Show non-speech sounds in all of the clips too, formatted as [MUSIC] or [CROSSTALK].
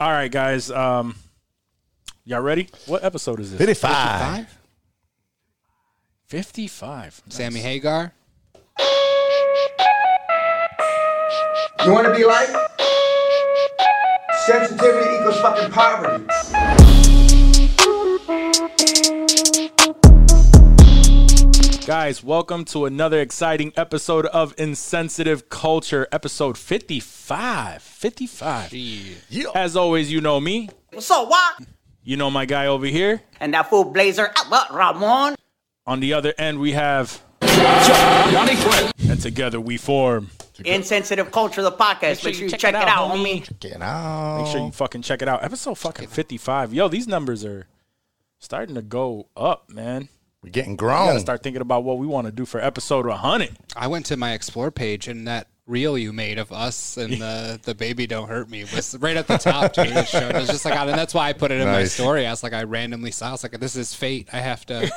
All right, guys. Um, y'all ready? What episode is this? 55. 55. Sammy Hagar. You want to be like? Sensitivity equals fucking poverty. Guys, welcome to another exciting episode of Insensitive Culture, episode 55. 55. Yeah. As always, you know me. What's up, what? You know my guy over here. And that fool Blazer, ah, what, Ramon? On the other end, we have. And together we form. Insensitive Culture, the podcast. Make sure you check, it out, homie. Get out. Make sure you fucking check it out. Episode fucking 55. Yo, these numbers are starting to go up, man. We're getting We grown. gotta start thinking about what we want to do for episode 100. I went to my explore page and that reel you made of us and the [LAUGHS] the baby don't hurt me was right at the top. Dude, it, showed, it was just like, and that's why I put it in my story. I was like, I randomly saw. I was like, this is fate. I have to,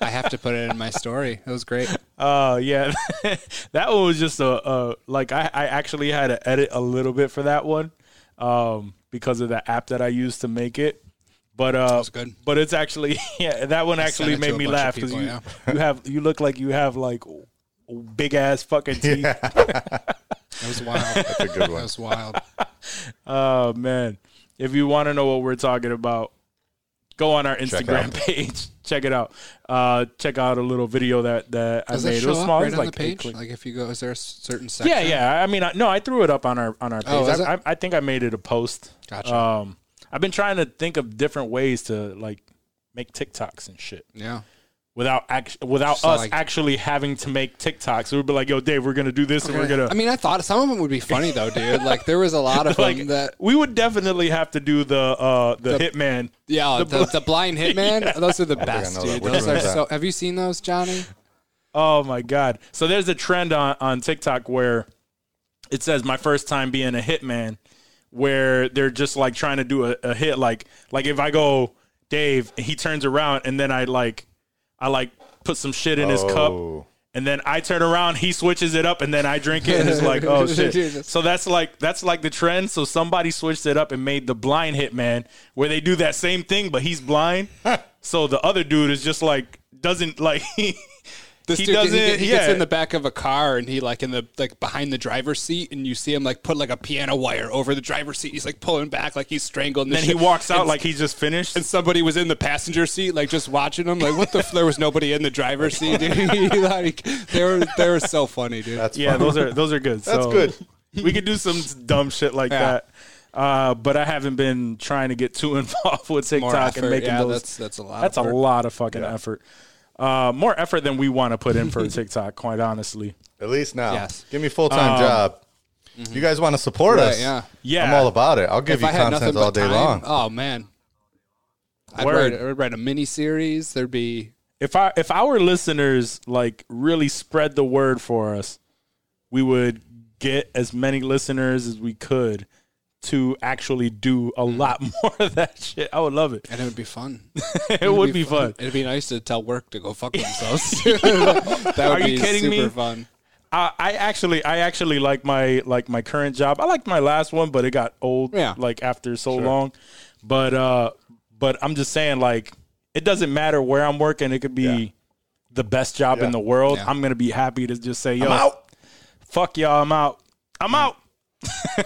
I have to put it in my story. It was great. Uh, [LAUGHS] yeah, [LAUGHS] that one was just a, a like I, I actually had to edit a little bit for that one, um, because of the app that I used to make it. But uh, good. but it's actually [LAUGHS] yeah, that one actually made me laugh because you yeah. you have you look like you have like big ass fucking [LAUGHS] teeth. It was wild. That's a good one. That was wild. [LAUGHS] Oh man, if you want to know what we're talking about, go on our Instagram out. page. Check it out. Uh, check out a little video that that Does I it made. show it was up small. It right was on like the page? click- Like if you go, is there a certain section? Yeah, yeah. I mean, I, no, I threw it up on our on our page. Oh, I. I, I think I made it a post. Gotcha. Um, I've been trying to think of different ways to like make TikToks and shit Yeah. without act- without So, us like- actually having to make TikToks. we'd be like, yo, Dave, we're gonna do this and we're gonna. I mean, I thought some of them would be funny though, dude. [LAUGHS] Like there was a lot of like them that we would definitely have to do the uh the, The- hitman. Yeah, the, the, blind [LAUGHS] hitman. Yeah. Those are the I best, know that. dude. Which Those one are is that? so. Have you seen those, Johnny? Oh my god! So there's a trend on on TikTok where it says my first time being a hitman, where they're just like trying to do a, a hit. Like like if I go Dave, he turns around and then I like I like put some shit in his oh. cup. Oh. And then I turn around, he switches it up, and then I drink it, and it's like, oh [LAUGHS] shit. So that's like that's like the trend. So somebody switched it up and made the blind hit man, where they do that same thing, but he's blind. [LAUGHS] so the other dude is just like doesn't like [LAUGHS] This he dude, doesn't. he, get- he yeah, gets in the back of a car and he like in the like behind the driver's seat, and you see him like put like a piano wire over the driver's seat. He's like pulling back, like he's strangling. then the he walks out And- like he's just finished. And somebody was in the passenger seat, like just watching him. Like, what the? F- there was nobody in the driver's seat, dude. [LAUGHS] like, they were, they were so funny, dude. That's Yeah, fun. those are those are good. That's So good. We could do some dumb shit like Yeah. that. Uh, but I haven't been trying to get too [LAUGHS] involved with TikTok More and making yeah, those. that's that's a lot. That's a of work. lot of fucking effort. Uh, more effort than we want to put in for [LAUGHS] TikTok, quite honestly. At least now. Yes. Give me a full time job. You guys want to support Right, us? yeah. Yeah. I'm all about it. I'll give If you I content all day time, long. oh man, I'd Word. write, I'd write a mini series. There'd be If I if our listeners like really spread the word for us, we would get as many listeners as we could to actually do a Mm. lot [LAUGHS] more of that shit. I would love it. and it would be fun. [LAUGHS] It would be fun. It'd be nice to tell work to go fuck [LAUGHS] themselves. that would Are be you kidding super me? fun. I, I actually I actually like my like my current job. I liked my last one, but it got old Yeah. like after so long. But uh but I'm just saying like it doesn't matter where I'm working. It could be Yeah. the best job Yeah. in the world. Yeah. I'm gonna be happy to just say, yo, fuck y'all, I'm out. I'm out.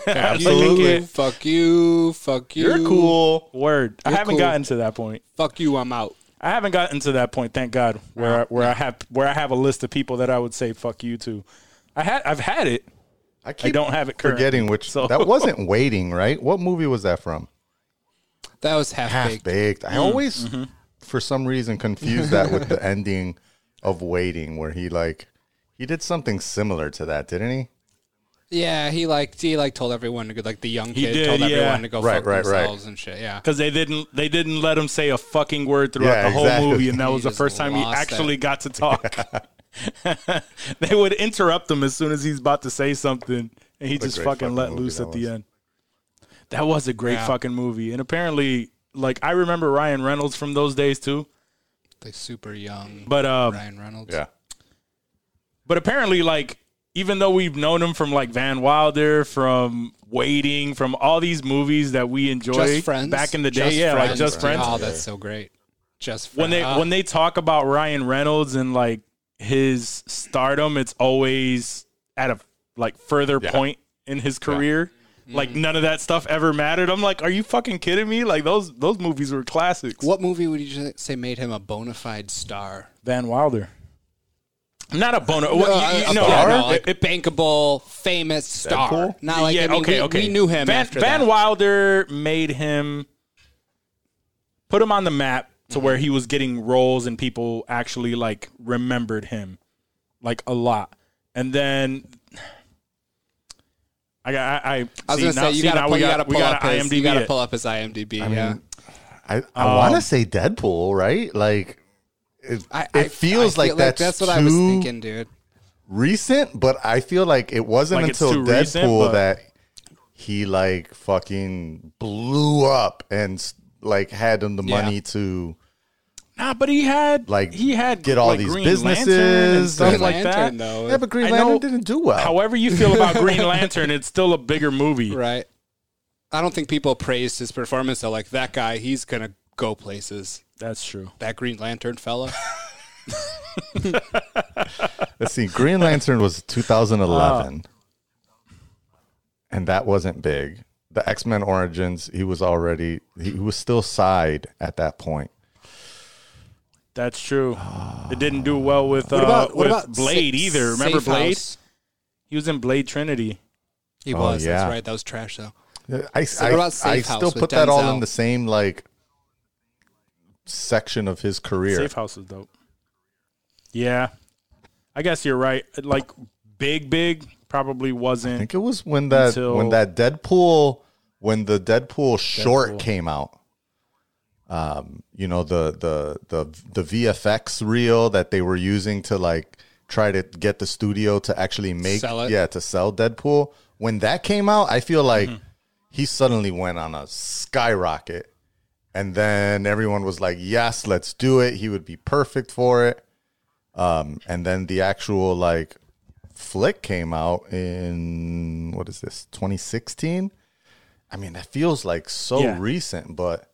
Absolutely. Fuck you. Fuck you. You're cool. Word. I You're haven't cool. gotten to that point. Fuck you. I'm out. I haven't gotten to that point, thank God, where where I have where I have a list of people that I would say fuck you to. I had I've had it. I keep don't have it currently, forgetting which. so- That wasn't waiting, right? What movie was that from? That was half, Half baked. baked. I Mm, always, mm-hmm. for some reason, confuse that with the [LAUGHS] ending of Waiting, where he like he did something similar to that, didn't he? Yeah, he like he like told everyone to go like the young He kid did, told yeah. everyone to go Right, fuck right, right. themselves and shit. Yeah. because they didn't they didn't let him say a fucking word throughout Yeah, the whole exactly. movie, and that He was the just first time he lost actually it. got to talk. [LAUGHS] they would interrupt him as soon as he's about to say something, and he What a just great fucking fucking let movie loose that at the was. end. That was a great Yeah. fucking movie, and apparently, like I remember Ryan Reynolds from those days too. Like super young But uh, Ryan Reynolds. Yeah. but apparently, like even though we've known him from like Van Wilder, from Waiting, from all these movies that we enjoyed Just friends back in the day, Just yeah, like Friends. Just Friends. Oh, that's so great. Just when they Friends. when they talk about Ryan Reynolds and like his stardom, it's always at a like further point in his career. Like Mm-hmm. none of that stuff ever mattered. I'm like, are you fucking kidding me? Like those those movies were classics. what movie would you say made him a bona fide star? Van Wilder. Not a boner. No, well, you- you a know, star? it- No, like bankable, famous star. Deadpool? Not like yeah, I mean, okay, we, okay. we knew him Van, after Van that. Wilder made him put him on the map to Mm-hmm. where he was getting roles and people actually like remembered him like a lot. And then I got I, I, I was see, gonna now- say you see, gotta pull, we got- gotta we pull gotta up his, you IMDb gotta pull up his IMDb. yeah, I, I want Um, to say Deadpool, right? Like, it, I, it I- feels I like feel that's, that's what too I was thinking, dude. recent, but I feel like it wasn't Like until Deadpool recent, but- that he like fucking blew up and like had him the Yeah. money to Nah, but he had Like, he had get all like, these Green Lantern and stuff and- like Lantern, that. though. yeah, but Green I Lantern know- didn't do well. However you feel about [LAUGHS] Green Lantern, it's still a bigger movie. Right. I don't think people praised his performance. They're like, that guy, he's gonna go places. That's true. That Green Lantern fella. [LAUGHS] Let's see. Green Lantern was 2011, and that wasn't big. The X Men Origins, he was already he was still side at that point. That's true. It didn't do well with uh, What about what with about Blade Sa- either. Remember Safe Blade? House? He was in Blade Trinity. He Oh, was. yeah. That's right. That was trash though. I, So I, what about I House still with put that all Denzel? in the same like section of his career. Safe House is dope. Yeah, I guess you're right. Like big, big probably wasn't. I think it was when that when that Deadpool when the Deadpool short came out. Um, you know the the the the VFX reel that they were using to like try to get the studio to actually make Sell it. yeah to sell Deadpool. When that came out, I feel like Mm-hmm. he suddenly went on a skyrocket, and then everyone was like, "Yes, let's do it." He would be perfect for it. Um, and then the actual like flick came out in what is this 2016 i mean that feels like so Yeah. recent but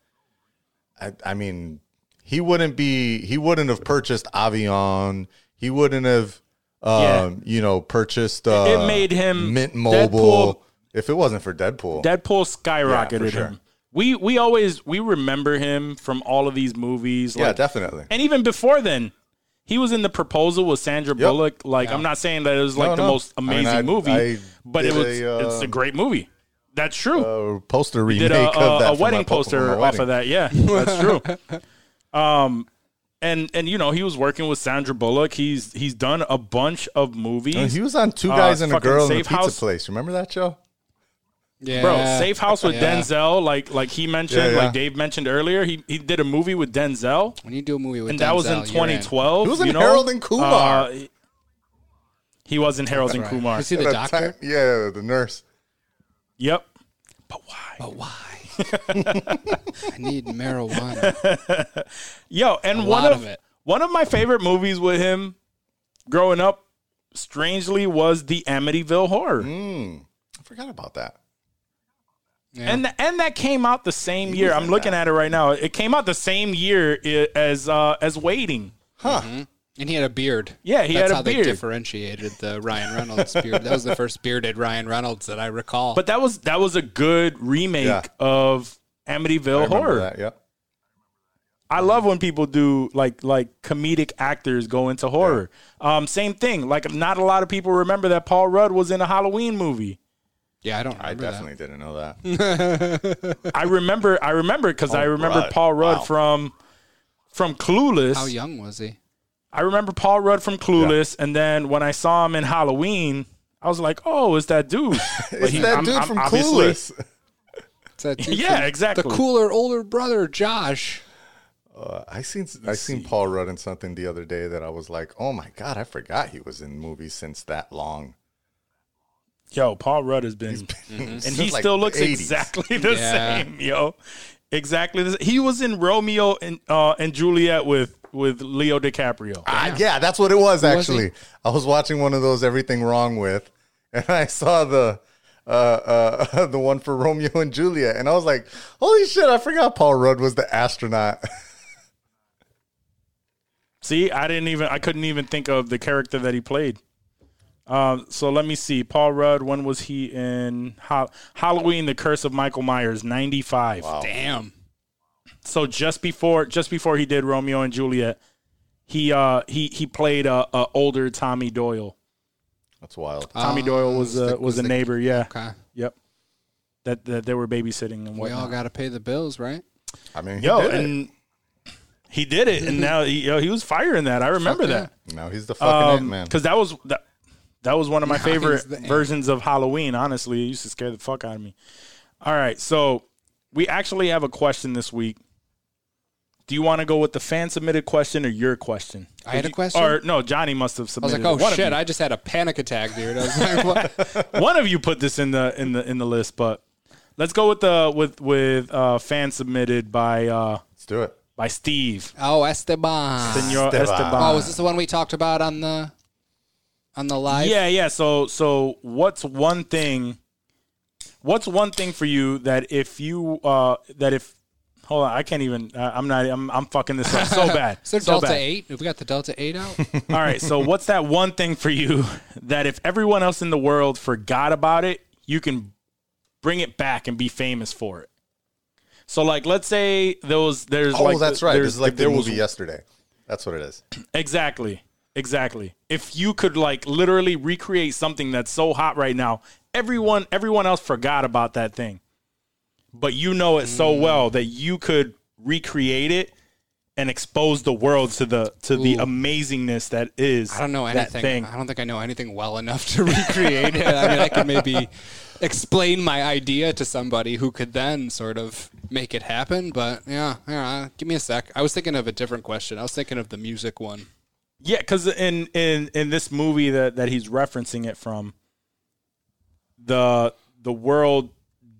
I, I mean he wouldn't be he wouldn't have purchased avion he wouldn't have um Yeah. you know purchased uh, It made him- mint mobile Deadpool- if it wasn't for deadpool Deadpool skyrocketed Yeah, for sure. him. We we always we remember him from all of these movies. yeah like- definitely And even before then, he was in the proposal with Sandra Yep. Bullock. Like I'm not saying that it was like No, the no. most I mean, amazing I- movie, I but it was a, it's a uh, great movie. That's true. uh, poster did remake a, of that a, a wedding my for poster my off wedding. of that. Yeah, that's true. [LAUGHS] Um, and and you know he was working with Sandra Bullock. He's he's done a bunch of movies. And he was on two Uh, guys and a girl in a pizza House. place remember that show Yeah. Bro, Safe House with Yeah. Denzel, like like he mentioned, Yeah, yeah. like Dave mentioned earlier, he he did a movie with Denzel, When you do a movie with and that was in Denzel, you're 2012. He was in you know? Harold and Kumar. Uh, he- he was in Harold and Right. Kumar. You see the doctor? time- yeah the nurse Yep. But why? But why? [LAUGHS] I need marijuana. [LAUGHS] Yo, and A one lot of, of it. one of my favorite movies with him growing up, strangely, was the Amityville Horror, Mm, I forgot about that. Yeah. and and that came out the same year. I'm looking that. at it right now. It came out the same year as uh, as Waiting. Huh. and he had a beard. Yeah, he That's had a how beard. they differentiated the Ryan Reynolds beard. That was the first bearded Ryan Reynolds that I recall. But that was that was a good remake Yeah. of Amityville remember Horror. that. Yeah. I love when people do like like comedic actors go into horror. Um, same thing. Like not a lot of people remember that Paul Rudd was in a Halloween movie. Yeah, I don't I remember definitely didn't know that. [LAUGHS] I remember. I remember because I remember Rudd. Paul Rudd Wow. from from Clueless. How young was he? I remember Paul Rudd from Clueless, and then when I saw him in Halloween, I was like, "Oh, it's that dude." [LAUGHS] But It's he- that I'm- dude I'm from Clueless. It's that dude [LAUGHS] Yeah, from exactly. The cooler older brother, Josh. Uh, I seen I seen Paul Rudd in something the other day that I was like, oh my god, I forgot he was in movies since that long. Yo, Paul Rudd has been, [LAUGHS] and since, he like, still looks 80s. exactly the Yeah. same. Yo, exactly. The, he was in Romeo and uh, and Juliet with with Leo DiCaprio. Ah, yeah, that's what it was actually. I was watching one of those Everything Wrong with, and I saw the uh, uh, [LAUGHS] the one for Romeo and Juliet, and I was like, "Holy shit! I forgot Paul Rudd was the astronaut." [LAUGHS] See, I didn't even I couldn't even think of the character that he played. Um, so let me see. Paul Rudd. When was he in ha- Halloween? The Curse of Michael Myers. Ninety five. Damn. So just before just before he did Romeo and Juliet, he uh he he played a, a older Tommy Doyle. That's wild. Tommy Oh, Doyle was the- a was a the- neighbor. Yeah. Okay. Yep. That that they were babysitting and We all got to pay the bills, right? I mean, he Yo, did it. and he did it, and [LAUGHS] now he, yo, he was firing that. I remember Fuck that. now he's the fucking it Um, man. because that was that, that was one of my [LAUGHS] Now favorite he's the ant. versions of Halloween. Honestly, it used to scare the fuck out of me. All right, so we actually have a question this week. Do you want to go with the fan submitted question or your question? I had a You- question? or no? Johnny must have submitted. I was like, oh it. One of shit! I just had a panic attack, dude. I was like, what? [LAUGHS] [LAUGHS] one of you put this in the in the in the list, but let's go with the with with uh, fan submitted by uh, Let's do it. by Steve Oh, Esteban. Senor Esteban. Esteban. Oh, was this the one we talked about on the on the live? Yeah, yeah. So, so what's one thing? What's one thing for you that if you uh that if hold on, I can't even. Uh, I'm not. I'm I'm fucking this up so [LAUGHS] bad. Is there so Delta bad. Eight? Have we got the Delta Eight out? [LAUGHS] All right. So, what's that one thing for you that if everyone else in the world forgot about it, you can bring it back and be famous for it? So, like, let's say there was there's Oh, like that's right. there's- This is like the there was movie yesterday. That's what it is. Exactly. Exactly. If you could like literally recreate something that's so hot right now, everyone everyone else forgot about that thing. But you know it so well that you could recreate it and expose the world to the to the amazingness that is I don't know anything. thing. I don't think I know anything well enough to [LAUGHS] recreate it. I mean, I could maybe explain my idea to somebody who could then sort of make it happen. But yeah, yeah. Give me a sec. I was thinking of a different question. I was thinking of the music one. Yeah, because in in in this movie that that he's referencing it from, the the world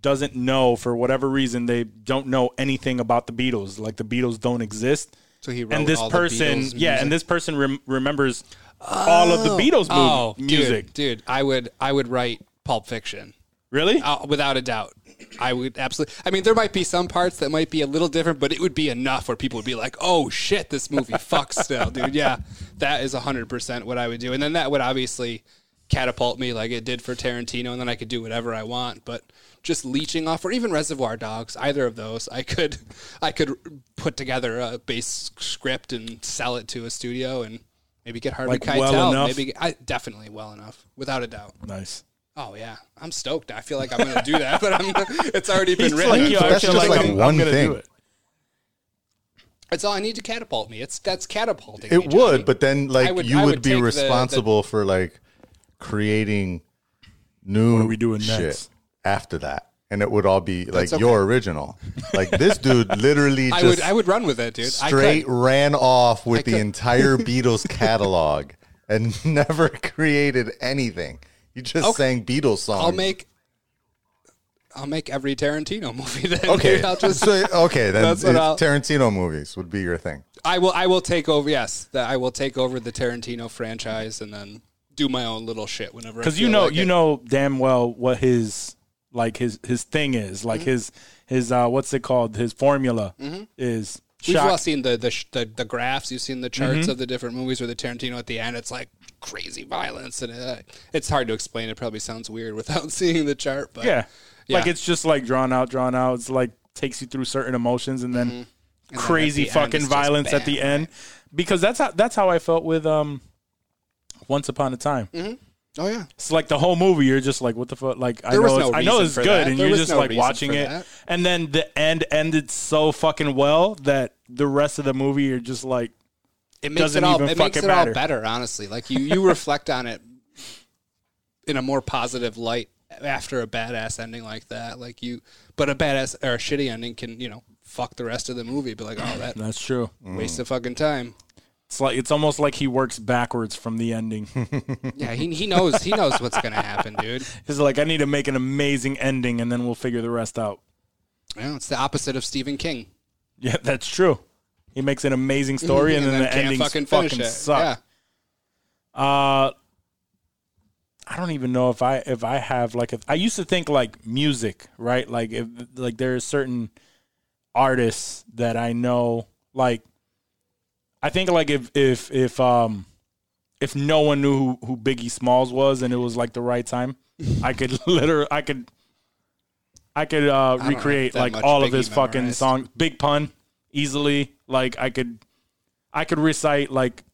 doesn't know for whatever reason they don't know anything about the Beatles. Like the Beatles don't exist. So he wrote and this person, Beatles yeah, and this person rem- remembers all of the oh. Beatles oh, mu- Oh, music. dude, dude, I would, I would write Pulp Fiction. Really? Uh, without a doubt. I would absolutely. I mean, there might be some parts that might be a little different, but it would be enough where people would be like, "Oh shit, this movie fucks still, dude." Yeah, that is hundred percent what I would do, and then that would obviously catapult me like it did for Tarantino, and then I could do whatever I want. But just leeching off, or even Reservoir Dogs, either of those, I could, I could put together a base script and sell it to a studio, and maybe get Harvey Like, Keitel. well? Maybe I, definitely well enough, without a doubt. nice. Oh yeah, I'm stoked. I feel like I'm going to do that, but I'm, [LAUGHS] it's already been He's written. like, yo, I That's feel just like, like I'm, one I'm gonna thing. do it. It's all I need to catapult me. It's that's catapulting. It me, Johnny. would, but then like I would- you I would, would be take the- responsible for like creating new What are we doing shit next? after that. And it would all be like okay. your original. Like this dude [LAUGHS] literally I just would I would run with it, dude. I straight could. ran off with the could. entire [LAUGHS] Beatles catalog and never created anything. You just Okay. sang Beatles songs. I'll make I'll make every Tarantino [LAUGHS] movie then. Okay. I'll just So- okay, then That's what it- I'll- Tarantino movies would be your thing. I will I will take over yes, that I will take over the Tarantino franchise and then do my own little shit whenever I Because you know, like you it. know damn well what his like his his thing is, like his his uh what's it called? His formula is. We've all seen the, the the the graphs. You've seen the charts Mm-hmm. of the different movies where the Tarantino at the end, it's like crazy violence, and uh, it's hard to explain. It probably sounds weird [LAUGHS] without seeing the chart, but Yeah. Like it's just like drawn out, drawn out. It's like takes you through certain emotions and then then crazy at the fucking violence at the bam, end. Because that's how that's how I felt with um Once Upon a Time. Oh yeah, It's like the whole movie you're just like what the fuck like I There was know no it's, I know it's good that. and There you're just no like watching it that. and then the end ended so fucking well that the rest of the movie you're just like it makes Doesn't it all even it makes fucking it all matter. better. Honestly, like you you reflect on it in a more positive light after a badass ending like that. Like you, but a badass or a shitty ending can you know fuck the rest of the movie. Be like, oh, that that's true. waste of fucking time. It's like it's almost like he works backwards from the ending. [LAUGHS] Yeah, he he knows he knows what's gonna happen, dude. He's like I need to make an amazing ending and then we'll figure the rest out. Yeah, it's the opposite of Stephen King. Yeah, that's true. He makes an amazing story, [LAUGHS] and, then, the ending fucking fucking, it. suck. Yeah. Uh, I don't even know if I if I have like a. I used to think like music, right? Like if like there are certain artists that I know. Like, I think like if if if um if no one knew who, who Biggie Smalls was and it was like the right time, I could [LAUGHS] literally I could I could uh, have recreate like all of Biggie his fucking memorized. songs. Big pun easily. Like I could I could recite like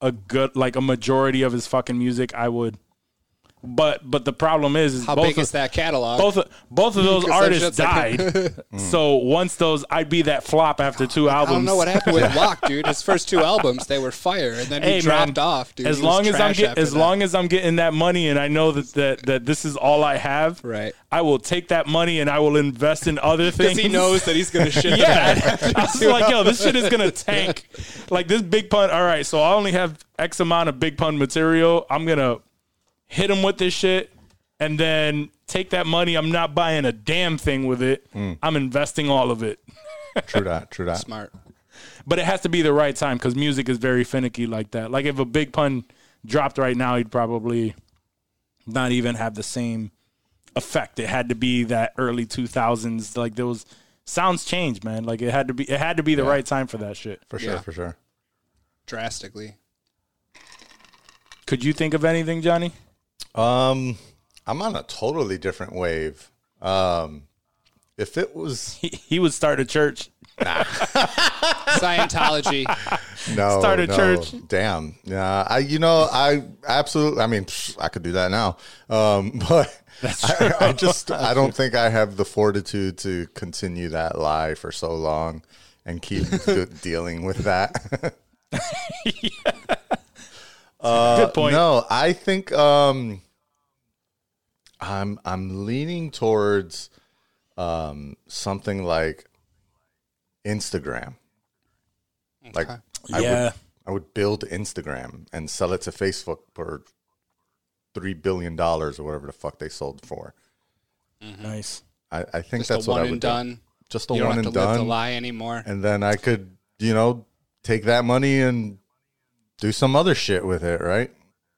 a good like a majority of his fucking music. I would. But but the problem is, is How both big of, is that catalog? both of, both of [LAUGHS] those artists like- died. [LAUGHS] so once those, I'd be that flop after two I albums. don't know what happened with [LAUGHS] Locke, dude. His first two albums, they were fire, and then he Hey, dropped off, dude. As long as I'm get, as that. long as I'm getting that money and I know that that, that this is all I have, Right. I will take that money and I will invest in other things. he knows that he's gonna shit. yeah, I was like, yo, this shit is gonna tank. Like this big pun. All right, so I only have X amount of big pun material. I'm gonna hit him with this shit, and then take that money. I'm not buying a damn thing with it. Hmm. I'm investing all of it. [LAUGHS] True that. True that. Smart. But it has to be the right time because music is very finicky like that. Like if a big pun dropped right now, he'd probably not even have the same effect. It had to be that early 2000s. Like there was sounds change, man. Like it had to be. It had to be the right time for that shit. For sure. Yeah. For sure. Drastically. Could you think of anything, Johnny? Um, I'm on a totally different wave. Um, if it was [LAUGHS] He, he would start a church. [LAUGHS] Scientology. no, Start a no, church. Damn. Yeah. I, you know, I absolutely. I mean, psh, I could do that now. Um, [LAUGHS] but I, I just, I don't think I have the fortitude to continue that lie for so long and keep dealing with that. Good point. No, I think um I'm I'm leaning towards um something like Instagram. Like I Yeah. would I would build Instagram and sell it to Facebook for three billion dollars or whatever the fuck they sold for. Nice. I, I think Just that's a what one I would and do. done. Just a You don't one have and to live the done. lie anymore. And then I could, you know, take that money and do some other shit with it, right?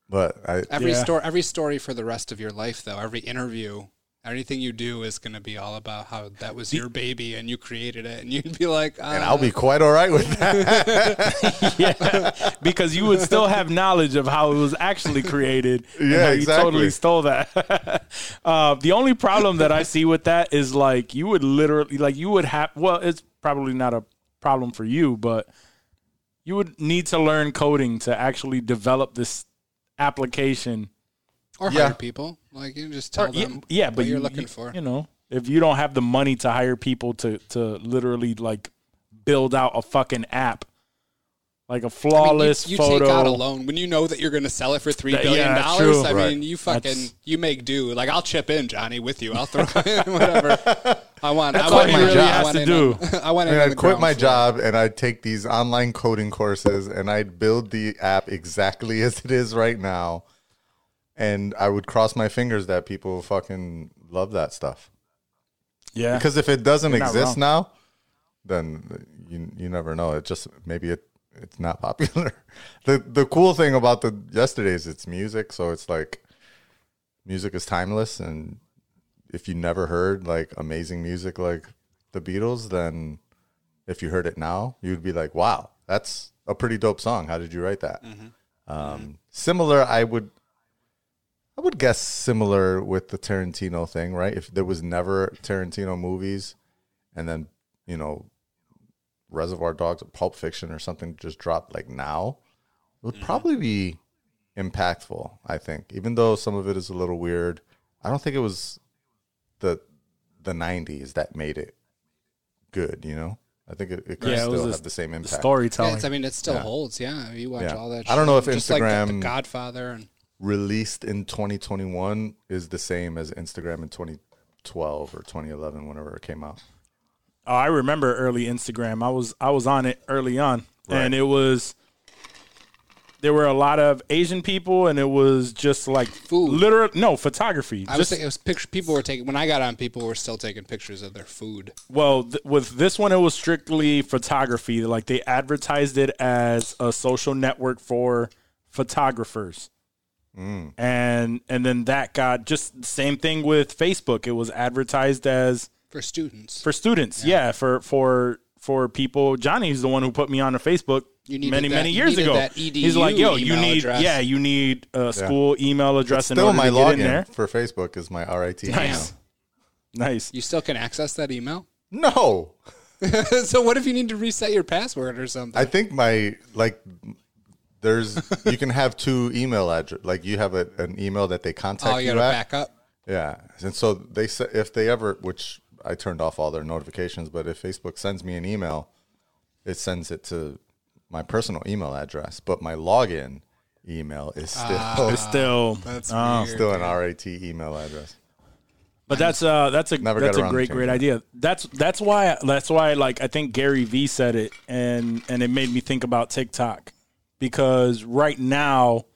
But I Every Yeah. story, every story for the rest of your life, though, every interview, anything you do is going to be all about how that was your baby and you created it, and you'd be like, uh, [LAUGHS] and I'll be quite all right with that. [LAUGHS] [LAUGHS] yeah, because you would still have knowledge of how it was actually created. and Yeah, how you totally stole that. uh, the only problem that I see with that is like you would literally like you would have. Well, it's probably not a problem for you, but you would need to learn coding to actually develop this application. or Yeah. hire people. Like you just tell Or- yeah, them, yeah, what but you're you, looking you- for. You know, if you don't have the money to hire people to to literally like build out a fucking app, like a I mean, flawless you, you photo. take out a loan when you know that you're going to sell it for three That- billion yeah, dollars. I Right. mean, you fucking That's- you make do. Like I'll chip in, Johnny, with you. I'll throw [LAUGHS] in whatever. I want. That's I all want he in- really I has want to do. on- [LAUGHS] I want in And I'd quit my floor. job and I'd take these online coding courses and I'd build the app exactly [LAUGHS] as it is right now. And I would cross my fingers that people fucking love that stuff. yeah, Because if it doesn't exist wrong. now, then you you never know. It just maybe it it's not popular. [LAUGHS] the The cool thing about the yesterday's it's music, so it's like music is timeless, and if you never heard like amazing music like the Beatles, then if you heard it now, you'd be like, "Wow, that's a pretty dope song. How did you write that?" Um, similar, I would. I would guess similar with the Tarantino thing, right? If there was never Tarantino movies, and then you know, Reservoir Dogs, or Pulp Fiction, or something just dropped like now, it would mm-hmm. probably be impactful. I think, even though some of it is a little weird, I don't think it was the the '90s that made it good. You know, I think it, it could Yeah, still the- have the same impact. Yeah, storytelling. it's, I mean, it still Yeah. holds. Yeah, you watch Yeah. all that. I don't know shit. if Just like the- the, Instagram- Godfather and released in 2021 is the same as Instagram in 2012 or 2011, whenever it came out. Oh, I remember early Instagram. I was I was on it early on, and it was there were a lot of Asian people, and it was just like Food. literal no photography. I was Just- thinking it was picture. People were taking when I got on. People were still taking pictures of their food. Well, th- with this one, it was strictly photography. Like they advertised it as a social network for photographers, mm. and and then that got just same thing with Facebook. It was advertised as For students, for students. Yeah, for for for people. Johnny's the one who put me on to Facebook. You many that- many years needed ago. that He's like, yo, you email need address. yeah, you need a school email address in Still, my to get in login there. for Facebook is my RIT email. Nice, [LAUGHS] nice. you still can access that email. No, [LAUGHS] so what if you need to reset your password or something? I think my like there's you can have two email address like you have a, an email that they oh, contact oh, you you, got to at. back up. Yeah, and so they say if they ever, which I turned off all their notifications, but if Facebook sends me an email, it sends it to my personal email address, but my login email is still Ah. It's [LAUGHS] still That's still an RAT email address. But that's uh that's a Never that's a great great idea. That's that's why that's why like I think Gary Vee said it and and it made me think about TikTok because right now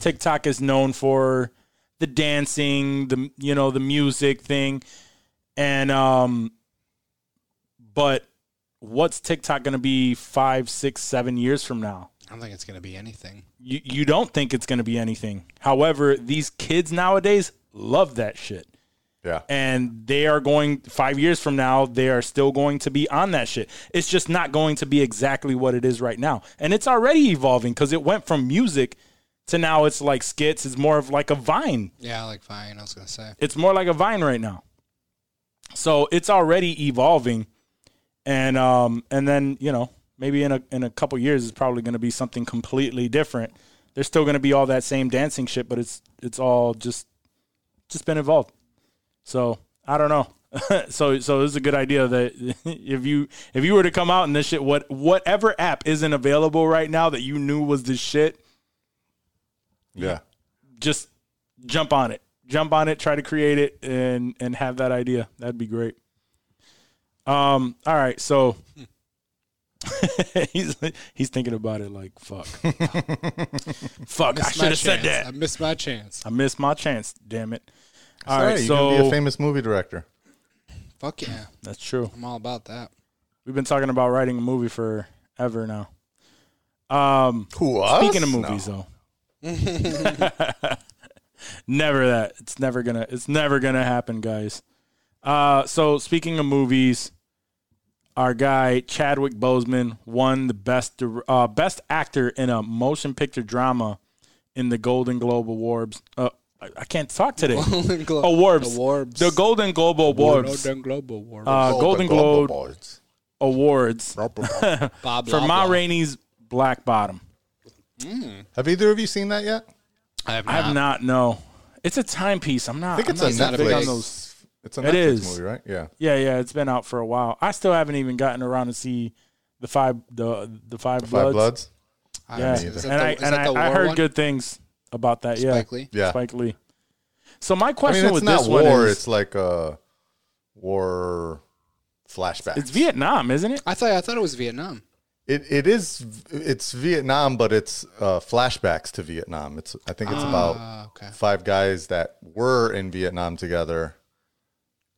TikTok is known for the dancing, the you know the music thing, and um, but what's TikTok going to be five, six, seven years from now? I don't think it's going to be anything. You you don't think it's going to be anything. However, these kids nowadays love that shit Yeah, and they are going five years from now they are still going to be on that shit it's just not going to be exactly what it is right now and it's already evolving because it went from music to now it's like skits it's more of like a vine Yeah, like vine, I was going to say. it's more like a vine right now so it's already evolving and um and then you know maybe in a in a couple years it's probably going to be something completely different there's still going to be all that same dancing shit but it's it's all just just been evolved so i don't know [LAUGHS] so so this is a good idea that [LAUGHS] if you if you were to come out and this shit what whatever app isn't available right now that you knew was the shit yeah. just jump on it. Jump on it, try to create it and and have that idea. That'd be great. Um all right, so [LAUGHS] he's he's thinking about it like fuck. [LAUGHS] fuck, I Missed should my have said chance. that. I missed my chance. I missed my chance, damn it. All All right, right, you can be a famous movie director. Fuck yeah. [CLEARS THROAT] that's true. I'm all about that. We've been talking about writing a movie forever now. Um Who us? Speaking of movies, though, [LAUGHS] never that. It's never gonna. It's never gonna happen, guys. Uh, so speaking of movies, our guy Chadwick Boseman won the best uh, best actor in a motion picture drama in the Golden Globe Awards. Uh, I, I can't talk today. [LAUGHS] Golden Glo- Awards. Awards. The Golden Globe Awards. Golden Globe Award. Uh, Golden Globe Globe Awards. Awards Bob [LAUGHS] for Ma Rainey's Black Bottom. Have either of you seen that yet? I have I not. have not. No, it's a timepiece. I'm not. I think it's I'm a not not a big on those. It's a Netflix is. movie, right? Yeah. Yeah, yeah. It's been out for a while. I still haven't even gotten around to see the five the the five Five bloods. Bloods. I Yeah, haven't. and Is that the- I is and that the I, I war heard one? good things about that. Yeah, Spike Lee? Yeah. Spike Lee. So my I question mean, it's with not this war. one is, it's like a war flashback. it's Vietnam, isn't it? I thought I thought it was Vietnam. It it is it's Vietnam, but it's uh, flashbacks to Vietnam. It's I think it's about Ah, okay. five guys that were in Vietnam together.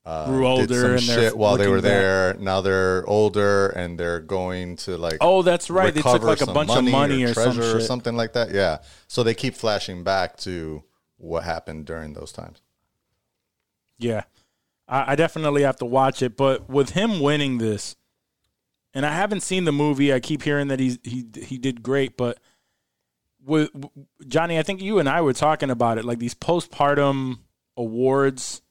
Grew older did some and shit while they looking were back. there. Now they're older and they're going to like Oh, that's right. They took recover like a some bunch of money or, some treasure or shit. something like that. Yeah. So they keep flashing back to what happened during those times. Yeah, I, I definitely have to watch it. But with him winning this, and I haven't seen the movie. I keep hearing that he's he he did great, but with Johnny, I think you and I were talking about it, like these postpartum awards,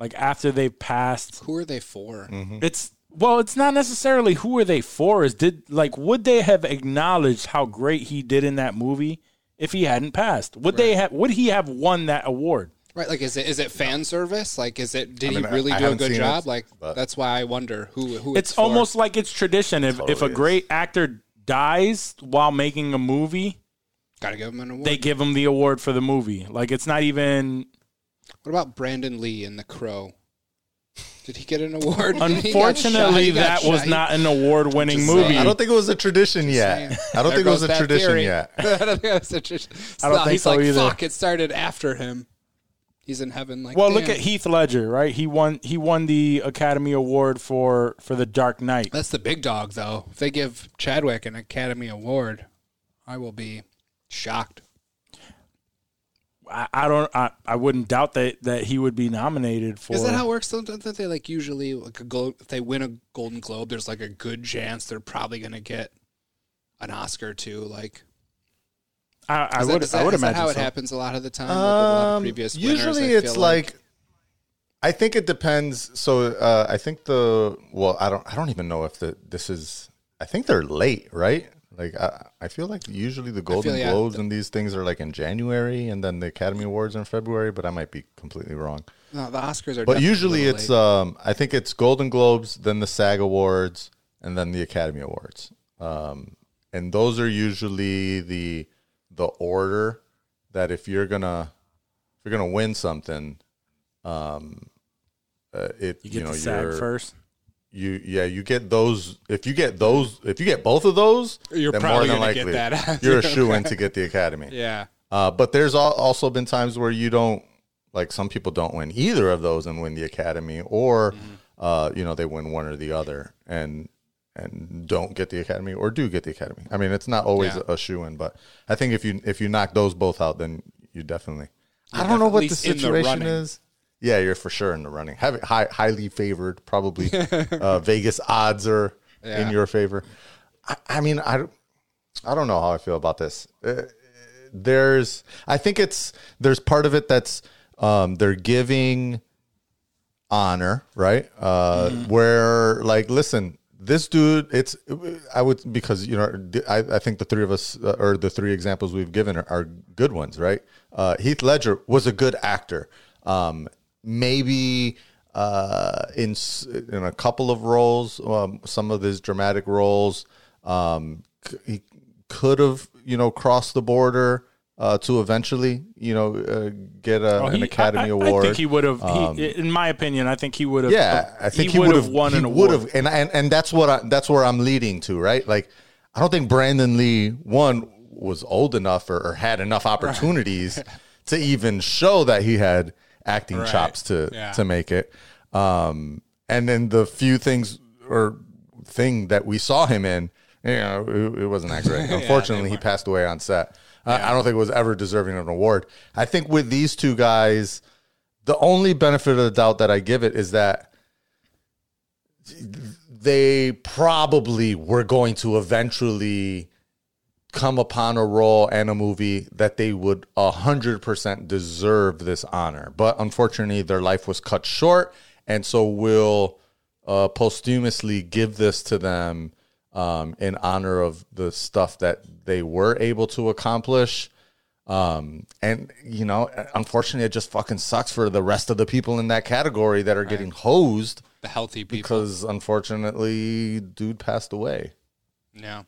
like after they've passed. Who are they for? Mm-hmm. It's well, it's not necessarily who are they for. Is did like would they have acknowledged how great he did in that movie if he hadn't passed? Would they have? Would he have won that award? Right, like is it is it fan service? Like is it did I mean, he really I- I do a good job? it, like that's why I wonder who who it's for. almost like it's tradition. If if a Totally is. great actor dies while making a movie, gotta give him an award. they give him the award for the movie. Like it's not even. what about Brandon Lee in The Crow? Did he get an award? when [LAUGHS] he got shot? Unfortunately, that shot. was not an award-winning movie. saying. I don't think it was a tradition saying. yet. I don't There think it was a tradition theory. yet. [LAUGHS] I don't think it was a tradition. I don't think He's so like, either. fuck, it started after him. He's in heaven. Like, well, look at Heath Ledger, right? He won. He won the Academy Award for for The Dark Knight. That's the big dog, though. If they give Chadwick an Academy Award, I will be shocked. I, I don't. I, I wouldn't doubt that that he would be nominated for. Is that how it works? Though? Don't they like usually like a gold, if they win a Golden Globe, there's like a good chance they're probably going to get an Oscar too. Like, I, I would. that- I would imagine how it happens a lot of the time. with a lot of Um, previous winners, usually I it's feel like, I think it depends. So uh, I think the well, I don't I don't even know if the this is. I think they're late, right? Like I, I feel like usually the Golden yeah, Globes and these things are like in January, and then the Academy Awards are in February. But I might be completely wrong. no, the Oscars are. But usually it's late. um I think it's Golden Globes, then the SAG Awards, and then the Academy Awards. Um and those are usually the the order that if you're gonna if you're gonna win something, um uh, it You you, know you're first. you yeah you get those if you get those if you get both of those You're then probably more than likely [LAUGHS] you're a shoe in to get the Academy. [LAUGHS] yeah. Uh, but there's also been times where you don't like some people don't win either of those and win the academy, or Mm-hmm. uh, you know they win one or the other and and don't get the academy or do get the academy. I mean, it's not always Yeah. a shoe in, but I think if you if you knock those both out, then you definitely. I You're don't know what the in the situation is. Yeah, you're for sure in the running. Have it high, highly favored, probably. [LAUGHS] uh, Vegas odds are Yeah. in your favor. I, I mean, I, don't- I don't know how I feel about this. Uh, there's, I think it's there's part of it that's um, they're giving honor, right? Uh, Where like, listen, this dude, it's I would because you know I, I think the three of us uh, or the three examples we've given are, are good ones, right? Uh, Heath Ledger was a good actor. Um, maybe uh, in in a couple of roles, um, some of his dramatic roles, um, c- he could have you know crossed the border. Uh, to eventually, you know, uh, get a, Oh, an Academy I, I- Award. I think he would have. he, in my opinion, I think he would have. Yeah, I think he, would would have won he an would award. have, and, and and that's what I, that's where I'm leading to, right? Like, I don't think Brandon Lee one was old enough or, or had enough opportunities [LAUGHS] to even show that he had acting Right. chops to Yeah. to make it. Um, and then the few things or thing that we saw him in, you know, it, it wasn't that great. [LAUGHS] Unfortunately, he passed away on set. I I don't think it was ever deserving of an award. I think with these two guys, the only benefit of the doubt that I give it is that they probably were going to eventually come upon a role and a movie that they would 100% deserve this honor. But unfortunately, their life was cut short. And so we'll uh, posthumously give this to them um, in honor of the stuff that they were able to accomplish. Um, and you know, unfortunately, it just fucking sucks for the rest of the people in that category that are getting hosed The healthy people. because unfortunately, dude passed away. yeah.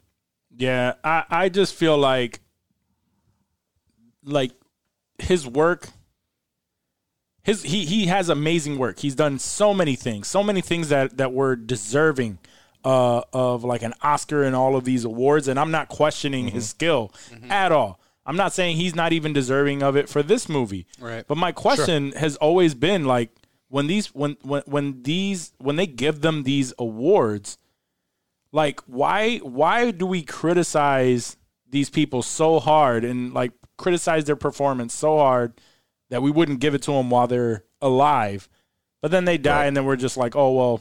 Yeah, I, I just feel like like his work his he he has amazing work. He's done so many things, so many things that that were deserving uh, of like an Oscar and all of these awards. And I'm not questioning his skill at all. I'm not saying he's not even deserving of it for this movie. Right. But my question has always been like when these when when when these when they give them these awards, like why why do we criticize these people so hard and like criticize their performance so hard that we wouldn't give it to them while they're alive, but then they die and then we're just like, oh well,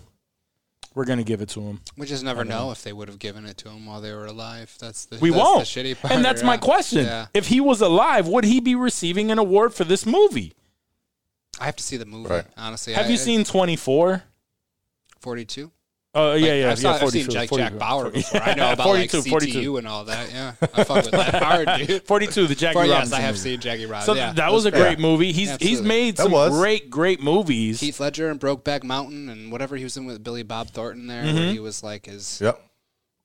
we're gonna give it to them. We just never know if they would have given it to him while they were alive. That's the We that's won't. The shitty part. and that's my question. Yeah. If he was alive, would he be receiving an award for this movie? I have to see the movie. Right. Honestly, Have I- you I- seen 24? 42? Oh yeah, yeah, I've, saw, [LAUGHS] yeah. I've seen Jack, 42, Jack Bauer 42. before. I know about 42, like CTU 42. and all that. Yeah, I fuck with that hard, [LAUGHS] dude. 42, the Jackie For, yes, I have movie. seen Jackie Robinson. So yeah, that was a great movie. He's he's made some was. great great movies. Heath Ledger and Brokeback Mountain and whatever he was in with Billy Bob Thornton there, Mm-hmm. where he was like his Yep.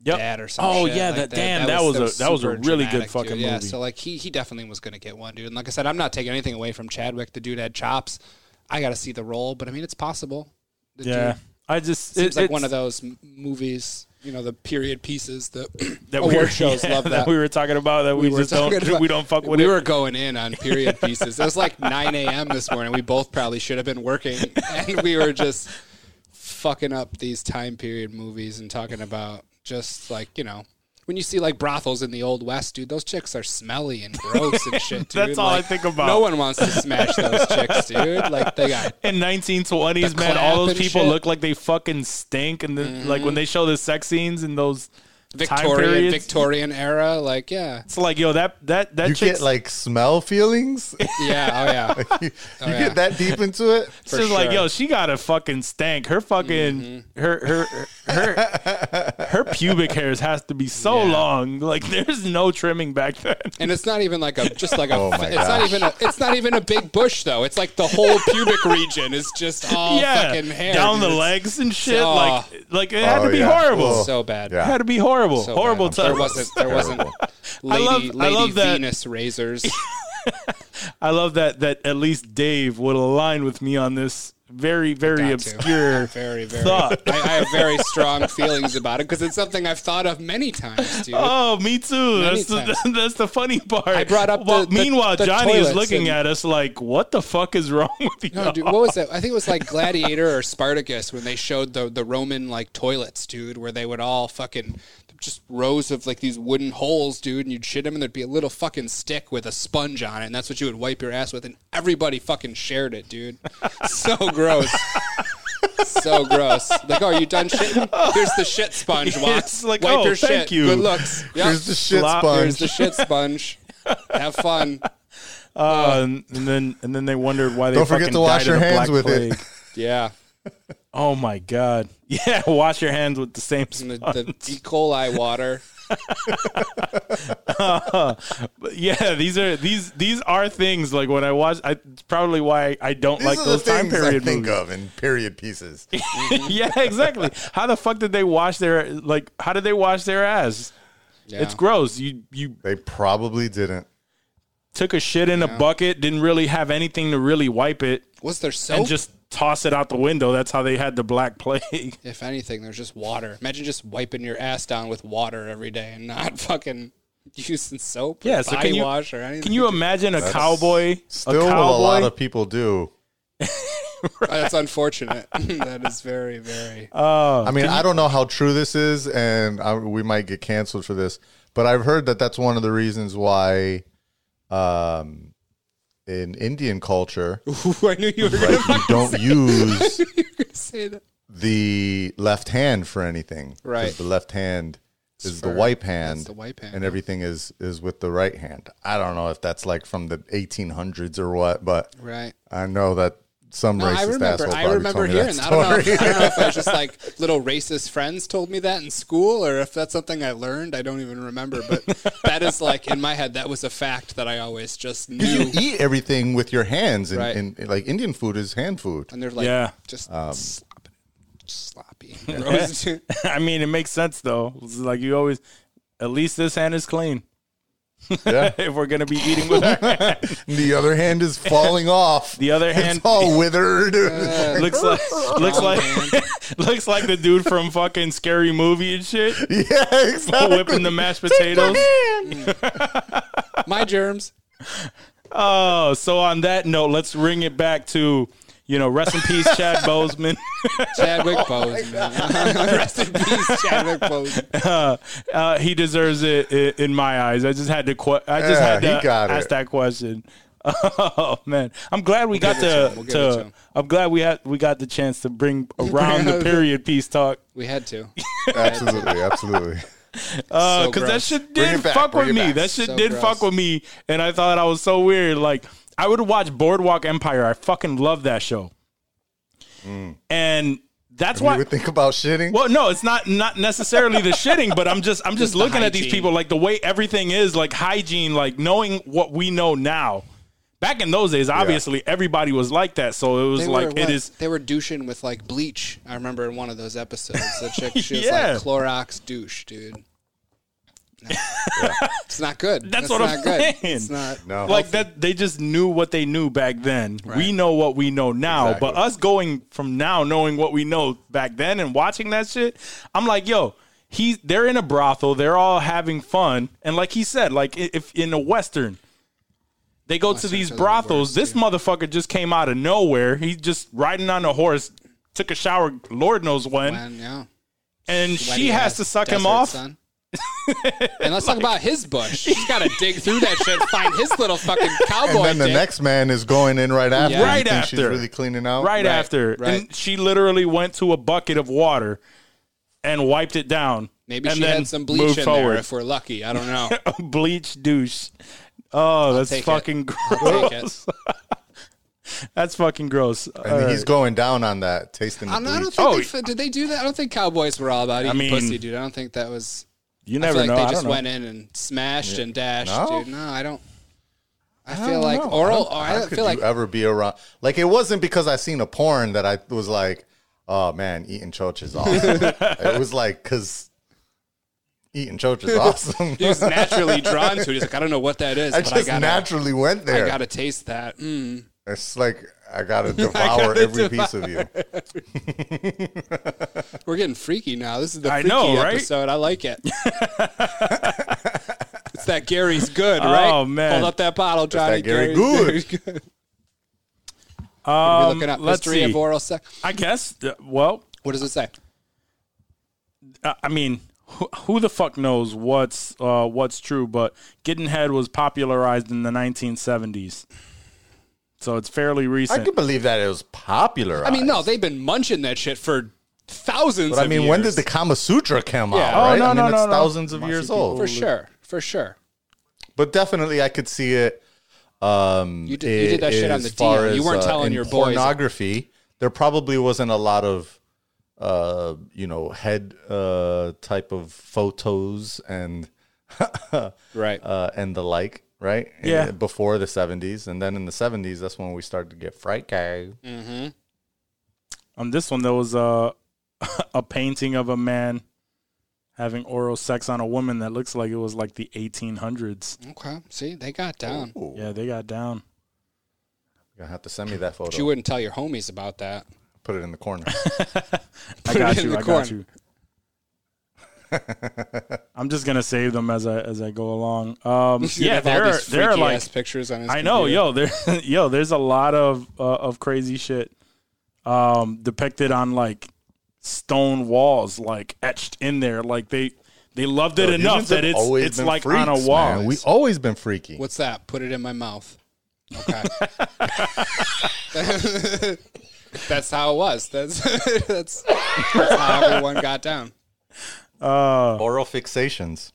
Yep. dad or some Oh shit yeah, like that, damn, that, was, a that was a super really good fucking dude. Yeah, so like he he definitely was gonna get one, dude. And like I said, I'm not taking anything away from Chadwick. The dude had chops. I got to see the role, but I mean, it's possible. Did Yeah, you- I just seems it- like one of those movies. You know, the period pieces. The that [CLEARS THROAT] award we were, shows yeah, love that. we were talking about that we, were just don't [LAUGHS] about- we don't fuck with we it. were going in on period pieces. It was like 9 a.m. this morning. We both probably should have been working, [LAUGHS] and we were just fucking up these time period movies and talking about just like you know. When you see like brothels in the old west, dude, those chicks are smelly and gross and shit, [LAUGHS] dude. That's all I think about. No one wants to smash those chicks, [LAUGHS] dude. Like they got in 1920s, man, all those people shit. look like they fucking stink. And then, like when mm-hmm. they show the sex scenes in those Victorian periods, Victorian era. Like yeah, it's like, yo, that that that You chick's get like smell feelings. [LAUGHS] yeah, oh yeah. [LAUGHS] you Oh, yeah. get that deep into it. [LAUGHS] it's just like, sure. yo, she got a fucking stank. Her fucking mm-hmm. her her her her pubic hairs has to be so Yeah. long. Like there's no trimming back then. And it's not even like a just like a. Oh my it's not gosh. even a. It's not even a big bush though. It's like the whole pubic region is just all yeah, fucking hair down the dude. It's legs and shit. Oh. Like like it had Oh, to be yeah. horrible. So bad. It Yeah. had to be horrible. So horrible bad. There wasn't. There wasn't. Lady, love- I Lady love that- Venus razors. [LAUGHS] I love that that at least Dave would align with me on this very very obscure [LAUGHS] Very, very. thought. I, I have very strong feelings about it because it's something I've thought of many times, dude. Oh, me too. Many That's the, [LAUGHS] that's the funny part. I brought up Well, the- the- meanwhile, the Johnny is looking and- at us like, "What the fuck is wrong with you?" No, dude, what was that? I think it was like Gladiator or Spartacus when they showed the the Roman like toilets, dude, where they would all fucking just rows of like these wooden holes, dude, and you'd shit them, and there'd be a little fucking stick with a sponge on it, and that's what you would wipe your ass with, and everybody fucking shared it, dude. [LAUGHS] so gross. So gross. Like, oh, are you done shitting? Here's the shit sponge. [LAUGHS] Watch. It's like, Wipe oh, your thank shit. you. Good looks. Yep. Here's the shit Slop- Here's sponge. the shit sponge. [LAUGHS] Have fun. Uh, and, and then and then they wondered why they Don't forget fucking to wash died your hands Black with it. Plague. Yeah. Oh my god! [LAUGHS] Yeah, wash your hands with the same And the, sponge. the E. coli water. [LAUGHS] [LAUGHS] But yeah, these are these these are things like when I watch. I, it's probably why I don't These like those the time things period I think movies. of in period pieces. yeah, exactly. How the fuck did they wash their like? How did they wash their ass? Yeah. It's gross. You you They probably didn't. took a shit in a bucket, didn't really have anything to really wipe it, Was there soap? and just toss it out the window. That's how they had the black [LAUGHS] plague. if anything, there's just water. Imagine just wiping your ass down with water every day and not [LAUGHS] fucking using soap or Yeah, so body can you wash or anything. can you imagine a cowboy? Still, a what a lot of people do. [LAUGHS] Oh, That's unfortunate. that is very, very. I mean, I don't know how true this is, and I, we might get canceled for this, but I've heard that that's one of the reasons why, um, in Indian culture, [LAUGHS] Ooh, I knew you were like, you don't [LAUGHS] use the left hand for anything. Right. The left hand is the for- wipe hand. the wipe hand, And everything is is with the right hand. I don't know if that's like from the 1800s or what, but Right. I know that some No, racist I remember. asshole I remember told me hearing that that. I don't, know, if- I don't know if I was just like [LAUGHS] little racist friends told me that in school, or if that's something I learned. I don't even remember. But that is like in my head. That was a fact that I always just knew. you eat everything with your hands, and, Right. and like Indian food is hand food. and they're like, Yeah. just Um, sloppy, just sloppy. [LAUGHS] Gross. [LAUGHS] I mean, it makes sense though. It's like you always, at least this hand is clean. Yeah. [LAUGHS] if we're gonna be eating with our hand. [LAUGHS] the other hand is falling off. The other hand it's all [LAUGHS] withered. looks like looks like looks like the dude from fucking scary movie and shit, yeah, exactly. whipping the mashed potatoes. My germs. Oh, so on that note, let's ring it back to you know, rest in peace, Chad Boseman. [LAUGHS] Chadwick [LAUGHS] Oh Boseman. Rest in peace, Chadwick Boseman. [LAUGHS] uh, he deserves it i- in my eyes. I just had to. Que- I just Yeah, had to got ask it. that question. Oh man, I'm glad we got give it to to. We'll to to. I'm glad we had we got the chance to bring around the period piece talk We had to. absolutely, absolutely. because So that shit did it back, fuck with me. back. That shit So did gross. fuck with me, and I thought I was so weird. Like I would watch Boardwalk Empire. I fucking love that show, and that's You why. would think about shitting. Well, no, it's not not necessarily the shitting, but I'm just I'm just, the looking at these people like the way everything is, like hygiene, like knowing what we know now. Back in those days, obviously everybody was like that, so it was They like were, it what? is. They were douching with like bleach. I remember in one of those episodes, the chick she was [LAUGHS] Yeah. like Clorox douche, dude. [LAUGHS] It's not good. That's That's, what not I'm good. saying. It's not. [LAUGHS] No. like that they just knew what they knew back then we know what we know now Exactly. but us going from now knowing what we know back then and watching that shit i'm like yo he's they're in a brothel they're all having fun and like he said like if in a western they go to these are the brothels worst, this motherfucker just came out of nowhere he's just riding on a horse took a shower lord knows when When, yeah. and Sweaty she has to suck him desert off sun. And let's talk about his bush. She's got to dig through that shit, find his little fucking cowboy. And then the dick. next man is going in right after. Yeah. You Right think She's after. really cleaning out. right, Right, after. right. And she literally went to a bucket of water and wiped it down. Maybe and she then had some bleach moved in forward. there if we're lucky. I don't know. [LAUGHS] Bleach douche. Oh, that's take it. fucking I'll take gross. [LAUGHS] that's fucking gross. And he's going down on that, tasting the I don't, I don't bleach. think Oh, they, did they do that? I don't think cowboys were all about eating mean- pussy, dude. I don't think that was. You I never like know. they I just know. went in and smashed and dashed, No? dude. No, I don't. I I feel don't like know. oral. I don't could feel like you ever be around. Like it wasn't because I seen a porn that I was like, oh man, eating choach is [LAUGHS] awesome. it was like because eating choach is [LAUGHS] awesome. he was naturally drawn to it. He's like, I don't know what that is, I but just I gotta, naturally went there. I gotta taste that. Mm. it's like [LAUGHS] I gotta devour gotta every piece of you. We're getting freaky now. This is the I freaky know, right? episode. I like it. [LAUGHS] it's that Gary's good, right? Oh, man. hold up that bottle, Johnny. that Gary Gary's Good. Gary's good. Are Um, looking at let's history see. of oral sex. I guess. uh, Well, What does it say? I I mean, who, who the fuck knows what's uh, what's true? But getting head was popularized in the 1970s, so it's fairly recent. I can believe that it was popular. I mean, no, they've been munching that shit for thousands. But I of mean, when did the Kama Sutra come Yeah. out? Oh, Right? no, I mean, no, it's no, no. thousands of Must years old. for sure, for sure? But definitely, I could see it. Um, You did- you did that shit on the far DL. You weren't uh, telling in your boys. pornography. There probably wasn't a lot of, uh, you know, head uh, type of photos and [LAUGHS] Right. uh, and the like, right? Yeah. Before the seventies, and then in the seventies, that's when we started to get fright gay. Mm-hmm. On this one, there was a [LAUGHS] a painting of a man having oral sex on a woman that looks like it was like the 1800s. okay. See, they got down. Ooh, Yeah, they got down. You're gonna have to send me that photo. But you wouldn't tell your homies about that. Put it in the corner. [LAUGHS] I got you. I corner. got you. [LAUGHS] I'm just gonna save them as I as I go along. Um, yeah, there are there are like pictures on his. I know, computer. yo, there, [LAUGHS] yo, there's a lot of uh, of crazy shit um, depicted on like stone walls, like etched in there. Like they they loved it Yo, enough that have it's always it's like on a wall. man. We always been freaky. What's that? Put it in my mouth. Okay. [LAUGHS] that's how it was. That's that's, that's how everyone got down. Oral fixations.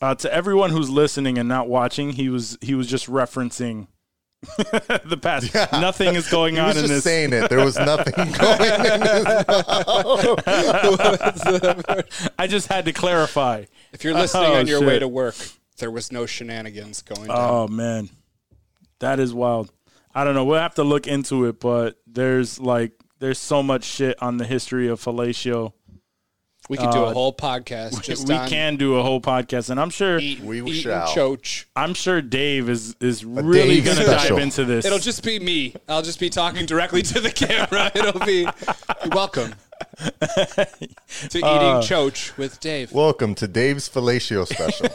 Uh, to everyone who's listening and not watching, he was he was just referencing [LAUGHS] the past. Nothing is going He on was in just this. saying it. There was nothing [LAUGHS] going in his [LAUGHS] I just had to clarify. If you're listening Oh, on your way to work, there was no shenanigans going down. Oh man, that is wild. I don't know. We'll have to look into it, but there's like there's so much shit on the history of fellatio. We could do a uh, whole podcast [LAUGHS] just we on can do a whole podcast, and I'm sure eat, We eat shall. and choach. I'm sure Dave is is really Dave gonna special. dive into this. It'll just be me. I'll just be talking directly to the camera. [LAUGHS] It'll be welcome [LAUGHS] to eating Uh, choach with Dave. Welcome to Dave's fellatio special.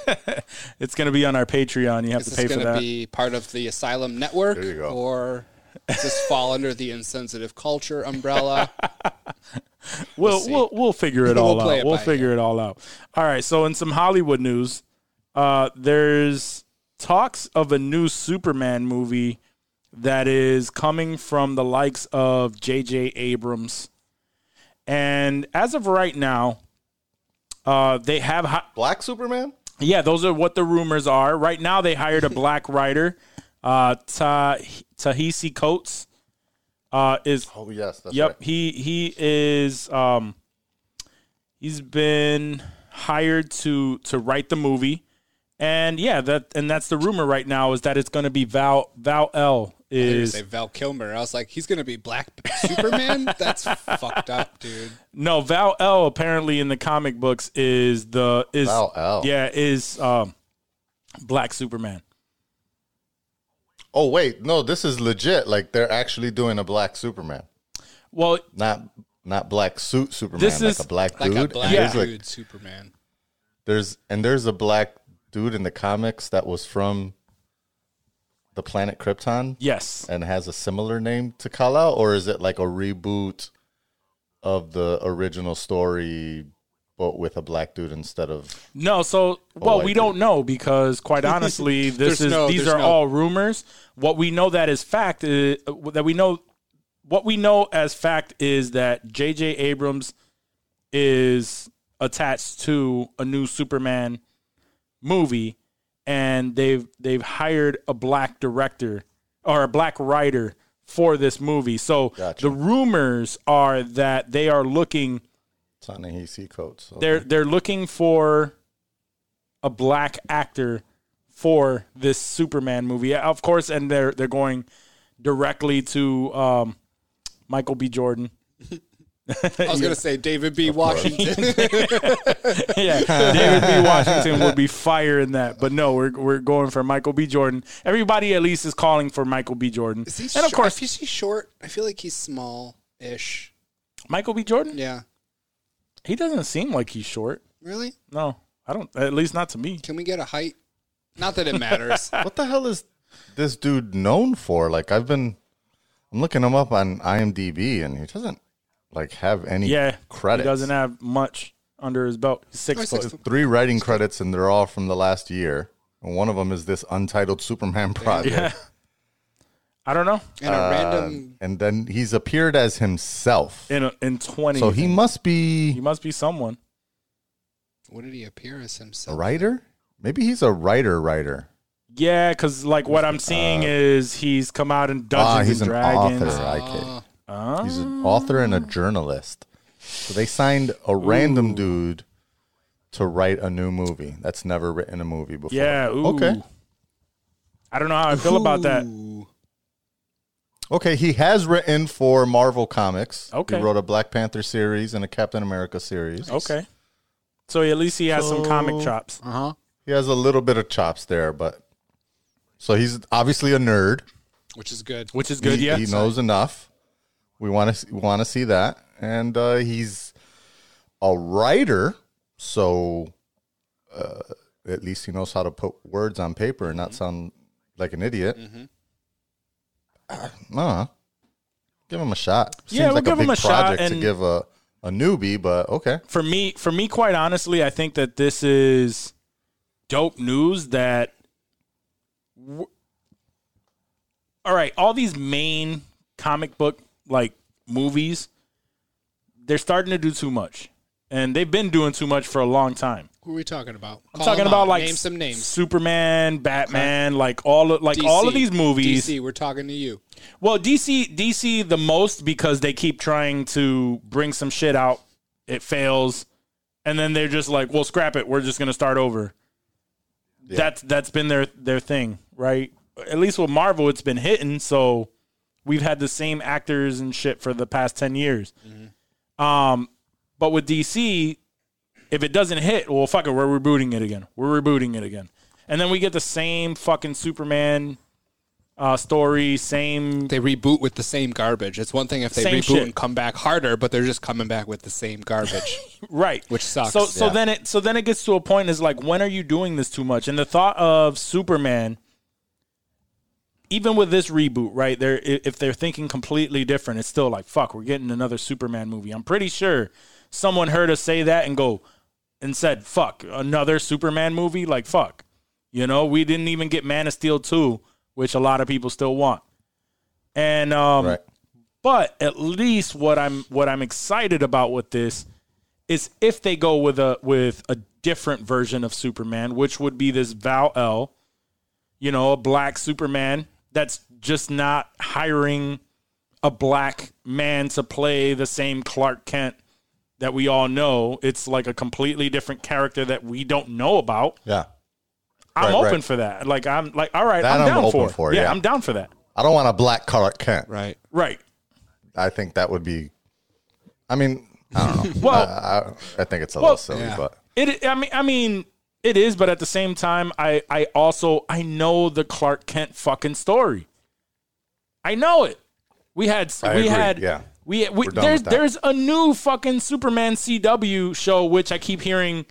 it's gonna be on our Patreon. You have Is to pay this for going to that. be part of the Asylum Network? There you go. Or does this fall under the insensitive culture umbrella? [LAUGHS] we'll see. we'll we'll figure it [LAUGHS] We'll all out. it We'll by figure it all out. All right. So in some Hollywood news, uh, there's talks of a new Superman movie that is coming from the likes of J.J. Abrams, and as of right now, uh, they have. Hi- Black Superman? yeah, those are what the rumors are. Right now, they hired a [LAUGHS] black writer, uh, Ta- Tahisi Coates. Uh, is Oh yes, that's Yep, right. he he is um he's been hired to to write the movie. And yeah, that and that's the rumor right now is that it's going to be Val Val-El was gonna is say Val Kilmer. I was like, he's gonna be Black [LAUGHS] Superman. That's fucked up, dude. no Val-El. Apparently in the comic books is the is Val-El. yeah is um, Black Superman. Oh wait, no, this is legit. Like they're actually doing a black Superman, Well, not not black suit Superman, This like is- a black Like dude. a And black there's, like, dude Superman. there's and there's a black dude in the comics that was from the planet Krypton yes, and has a similar name to Kal-El, or is it like a reboot of the original story, but with a black dude instead of? No, so well, we do. don't know because quite [LAUGHS] honestly, this is no- these are no- all rumors. What we know that is fact is that we know what we know as fact is that J.J. Abrams is attached to a new Superman movie, and they've they've hired a black director or a black writer for this movie. So Gotcha. the rumors are that they are looking Ta-Nehisi Coates. they're they're looking for a black actor for this Superman movie, of course, and they're they're going directly to um, Michael B. Jordan. [LAUGHS] I was gonna say David B. Washington. [LAUGHS] yeah, David B. Washington would be fire in that, but no, we're we're going for Michael B. Jordan. Everybody at least is calling for Michael B. Jordan, Is he and of short? course is he short? I feel like he's small-ish. Michael B. Jordan. Yeah. He doesn't seem like he's short. Really? No, I don't. At least not to me. Can we get a height? Not that it matters. [LAUGHS] what the hell is this dude known for? Like I've been, I'm looking him up on IMDb, and he doesn't like have any Yeah, credits. he doesn't have much under his belt. He's six Oh, foot. six foot. three writing credits, and they're all from the last year. And one of them is this untitled Superman project. Yeah. [LAUGHS] I don't know. And a random. And then he's appeared as himself. In a, in twenty, So he must be he must be someone. What did he appear as himself? a himself? writer. Maybe he's a writer. Writer. Yeah, because like what I'm seeing is he's come out in Dungeons ah, he's and an Dragons. author. I kid. Ah. He's an author and a journalist. So they signed a random dude to write a new movie that's never written a movie before. Yeah. Ooh. Okay. I don't know how I feel about that. Ooh. Okay, he has written for Marvel Comics. Okay. He wrote a Black Panther series and a Captain America series. Okay. So at least he has some comic chops. Uh-huh. He has a little bit of chops there, but so he's obviously a nerd. Which is good. Which is good, he, yeah. he knows enough. We want to want to see that, and uh, he's a writer, so uh, at least he knows how to put words on paper and Mm-hmm. not sound like an idiot. Uh, [CLEARS THROAT] uh, give him a shot. Seems Yeah, we'll like give a big him a shot project to give a a newbie, but okay. For me, for me, quite honestly, I think that this is dope news that w- all right, all these main comic book like movies, they're starting to do too much. And they've been doing too much for a long time. Who are we talking about? I'm talking about like name some names. Superman, Batman, like all of like all of these movies. DC, we're talking to you. Well, DC DC the most because they keep trying to bring some shit out. It fails, and then they're just like, "Well, scrap it. We're just gonna start over." That's that's been their their thing, right? At least with Marvel, it's been hitting. So we've had the same actors and shit for the past ten years. Um, but with DC, if it doesn't hit, well, fuck it, we're rebooting it again. We're rebooting it again, and then we get the same fucking Superman uh, story, same They reboot with the same garbage. It's one thing if they reboot shit. and come back harder, but they're just coming back with the same garbage. [LAUGHS] right Which sucks. so so Yeah. then it so then it gets to a point is like when are you doing this too much and the thought of superman even with this reboot right they're if they're thinking completely different it's still like fuck we're getting another superman movie i'm pretty sure someone heard us say that and go and said fuck another superman movie? Like fuck. You know we didn't even get man of steel 2 which a lot of people still want. And um Right. but at least what I'm what I'm excited about with this is if they go with a with a different version of Superman, which would be this Val-El, you know, a black Superman that's just not hiring a black man to play the same Clark Kent that we all know. It's like a completely different character that we don't know about. Yeah. I'm Right, open right. for that. Like I'm like, all right, That I'm I'm down open for. for, yeah, yeah. I'm down for that. I don't want a black Clark Kent. Right. Right. I think that would be. I mean, I don't know. [LAUGHS] Well- I, I, I think it's a Well, little silly, yeah. but It. I mean. I mean. It is, but at the same time, I. I also. I know the Clark Kent fucking story. I know it. We had. I we agree, had. yeah. We, we We're done there's with that. there's a new fucking Superman CW show which I keep hearing.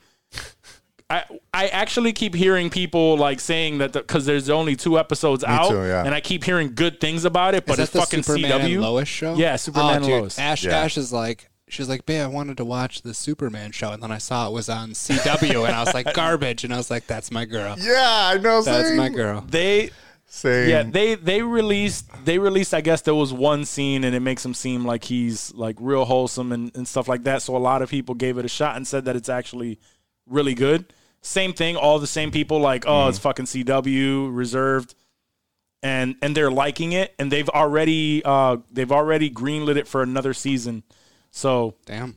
I I actually keep hearing people like saying that because there's only two episodes out, too, yeah. and I keep hearing good things about it. But Is that it's the fucking Superman CW. and Lois show? Yeah, Superman oh, and dude, Lois. Ash, Yeah. Ash is like, she's like, babe, I wanted to watch the Superman show, and then I saw it was on CW, and I was like, [LAUGHS] garbage, and I was like, that's my girl. yeah, I know. That's same, my girl. They Same. yeah they they released they released I guess there was one scene and it makes him seem like he's like real wholesome and, and stuff like that. So a lot of people gave it a shot and said that it's actually really good. Same thing, all the same people like, oh, it's fucking CW reserved. And and they're liking it and they've already uh they've already greenlit it for another season. So Damn.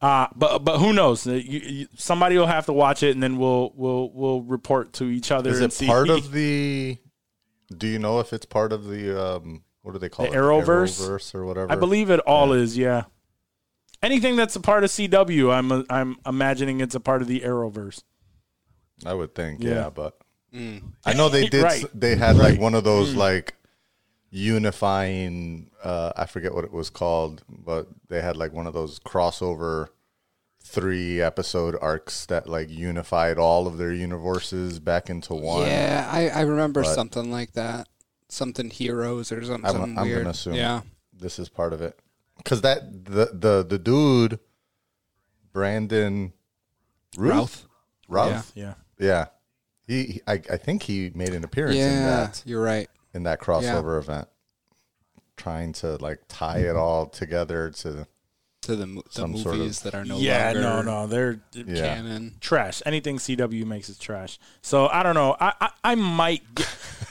uh, but but who knows? Uh, You, you, somebody will have to watch it, and then we'll we'll we'll report to each other. Is and it see. part of the? Do you know if it's part of the? Um, what do they call The it? Arrowverse? Arrowverse or whatever. I believe it all is. Yeah. Anything that's a part of CW, I'm I'm imagining it's a part of the Arrowverse. I would think, Yeah. yeah, but I know they [LAUGHS] did. Right. They had like one of those like unifying. Uh, I forget what it was called, but they had like one of those crossover three episode arcs that like unified all of their universes back into one. Yeah, I, I remember But- something like that. Something heroes or something I'm, I'm weird. gonna assume Yeah. this is part of it because that the the the dude Brandon Routh Ralph. Ralph Yeah. yeah. He, he I, I think he made an appearance in Yeah, that you're right. in that crossover event, trying to like tie it mm-hmm. all together to To the, the Some sort of- movies that are no yeah. longer No. No. They're yeah. canon. trash. Anything CW makes is trash. So I don't know. I I, I might. gi- [LAUGHS]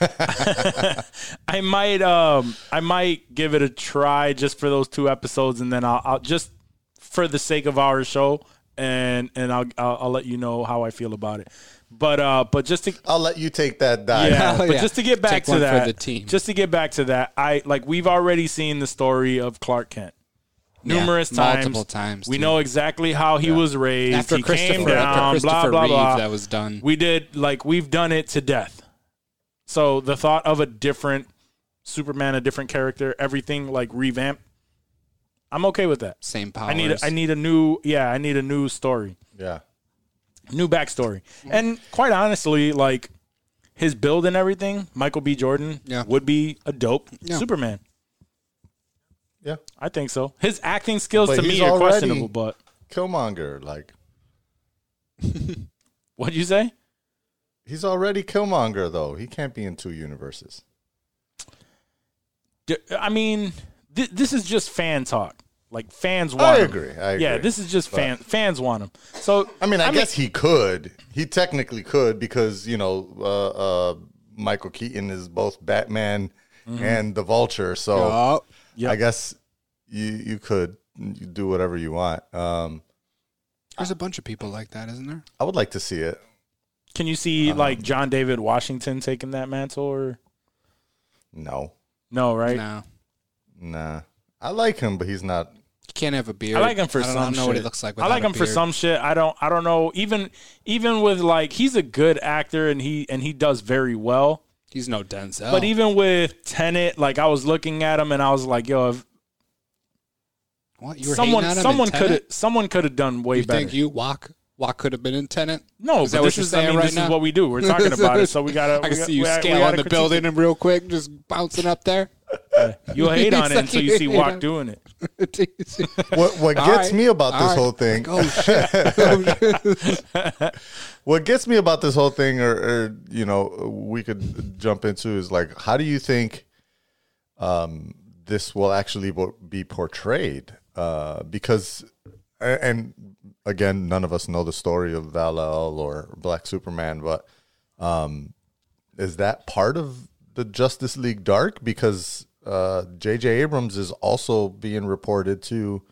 I might um I might give it a try just for those two episodes, and then I'll, I'll just for the sake of our show, and and I'll, I'll I'll let you know how I feel about it. But uh, but just to I'll let you take that dive. yeah, [LAUGHS] Oh, but yeah. just to get back Take to one for that, the team. just to get back to that, I like we've already seen the story of Clark Kent Yeah, numerous times, multiple times, We dude. know exactly how he was raised. After he Christopher, came after Christopher blah blah Reeve, blah. that was done. we did like we've done it to death. So the thought of a different Superman, a different character, everything like revamp, I'm okay with that. Same powers. I need a, I need a new yeah, I need a new story, Yeah. new backstory, and quite honestly, like his build and everything, Michael B. Jordan Yeah. would be a dope Yeah. Superman. Yeah. I think so. His acting skills But to me are questionable, but Killmonger, like [LAUGHS] what'd you say? he's already Killmonger though. He can't be in two universes. I mean, th- this is just fan talk. Like fans want. I agree. I Yeah, this is just fan fans want him. So I mean, I, guess he could. He technically could because you know uh, uh, Michael Keaton is both Batman Mm-hmm. and the Vulture. So Oh, Yep. I guess you you could you do whatever you want. Um, there's a bunch of people like that, isn't there? I would like to see it. Can you see Uh-huh. like John David Washington taking that mantle or No, no? Right? No. nah. I like him, but he's not. You can't have a beard. I like him for I don't, some. I don't know shit. what he looks like. I like him a for some shit. I don't. I don't know. Even even with like he's a good actor and he and he does very well. He's no Denzel. But even with Tenet, like I was looking at him and I was like, yo, if what you were someone on someone could have someone could have done way better. You better. think you walk walk could have been in Tenet? no, Is that but this is I saying mean, right this now? is what we do. We're talking [LAUGHS] about it, so we gotta. I can got- see you we- we scale gotta on the building it. and real quick, just bouncing up there. You'll [LAUGHS] hate on it like until you you [LAUGHS] see Walk doing it. [LAUGHS] What what All gets right. me about All this right. whole thing? Oh shit! [LAUGHS] What gets me about this whole thing, or, or you know, we could jump into is like, how do you think um, this will actually be portrayed? Uh, because, and again, none of us know the story of Val-El or Black Superman, but um, is that part of the Justice League Dark? Because uh, J.J. Abrams is also being reported to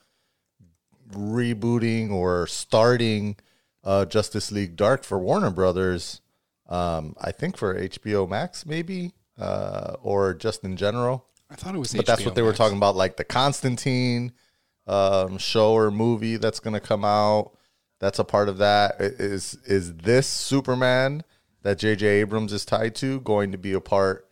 rebooting or starting uh, Justice League Dark for Warner Brothers. Um, I think for HBO Max, maybe. uh, or just in general. I thought it was. But that's what they were talking about, like the Constantine um, show or movie that's going to come out. That's a part of that. Is Is is this Superman that J.J. Abrams is tied to going to be a part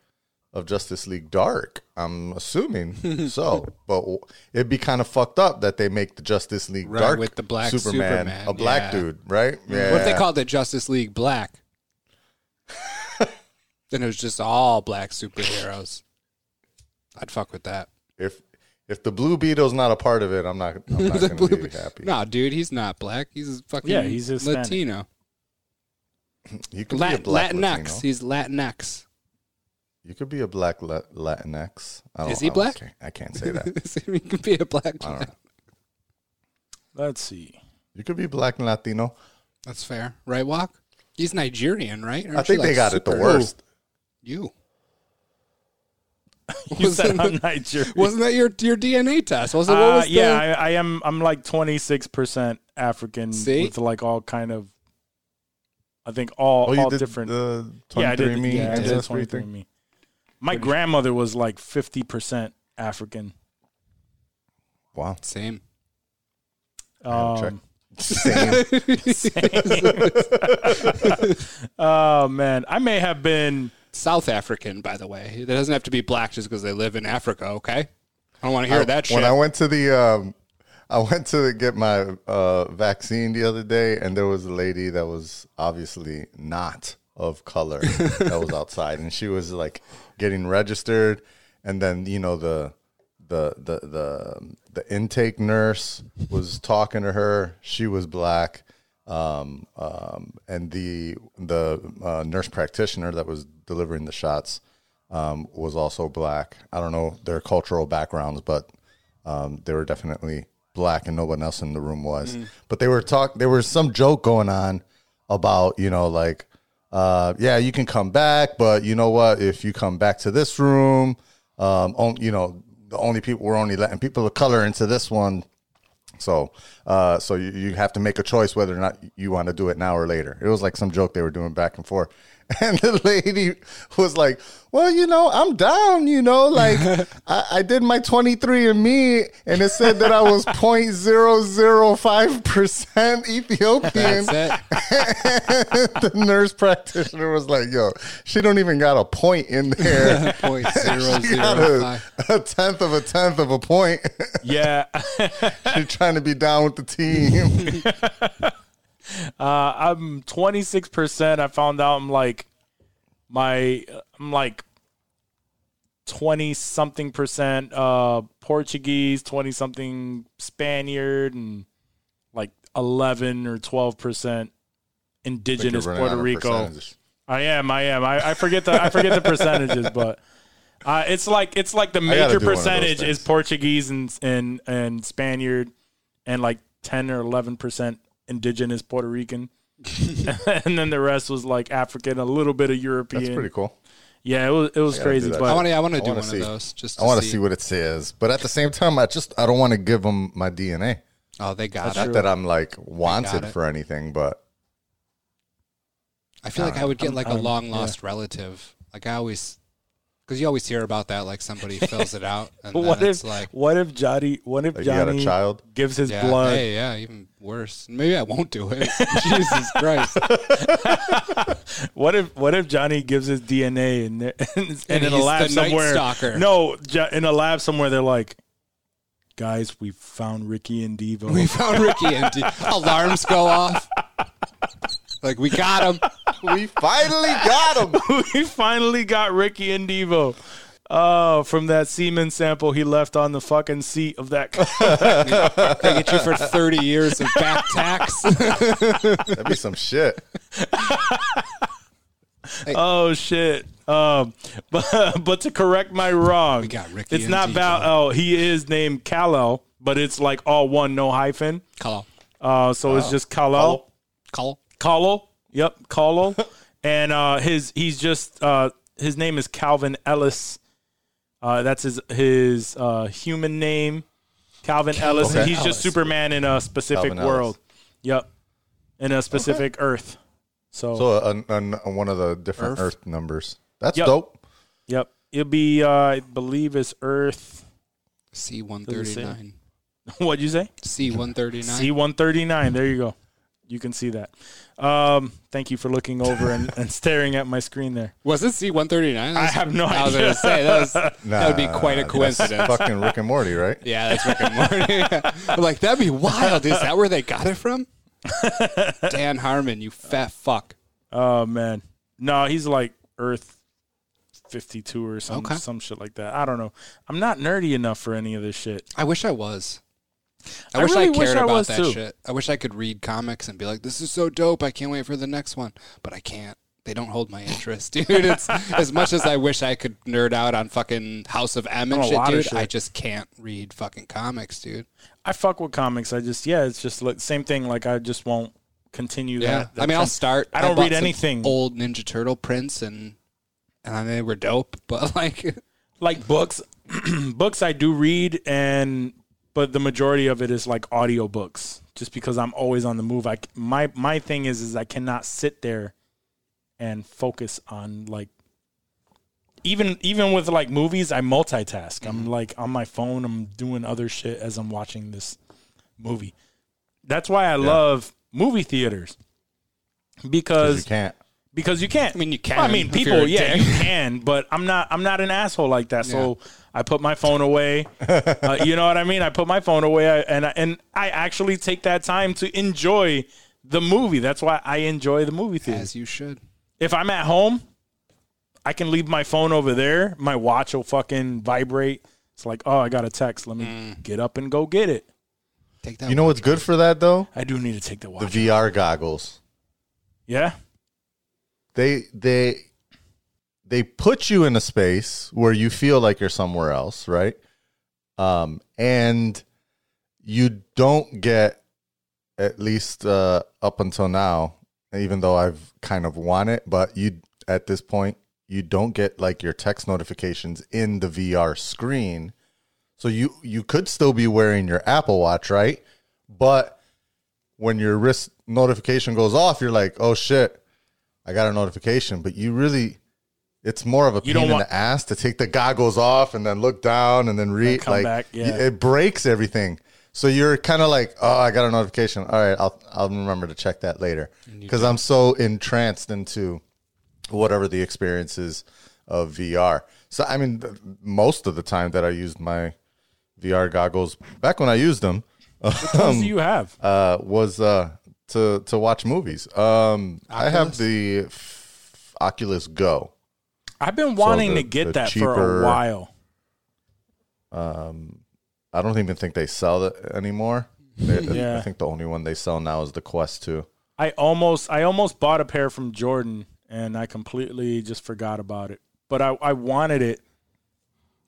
of Justice League Dark? I'm assuming [LAUGHS] so, but it'd be kind of fucked up that they make the Justice League Right, Dark with the black Superman, Superman, a black yeah. dude, right? Yeah. What if they called it Justice League Black? [LAUGHS] then it was just all black superheroes. I'd fuck with that. if if the Blue Beetle's not a part of it, I'm not. I'm [LAUGHS] not going to be happy. No, dude, he's not black. He's fucking Yeah, he's Hispanic. Latino. You could be a black Latinx. Latino. He's Latinx. You could be a black La- Latinx. I don't, Is he I don't- black? I can't say that. [LAUGHS] he could be a black. I don't know. Let's see. You could be black and Latino. That's fair, right? Walk. He's Nigerian, right? I Aren't think you, they like, got it the super- worst. You [LAUGHS] You said Wasn't I'm Nigerian. wasn't that your your DNA test? Was it? What Uh, was yeah, the- I, I am. I'm like 26 percent African See? with like all kind of. I think all Oh, you all did different. the yeah, I did. 23andMe Yeah, I did ancestry thing? 23andMe. My grandmother was like 50 percent African. Wow. Same. Um, Same. [LAUGHS] oh man, I may have been. South African, by the way. It doesn't have to be black just because they live in Africa. Okay. I don't want to hear that shit. when I went to the, um, I went to get my uh, vaccine the other day, and there was a lady that was obviously not of color that was outside, and she was like getting registered, and then you know the the the the the intake nurse was talking to her. She was black, um, um, and the the uh, nurse practitioner that was delivering the shots um, was also black. I don't know their cultural backgrounds, but um, they were definitely black, and no one else in the room was. But they were talk. There was some joke going on about you know like, uh, yeah, you can come back, but you know what? If you come back to this room, um, on, you know the only people we're only letting people of color into this one. So, uh, so you, you have to make a choice whether or not you want to do it now or later. It was like some joke they were doing back and forth, [LAUGHS] and the lady was like, "Well, you know, I'm down. You know, like [LAUGHS] I, I did my 23 and Me, and it said that I was [LAUGHS] 0.005 percent Ethiopian." That's it. the nurse practitioner was like, "Yo, she don't even got a point in there." Point zero She zero got a, a tenth of a tenth of a point. Yeah, She's trying to be down with the team. Uh, I'm 26 percent. I found out I'm like my I'm like 20 something percent uh Portuguese, 20 something Spaniard, and like 11 or 12 percent indigenous You're Puerto Rico. I am. I am. I, I forget the I forget the percentages, [LAUGHS] but uh, it's like it's like the major do one of those percentage is Portuguese and and and Spaniard, and like ten or eleven percent indigenous Puerto Rican, [LAUGHS] [LAUGHS] and then the rest was like African, a little bit of European. That's pretty cool. Yeah, it was it was gotta crazy, but I want to. I want to do one see. of those. Just I want to see what it says, but at the same time, I just I don't want to give them my DNA. Oh, they got Not it. Not that I'm like wanted for anything, but I feel like I would get like a I'm- long lost relative. Like I always, because you always hear about that. Like somebody [LAUGHS] fills it out, and what if it's like, what if Johnny what if like, you got Johnny a child. gives his yeah, blood? hey, yeah, even worse. Maybe I won't do it. [LAUGHS] Jesus Christ! [LAUGHS] What if what if Johnny gives his DNA and and, and, And in a he's lab the Night somewhere? Stalker. No, Jo- in a lab somewhere, they're like, guys, we found Ricky and Devo. We found Ricky and D- alarms go off. Like we got him. [LAUGHS] We finally got him. [LAUGHS] we finally got Ricky and Devo. Oh, from that semen sample he left on the fucking seat of that car. [LAUGHS] They get you for thirty years of back tax. That'd be some shit. oh shit. Um, but but to correct my wrong, We got Ricky it's not. Val. Oh, he is named Kal-El, but it's like all one, no hyphen. Call, Uh, so it's just Kal-El. Kalo. Yep, Kalo. [LAUGHS] and uh, his he's just uh, his name is Calvin Ellis. Uh, that's his his uh, human name, Calvin Ellis. and Okay. he's just Superman in a specific Calvin Ellis. world. Yep, in a specific Earth. So, So uh, an, an, one of the different Earth. Earth, numbers. That's Yep. dope. Yep. It'll be, uh, I believe it's Earth. C one thirty nine. [LAUGHS] What'd you say? C one thirty nine. C one thirty nine. There you go. You can see that. Um, thank you for looking over and, and staring at my screen there. Was it C one thirty nine? I have no idea. I was gonna say that, was, [LAUGHS] that would be quite a that's coincidence. fucking Rick and Morty, right? [LAUGHS] Yeah, that's Rick and Morty. [LAUGHS] I'm like, that'd be wild. Is that where they got it from? Dan Harmon, you fat fuck. Oh man, no, he's like Earth fifty two or some Okay. some shit like that. I don't know. I'm not nerdy enough for any of this shit. I wish I was. I, I wish really I wish cared I about that too. shit. I wish I could read comics and be like, "This is so dope! I can't wait for the next one." But I can't. They don't hold my interest, [LAUGHS] dude. It's as much as I wish I could nerd out on fucking House of M and shit, dude. shit. I just can't read fucking comics, dude. I fuck with comics. I just yeah, it's just like same thing. Like I just won't continue Yeah, that. that I mean, I'll start. I don't bought read anything. Old Ninja Turtle prints and and I they were dope, [LAUGHS] but like, like books. [CLEARS THROAT] books I do read, and but the majority of it is like audio books. Just because I'm always on the move. I my my thing is is I cannot sit there and focus on like even even with like movies. I multitask. Mm-hmm. I'm like on my phone. I'm doing other shit as I'm watching this movie. That's why I love movie theaters because you can't. Because you can't. I mean, you can I mean, people, yeah, dick. you can, but I'm not. I'm not an asshole like that. So I put my phone away. [LAUGHS] uh, you know what I mean? I put my phone away, I- and I, and I actually take that time to enjoy the movie. That's why I enjoy the movie theater. as you should. If I'm at home, I can leave my phone over there. My watch will fucking vibrate. It's like, oh, I got a text. Let me Mm. get up and go get it. Take that. You know what's good for that though? I do need to take the watch. The watch. VR goggles. yeah, They they they put you in a space where you feel like you're somewhere else, right? Um, and you don't get at least uh, up until now, even though I've kind of won it, but you at this point you don't get like your text notifications in the VR screen. So you you could still be wearing your Apple Watch, right? But when your wrist notification goes off, you're like, "Oh shit, I got a notification." But you really it's more of a You pain don't in the ass to take the goggles off and then look down and then read come like back, yeah. it breaks everything. So you're kind of like, "Oh, I got a notification. All right, I'll I'll remember to check that later." Cuz I'm so entranced into whatever the experience is of VR. So I mean, th- most of the time that I used my VR goggles back when I used them what do you have? uh, was uh, to to watch movies. Um, I have the f- Oculus Go. I've been wanting the- to get the that for a while. Um, I don't even think they sell it anymore. They- Yeah. I think the only one they sell now is the Quest Two. I almost I almost bought a pair from Jordan and I completely just forgot about it. But I, I wanted it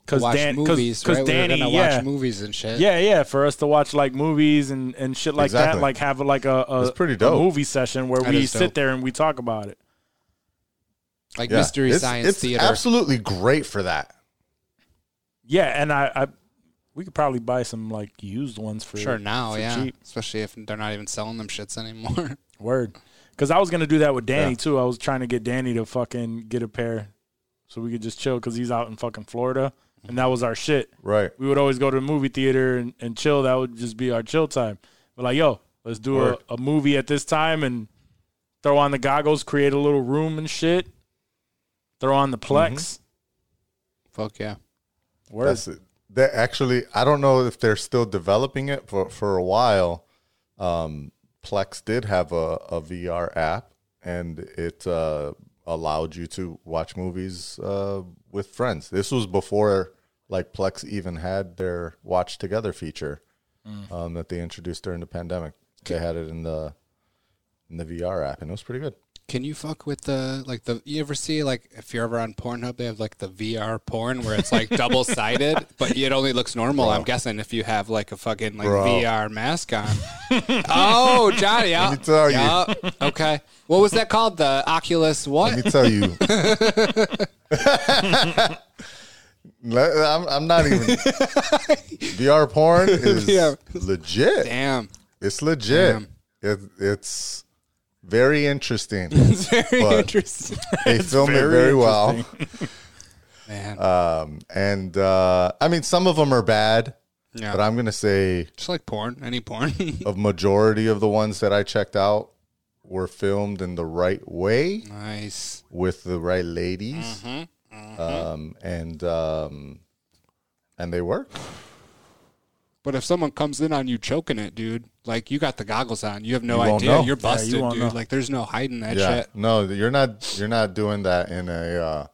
because Dan, movies, because right? Danny, we were yeah, watch movies and shit. yeah, yeah, for us to watch like movies and, and shit like Exactly. that, like have like a, a, It's pretty a dope. movie session where That we sit dope. there and we talk about it. like Yeah. mystery it's, science it's theater. absolutely great for that. Yeah, and I, I we could probably buy some like used ones for Sure, now, for yeah, cheap. especially if they're not even selling them shits anymore. [LAUGHS] Word. Because I was gonna do that with Danny Yeah. too. I was trying to get Danny to fucking get a pair, so we could just chill because he's out in fucking Florida, and that was our shit. Right. We would always go to the movie theater and, and chill. That would just be our chill time. But like, yo, let's do a, a movie at this time and throw on the goggles, create a little room and shit. Throw on the Plex. Fuck yeah. Word. That's it. That actually, I don't know if they're still developing it for for a while. Um, Plex did have a, a VR app, and it uh, allowed you to watch movies uh, with friends. This was before like Plex even had their watch together feature um, that they introduced during the pandemic. They had it in the in the VR app, and it was pretty good. Can you fuck with the like the you ever see like if you're ever on Pornhub they have like the VR porn where it's like [LAUGHS] double sided but it only looks normal. I'm guessing if you have like a fucking like Bro. VR mask on. [LAUGHS] oh, Johnny, yeah. me tell you. Okay. What was that called? The Oculus what? Let me tell you. [LAUGHS] Let- I'm, I'm not even. [LAUGHS] VR porn is Yeah. legit. Damn. It's legit. Damn. It, it's very interesting. [LAUGHS] It's very But- interesting. They film it very very well. Man. [LAUGHS] Um, and uh, I mean, some of them are bad, yeah. but I'm gonna say Just like porn, any porn. of majority of the ones that I checked out were filmed in the right way nice. with the right ladies, Mm-hmm. Um, and um, and they work. But if someone comes in on you choking it, dude, like you got the goggles on, you have no You idea. know. You're busted, won't dude. know. Like there's no hiding that yeah, shit. no, you're not. You're not doing that in a uh,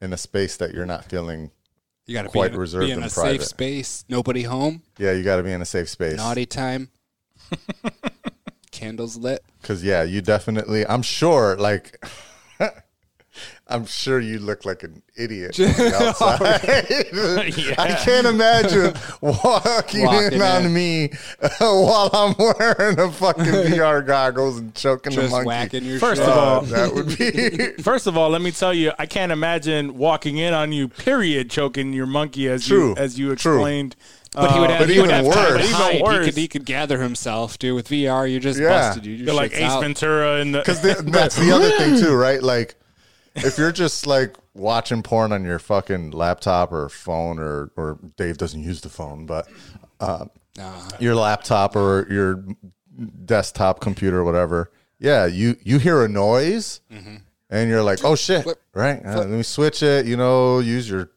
in a space that you're not feeling. You got to Quite be in, reserved be in and a private. safe space. Nobody home. Yeah, you got to be in a safe space. Naughty time. [LAUGHS] Candles lit. Because yeah, you definitely. I'm sure. Like, [LAUGHS] I'm sure you look like an idiot [LAUGHS] on the outside. [LAUGHS] [LAUGHS] I can't imagine walking, Walking in on in. me while I'm wearing a fucking VR goggles and choking the Just monkey. whacking your First shit. of Uh, all, that would be First of all, let me tell you, I can't imagine walking in on you. Period, choking your monkey as True. you as you True. explained. But he would Uh, have, but he would even have time worse. to hide. Even worse. He could, he could gather himself, dude. With VR, you're just Yeah. busted. Dude. You're like Ace out. Ventura in the. because that's the other thing too, right? Like, if you're just like watching porn on your fucking laptop or phone, or or Dave doesn't use the phone, but uh, Nah. your laptop or your desktop computer or whatever. Yeah, you you hear a noise and you're like, oh shit, Flip. right? Uh, let me switch it. You know, use your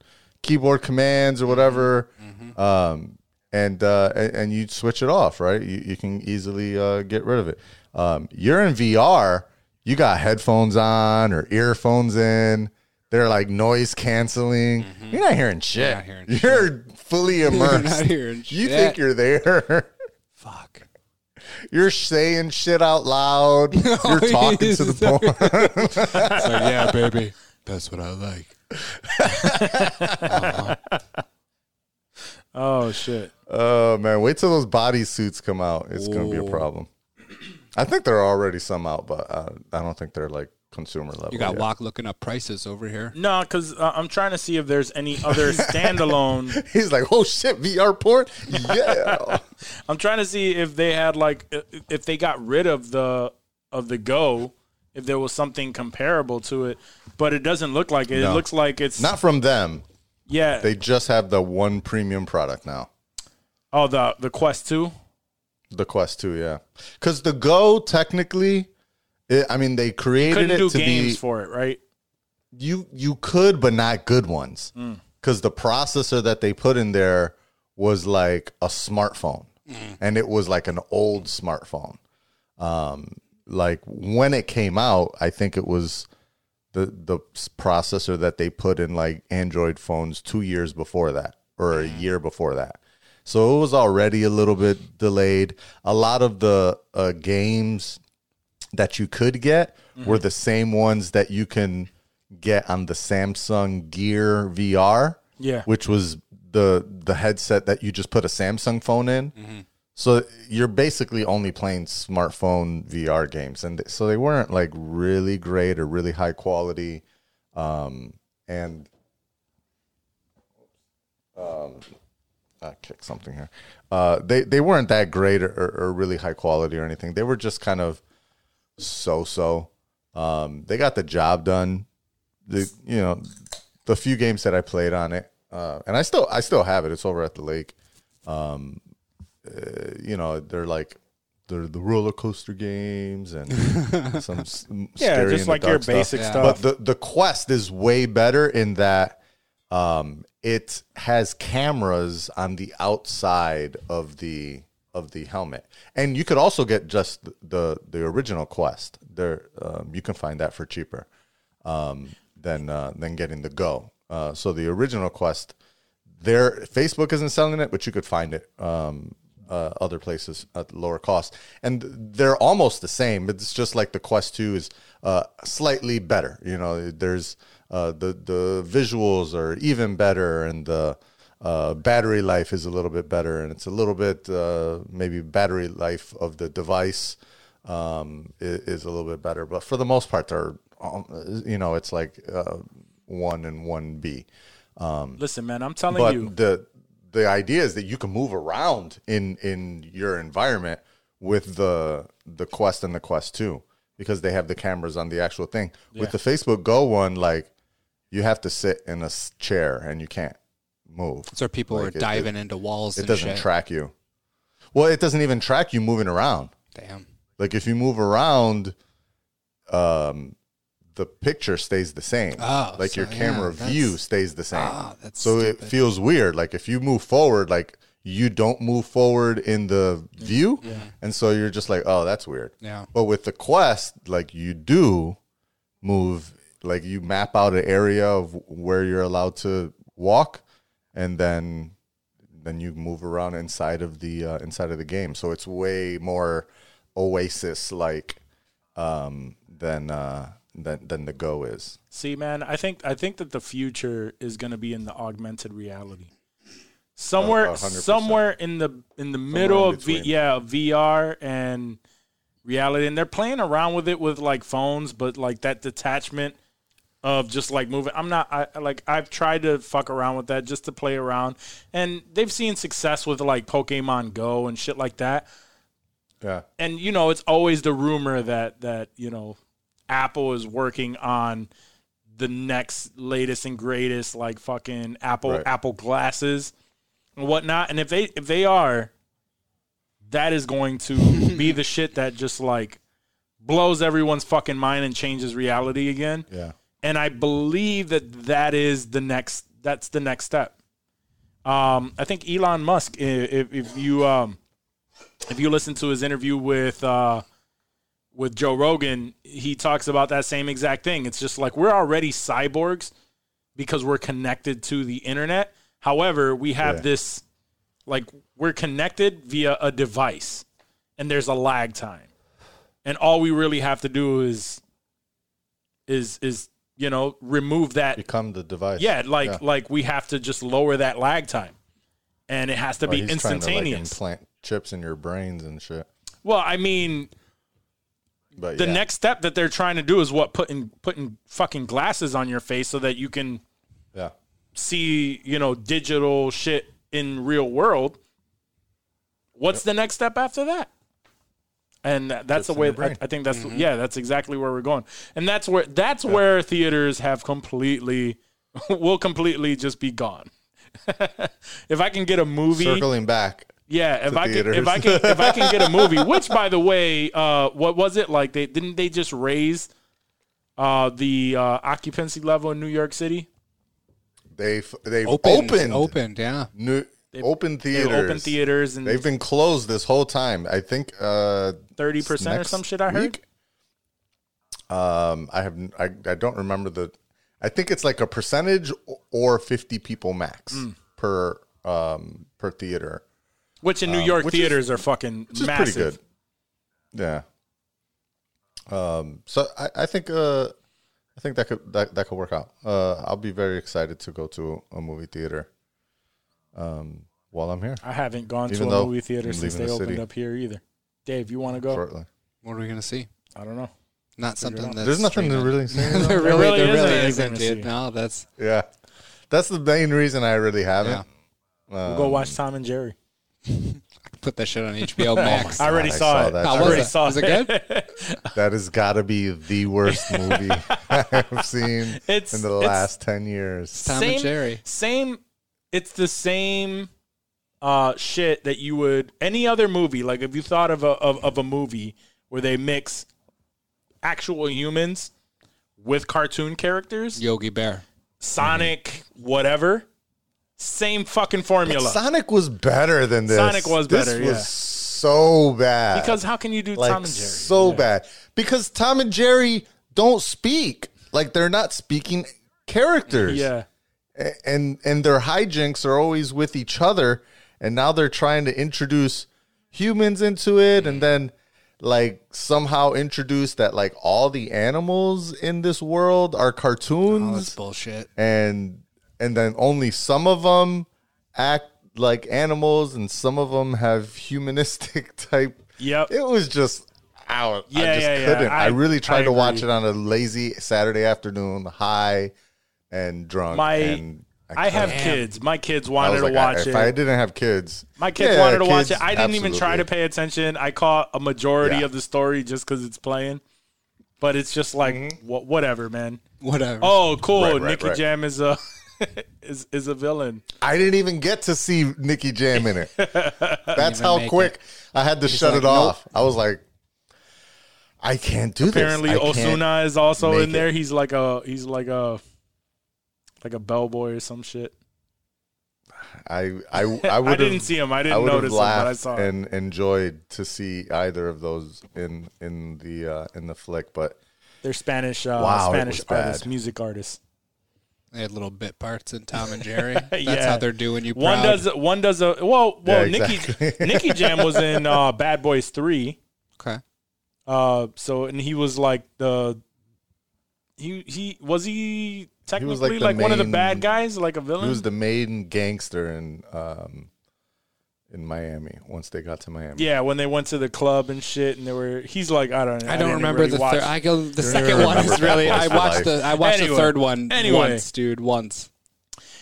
keyboard commands or whatever, um, and uh, and, and you switch it off. Right? You you can easily uh, get rid of it. Um, you're in VR. You got headphones on or earphones in. They're like noise canceling. Mm-hmm. You're not hearing shit. not hearing You're fully [LAUGHS] immersed. not hearing You shit. think you're there. [LAUGHS] Fuck. You're saying shit out loud. [LAUGHS] You're oh, talking to the porn. So yeah, baby, that's what I like. Oh, oh shit! Oh man, wait till those body suits come out. It's gonna be a problem. I think there are already some out, but uh, I don't think they're like consumer level. You got yet. Walk looking up prices over here. No, because uh, I'm trying to see if there's any other [LAUGHS] standalone. [LAUGHS] He's like, oh shit, VR port. Yeah. [LAUGHS] I'm trying to see if they had like if they got rid of the of the Go, if there was something comparable to it, but it doesn't look like it. It looks like it's Not from them. yeah. They just have the one premium product now. oh, the the Quest Two. The Quest 2, yeah. Because the Go, technically, it, I mean, they created Couldn't it do to games be. for it, right? you you could, but not good ones, mm. because the processor that they put in there was like a smartphone, mm. and it was like an old smartphone. Um, like when it came out, I think it was the the s- processor that they put in like Android phones two years before that, or a mm. year before that. So it was already a little bit delayed. A lot of the uh, games that you could get were the same ones that you can get on the Samsung Gear VR. Yeah. Which was the the headset that you just put a Samsung phone in. So you're basically only playing smartphone VR games, and th- so they weren't like really great or really high quality. Um, and um, I kicked something here. Uh, they they weren't that great or, or really high quality or anything. They were just kind of so so. Um, they got the job done. The you know the few games that I played on it, uh, and I still I still have it. It's over at the lake. Um, uh, you know they're like they're the roller coaster games and [LAUGHS] some Yeah, scary just like your stuff. basic Yeah. stuff. But the the Quest is way better in that um, it has cameras on the outside of the of the helmet, and you could also get just the the original Quest. There, um, you can find that for cheaper um, than uh, than getting the Go. Uh, so the original Quest, there Facebook isn't selling it, but you could find it um, uh, other places at lower cost, and they're almost the same. It's just like the Quest Two is uh, slightly better. You know, there's uh, the the visuals are even better, and the uh, battery life is a little bit better, and it's a little bit uh, maybe battery life of the device um, is, is a little bit better. But for the most part, they're um, you know it's like uh, one and one B. Listen, man, I'm telling But you, the the idea is that you can move around in in your environment with the the Quest and the Quest Two because they have the cameras on the actual thing. With the Facebook Go one, like you have to sit in a s- chair and you can't move. So people Like, are it- diving into walls It and doesn't shit. track you. Well, it doesn't even track you moving around. Damn. Like if you move around, um, the picture stays the same. Oh, like so, your yeah, camera that's- view stays the same. Ah, that's so it stupid. feels weird. Like if you move forward, like you don't move forward in the view, and so you're just like, oh, that's weird. Yeah. But with the Quest, like you do move, like you map out an area of where you're allowed to walk, and then then you move around inside of the uh, inside of the game. So it's way more Oasis like um, than uh, than than the Go is. See, man, I think I think that the future is going to be in the augmented reality. Somewhere, hundred somewhere in the in the middle in of v, yeah VR and reality, and they're playing around with it with like phones, but like that detachment of just like moving. I'm not I like I've tried to fuck around with that just to play around, and they've seen success with like Pokemon Go and shit like that Yeah. and you know it's always the rumor that that you know apple is working on the next latest and greatest like fucking apple Right. apple glasses and whatnot and if they if they are that is going to [LAUGHS] be the shit that just like blows everyone's fucking mind and changes reality again Yeah. And I believe that that is the next. That's the next step. Um, I think Elon Musk. If, if you um, if you listen to his interview with uh, with Joe Rogan, he talks about that same exact thing. It's just like we're already cyborgs because we're connected to the internet. However, we have Yeah. this like we're connected via a device, and there's a lag time, and all we really have to do is is is you know remove that Become the device. yeah like like we have to just lower that lag time and it has to Oh, be trying to, like, instantaneous implant chips in your brains and shit. well i mean But the yeah. next step that they're trying to do is what putting putting fucking glasses on your face so that you can yeah. see you know digital shit in real world what's the next step after that and that- that's Chips the way I. I think that's yeah that's exactly where we're going and that's where that's where theaters have completely [LAUGHS] will completely just be gone [LAUGHS] if i can get a movie Circling back. Yeah, if to I can, if I can, if I can get a movie, [LAUGHS] which by the way, uh, what was it like? They didn't they just raise uh, the uh, occupancy level in New York City? They've they've Opened, opened opened, yeah. new open theaters. open theaters and They've been closed this whole time. I think uh thirty percent or some shit. I heard. week. Um, I have I, I don't remember the. I think it's like a percentage or fifty people max Mm. per um per theater, Which in New York Um, which is- theaters are fucking massive. pretty good. Yeah. Um. So I I think uh I think that could that that could work out. Uh, I'll be very excited to go to a movie theater. Um, while I'm here I haven't gone Even to a though movie theater I'm since they the opened city. up here either. Dave, you want to go? shortly. What are we gonna see? I don't know. Not something that's There's nothing to really see. [LAUGHS] there though. really, really there isn't really anything isn't, dude. see. No, that's yeah, that's the main reason I really haven't. yeah. We'll go watch Tom and Jerry. Put that shit on HBO Max. [LAUGHS] I already God, I saw, saw it. that I already was it? saw Was it good? [LAUGHS] That has got to be the worst movie I've seen It's- in the it's- last ten years. Tom same, and Jerry. Same. It's the same uh, shit that you would any other movie. Like if you thought of a of, of a movie where they mix actual humans with cartoon characters, Yogi Bear. Sonic, whatever. Same fucking formula. Sonic was better than this. Sonic was This better, This was yeah. so bad. because how can you do like Tom and Jerry? so bad. Because Tom and Jerry don't speak. Like they're not speaking characters. Yeah. And and their hijinks are always with each other and now they're trying to introduce humans into it and then like somehow introduce that like all the animals in this world are Oh, that's cartoons bullshit. and and then only some of them act like animals and some of them have humanistic [LAUGHS] type Yep. it was just out i Yeah, just yeah, yeah. couldn't I, I- really tried I to watch it on a lazy saturday afternoon high and drunk My and I have Damn. kids. My kids I wanted was to like, I- watch if it. I didn't have kids, My kids yeah, wanted to watch kids, it. I didn't even try to absolutely. pay attention. I caught a majority Yeah. of the story just because it's playing. but it's just like mm-hmm. wha- whatever, man. Whatever. Oh, cool. Right, right, Nicky right. Jam is a [LAUGHS] is is a villain. I didn't even get to see Nicky Jam in it. [LAUGHS] That's even how make quick I had to shut like, it off. I was like, I can't do Apparently, this. I can't Ozuna is also make in there. it. He's like a he's like a like a bellboy or some shit. I I I [LAUGHS] I didn't see him. I I didn't would have notice him, but I laughed saw him. and enjoyed to see either of those in in the uh, in the flick. But They're Spanish uh, Wow, Spanish was bad. artists, music artists. They had little bit parts in Tom and [LAUGHS] Jerry. That's Yeah. how they're doing you. One does one does a well well Yeah, Nicky exactly. [LAUGHS] Nicky Jam was in uh, Bad Boys Three. Okay. Uh, so and he was like the he he was he technically like like, the one of the bad guys, like a villain. he was the main gangster in um in Miami once they got to Miami. yeah, when they went to the club and shit, and they were he's like I don't know. I don't remember really the third. I go. The second one is really. I watched Life. the. I watched Anyway. the third one Anyway. once, dude. Once.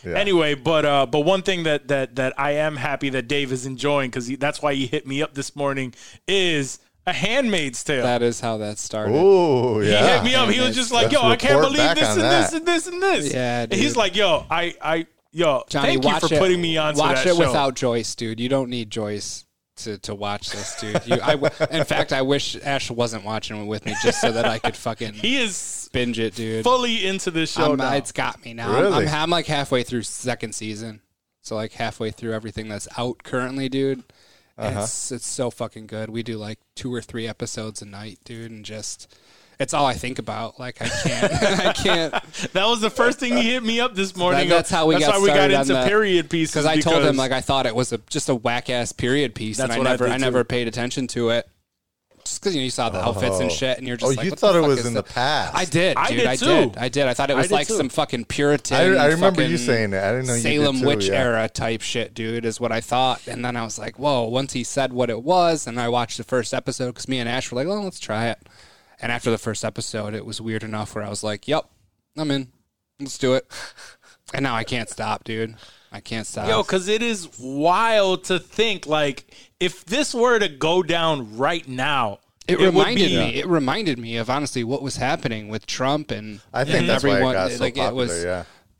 Yeah. Anyway, but uh, but one thing that that that I am happy that Dave is enjoying because that's why he hit me up this morning is a Handmaid's Tale. That is how that started. Ooh, He yeah. hit me up. He was just like, "Yo, I can't report believe back this on and that. this and this and this." Yeah, and he's like, "Yo, I, I, yo, Johnny, thank you watch for it. putting me on Watch that it show." without Joyce, dude. You don't need Joyce to, to watch this, dude. You, I w- in fact, I wish Ash wasn't watching it with me just so that I could fucking [LAUGHS] he is binge it, dude. fully into this show I'm- now. it's got me now. I'm- Really? I'm, I'm like halfway through second season, so like halfway through everything that's out currently, dude. And Uh-huh. It's it's so fucking good. We do like two or three episodes a night, dude, and just it's all I think about. Like I can't, [LAUGHS] I can't, that was the first thing he hit me up this morning. That- that's how we that's got why we got started on into the- period pieces. because I told him like I thought it was a just a whack ass period piece, That's and I what I never I, too. never paid attention to it. Just because you, know, you saw the outfits and Oh. shit, and you're just Oh, like, you what thought the it fuck was is in that? the past. I did, I dude. did I too. did. I did. I thought it was did like too. some fucking Puritan. I, I remember you fucking saying it. I didn't know you Salem did too, witch yeah. era type shit, dude, is what I thought. And then I was like, whoa, once he said what it was, and I watched the first episode because me and Ash were like, well, let's try it. And after the first episode, it was weird enough where I was like, yep, I'm in. Let's do it. And now I can't stop, dude. I can't stop. Yo, because it is wild to think like if this were to go down right now, it, would reminded be- me. It reminded me of honestly what was happening with Trump and I think and that's why everyone. it got so like popular. it was, yeah. [SIGHS]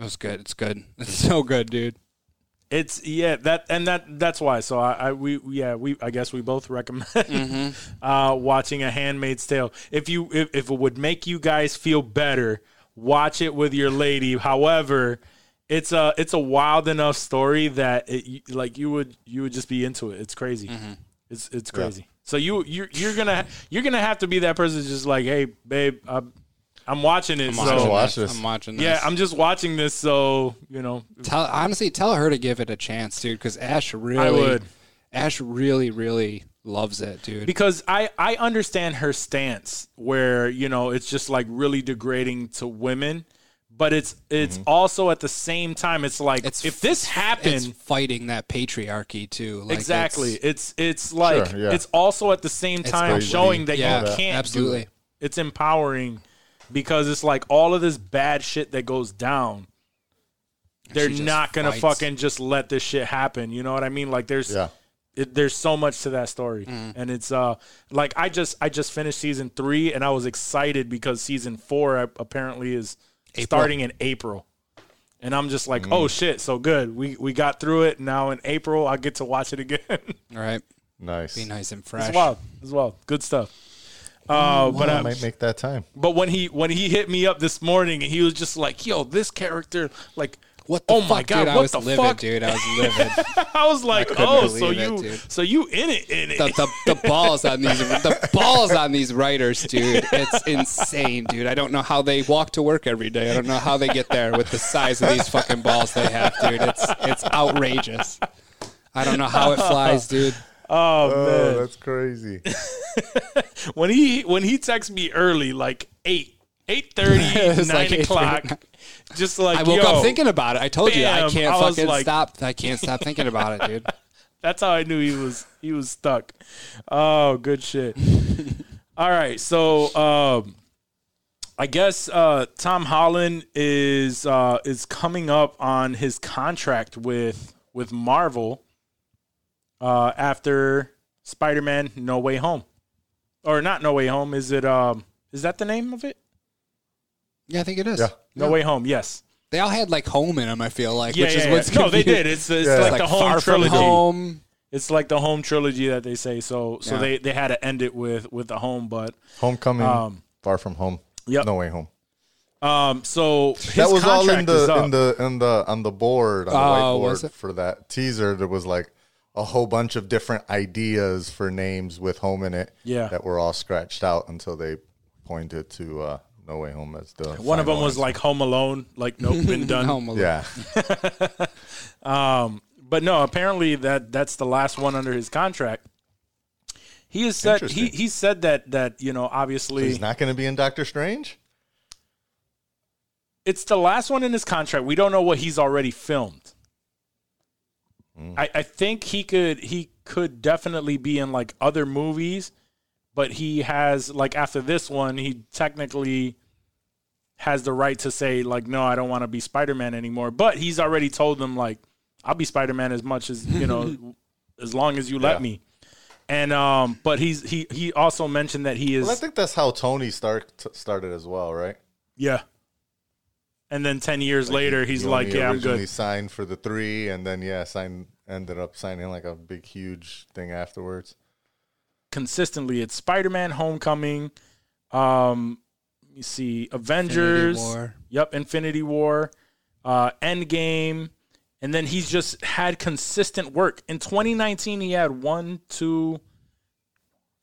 it was good. It's good. [LAUGHS] It's so good, dude. It's yeah that and that that's why. So I, I we yeah we I guess we both recommend [LAUGHS] Mm-hmm. uh, watching A Handmaid's Tale. If you if, if it would make you guys feel better, watch it with your lady. However, it's a it's a wild enough story that it, like you would you would just be into it. It's crazy. Mm-hmm. It's it's crazy. So you you're you're gonna you're gonna have to be that person just like hey babe I'm, I'm watching it. I'm so watching this. this. I'm watching this. yeah I'm just watching this. So you know Tell honestly, tell her to give it a chance, dude. Because Ash really, I would. Ash really, really loves it, dude. because I I understand her stance where you know it's just like really degrading to women, but it's it's also at the same time it's like It's if this it's happened fighting that patriarchy too. Like exactly it's- it's it's like Sure, yeah. it's also at the same time showing that Yeah, you can't absolutely. do it. It's empowering because it's like all of this bad shit that goes down. They're not gonna fights. fucking just let this shit happen. You know what I mean? Like there's Yeah. it, there's so much to that story Mm. and it's uh like i just i just finished season three and i was excited because season four uh, apparently is starting in april and i'm just like Mm. oh shit so good we we got through it now in april i get to watch it again it's [LAUGHS] all right. Nice. Be nice and fresh. wild it's wild good stuff uh, but I I, might make that time. but when he when he hit me up this morning and he was just like yo this character like What the oh fuck, my god dude? I what was the livid, fuck dude. I was livid. [LAUGHS] i was like couldn't oh so believe it, you so you in it in it the, the, the balls on these the balls on these writers, dude. It's insane, dude. I don't know how they walk to work every day. I don't know how they get there with the size of these fucking balls they have, dude. It's it's outrageous. I don't know how it flies, dude. [LAUGHS] Oh, oh man Oh, that's crazy. [LAUGHS] when he when he texts me early, like eight, eight thirty, It was nine like 8:30. o'clock, just like I woke up thinking about it. I told you I can't I fucking like- stop. I can't stop thinking about it, dude. [LAUGHS] That's how I knew he was he was stuck. Oh, good shit. [LAUGHS] All right, so um, I guess uh, Tom Holland is uh, is coming up on his contract with with Marvel uh, after Spider Man No Way Home. or not No Way Home. Is it? Um, is that the name of it? Yeah, I think it is. Yeah. No Way Home. Yes. They all had like home in them. I feel like, Yeah, which yeah, is yeah. what's no, they confusing. did. It's, it's Yeah. like, like the home far trilogy. from home. It's like the home trilogy that they say. So so Yeah. they they had to end it with with the home, but Homecoming, Um, Far From Home, yep. No Way Home. um so his that was all in contract is the up. in the in the on the board on the Oh, was whiteboard it? for that teaser. There was like a whole bunch of different ideas for names with home in it. Yeah. that were all scratched out until they pointed to uh, No Way Home as the One of them was like Home Alone, like nope, been [LAUGHS] done. Home Alone. yeah. [LAUGHS] Um, but no, apparently that that's the last one under his contract. He has said he he said that that you know obviously He's not going to be in Doctor Strange. it's the last one in his contract. We don't know what he's already filmed. Hmm. I, I think he could he could definitely be in like other movies, but he has like after this one, he technically has the right to say like no, I don't want to be Spider Man anymore. But he's already told them like I'll be Spider Man as much as you know, [LAUGHS] as long as you let Yeah. me. And um, but he's he he also mentioned that he is Well, I think that's how Tony start t- started as well, right? yeah. And then ten years later, he's He like, "Yeah, I'm good." Signed for the three, and then yeah, signed ended up signing like a big, huge thing afterwards. Consistently, it's Spider-Man: Homecoming. Um, me see, Avengers. War. Yep, Infinity War, uh, Endgame, and then he's just had consistent work. In 2019, he had one, two,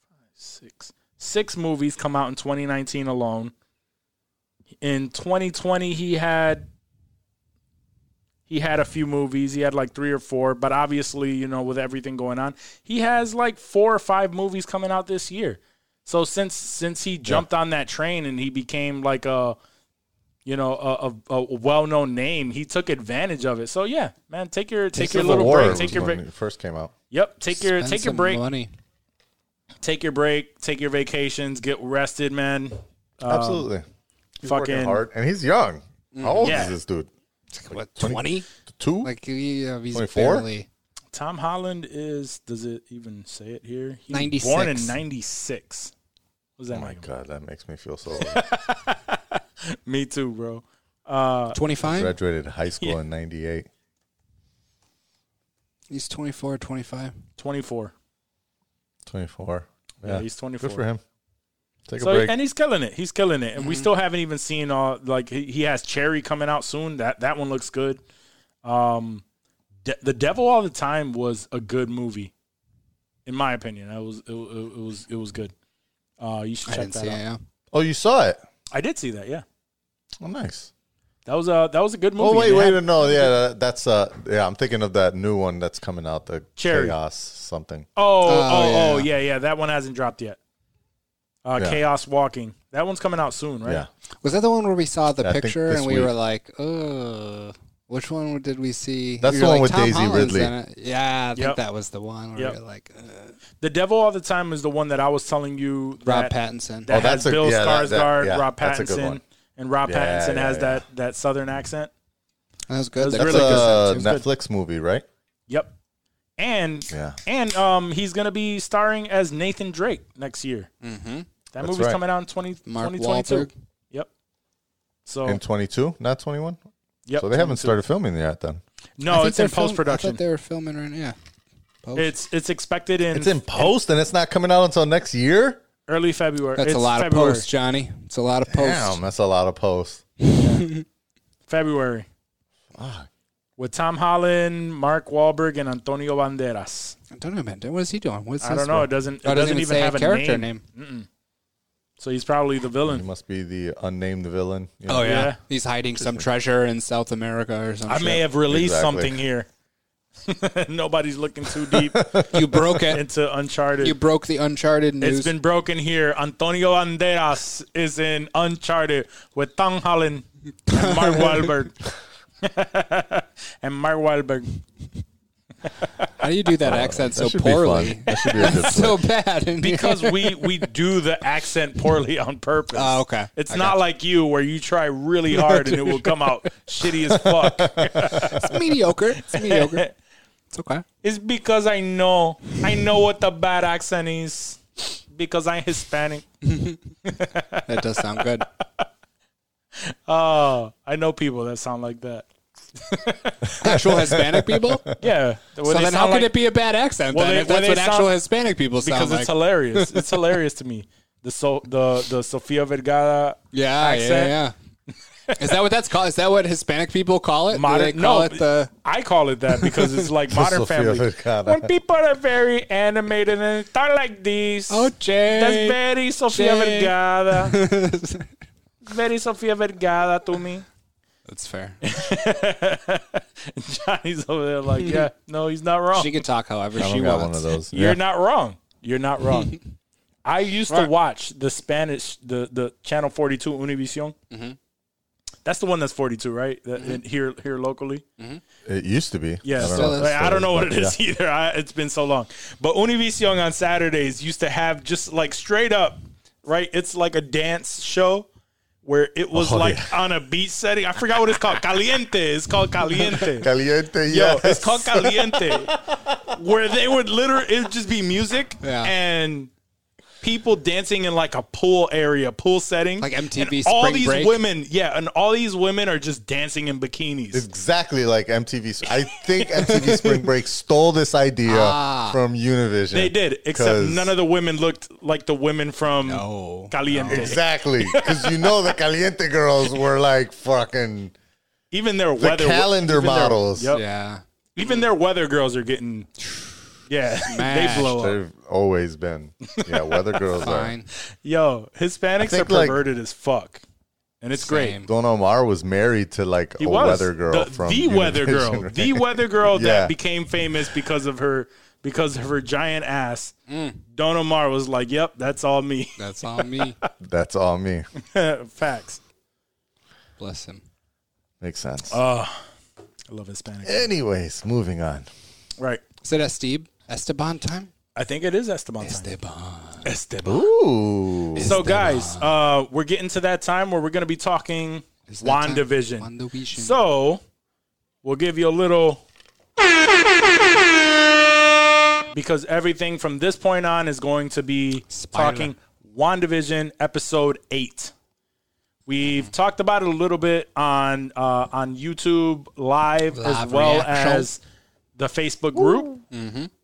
five, six, six movies come out in 2019 alone. In 2020, he had he had a few movies. He had like three or four, but obviously, you know, with everything going on, he has like four or five movies coming out this year. So since since he jumped on that train and he became like a you know a, a, a well known name, he took advantage of it. So yeah, man, take your take your little War break. Take your break. first came out. Yep, take your Spend take your break. Money. Take your break. Take your vacations. Get rested, man. Absolutely, he's fucking- hard, and he's young. How old Yeah. is this dude? What twenty? Two? Like he, uh, he's 24? barely. Tom Holland is. Does it even say it here? He 96. Born in '96. What does that oh my make god, that makes me feel so. [LAUGHS] old. Me too, bro. Uh, Twenty five. Graduated high [LAUGHS] school in '98. He's 24, 25. 24. 24. Yeah, Yeah, he's 24. Good for him. Take So a break. and he's killing it. He's killing it, and we still haven't even seen all like he, he has Cherry coming out soon. That that one looks good. Um, De- the Devil All the Time was a good movie, in my opinion. It was it, it, it was it was good. Uh, you should I check didn't that see out. it. Yeah. oh, you saw it? I did see that. Yeah, Oh, nice. that was a that was a good movie. Oh wait, and it wait, had- no, yeah, that- that's uh, yeah, I'm thinking of that new one that's coming out, the Cherry. Chaos something. Oh, oh, Oh, oh, yeah. yeah, yeah. That one hasn't dropped yet. Uh, Yeah. Chaos Walking. That one's coming out soon, right? Yeah, Was that the one where we saw the I think picture this and we week. were like, "Uh, which one did we see?" That's We the were one like, with "Tom Daisy Holland's Ridley." in it." Yeah, I think Yep. that was the one where Yep. we were like, uh, The Devil All the Time is the one that I was telling you. Rob that, Pattinson. That Oh, that's has a- Bill yeah, that- that- Skarsgård, yeah, Rob that's a good Pattinson, and Rob Yeah, Pattinson yeah, has yeah. that that southern accent. that was good. was that's really good. a It was good. Netflix movie, right? Yep. And Yeah. and um he's gonna be starring as Nathan Drake next year. Mhm. That That's movie's right. coming out in 20, Mark 2022. Wahlberg. Yep. So In 22, not 21. Yep, So they haven't started filming yet. Then No, it's in post production. I thought they were filming right now. Post. It's it's expected in, it's in post, and it's not coming out until next year. early February. That's It's a lot February. of posts, Johnny. It's a lot of posts. Damn, that's a lot of posts. [LAUGHS] February. With Tom Holland, Mark Wahlberg, and Antonio Banderas. Antonio Banderas. What is he doing? What's I his don't know. role? It doesn't. It Oh, it doesn't, even say have a a character name. name. So he's probably the villain. He must be the unnamed villain. you Oh yeah. Yeah. he's hiding some treasure in South America or something. I may have released Exactly. something here. [LAUGHS] Nobody's looking too deep You broke it. into Uncharted. You broke the Uncharted news. It's been broken here. Antonio Banderas is in Uncharted with Tom Holland and Mark [LAUGHS] Wahlberg. [LAUGHS] and Mark Wahlberg. How do you do that uh, accent That so poorly? That should be a [LAUGHS] so bad. Because we we do the accent poorly on purpose. Oh, okay. It's I not got like you where you try really hard and it will come out [LAUGHS] shitty as fuck. it's mediocre. It's mediocre. [LAUGHS] It's okay. It's because I know I know what the bad accent is. because I'm Hispanic. That does sound good. Oh, I know people that sound like that. [LAUGHS] Actual Hispanic people? Yeah. So then how could it be a bad accent Well, then, they- if that's they what actual Hispanic people sound because like? it's hilarious. It's [LAUGHS] hilarious to me. The so the the Sofia Vergara yeah, yeah, accent. yeah. Is that what that's called? Is that what Hispanic people call it? Modern, call no, it the I call it that because it's like [LAUGHS] Modern Sofia Family. Vergara. When people are very animated and talk like this, Oh, Jay. that's very Sofia Jay. Vergara. very Sofia Vergara to me. That's fair. [LAUGHS] Johnny's over there like, [LAUGHS] yeah, no, he's not wrong. She can talk however she don't got wants. one of those. You're Yeah. not wrong. You're not wrong. [LAUGHS] I used to Right. watch the Spanish, the the channel 42 Univision. Mm-hmm. That's the one that's 42, right? That, in- here here locally. It used to be. Yeah, I don't know. is. Like, I don't know what it but is either. I, it's been so long. But Univision on Saturdays used to have just like straight up, right? It's like a dance show where it was Oh, like yeah. on a beat setting. I forgot what it's called. Caliente. It's called Caliente. Caliente, Yo, it's called Caliente, [LAUGHS] where they would literally it would just be music Yeah. and people dancing in like a pool area, pool setting, Like MTV And all these Break? women, yeah, and all these women are just dancing in bikinis. Exactly like MTV. I think MTV [LAUGHS] Spring Break stole this idea Ah. from Univision. they did, except none of the women looked like the women from No. Caliente. Exactly, [LAUGHS] because you know the Caliente girls were like fucking Even their the weather calendar even their- models. yep. Yeah. Even their weather girls are getting. Yeah, they blow up. They've always been. Yeah, weather [LAUGHS] girls are. Fine. Yo, Hispanics are think, like- perverted as fuck, and it's great. Don Omar was married to like He a was weather girl the, from the weather Univision, girl, right? the weather girl [LAUGHS] Yeah. that became famous because of her because of her giant ass. Mm. Don Omar was like, "Yep, that's all me." That's on me. That's all me. [LAUGHS] Facts. Bless him. Makes sense. Uh, I love Hispanic. Anyways, moving on. Right. Is it Esteban? Esteban time? I think it is Esteban time. Esteban. Esteban. Ooh, So, guys, uh, we're getting to that time where we're going to be talking Is that time? WandaVision. WandaVision. So, we'll give you a little. Because everything from this point on is going to be Spoiler. talking WandaVision episode 8. We've talked about it a little bit on uh, on YouTube live, as Live well reaction. as the Facebook group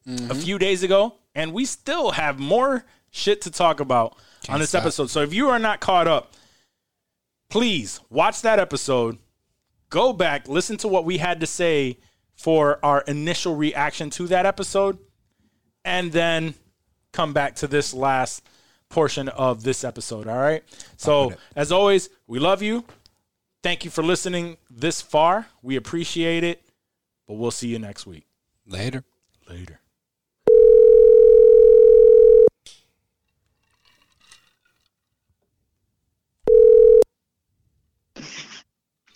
a few days ago, and we still have more shit to talk about on this stop. episode. So if you are not caught up, please watch that episode. Go back, listen to what we had to say for our initial reaction to that episode, and then come back to this last portion of this episode. All right. So, as always, we love you. Thank you for listening this far. We appreciate it, but we'll see you next week. Later. Later.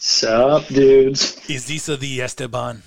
Sup, dudes? Is this the Esteban?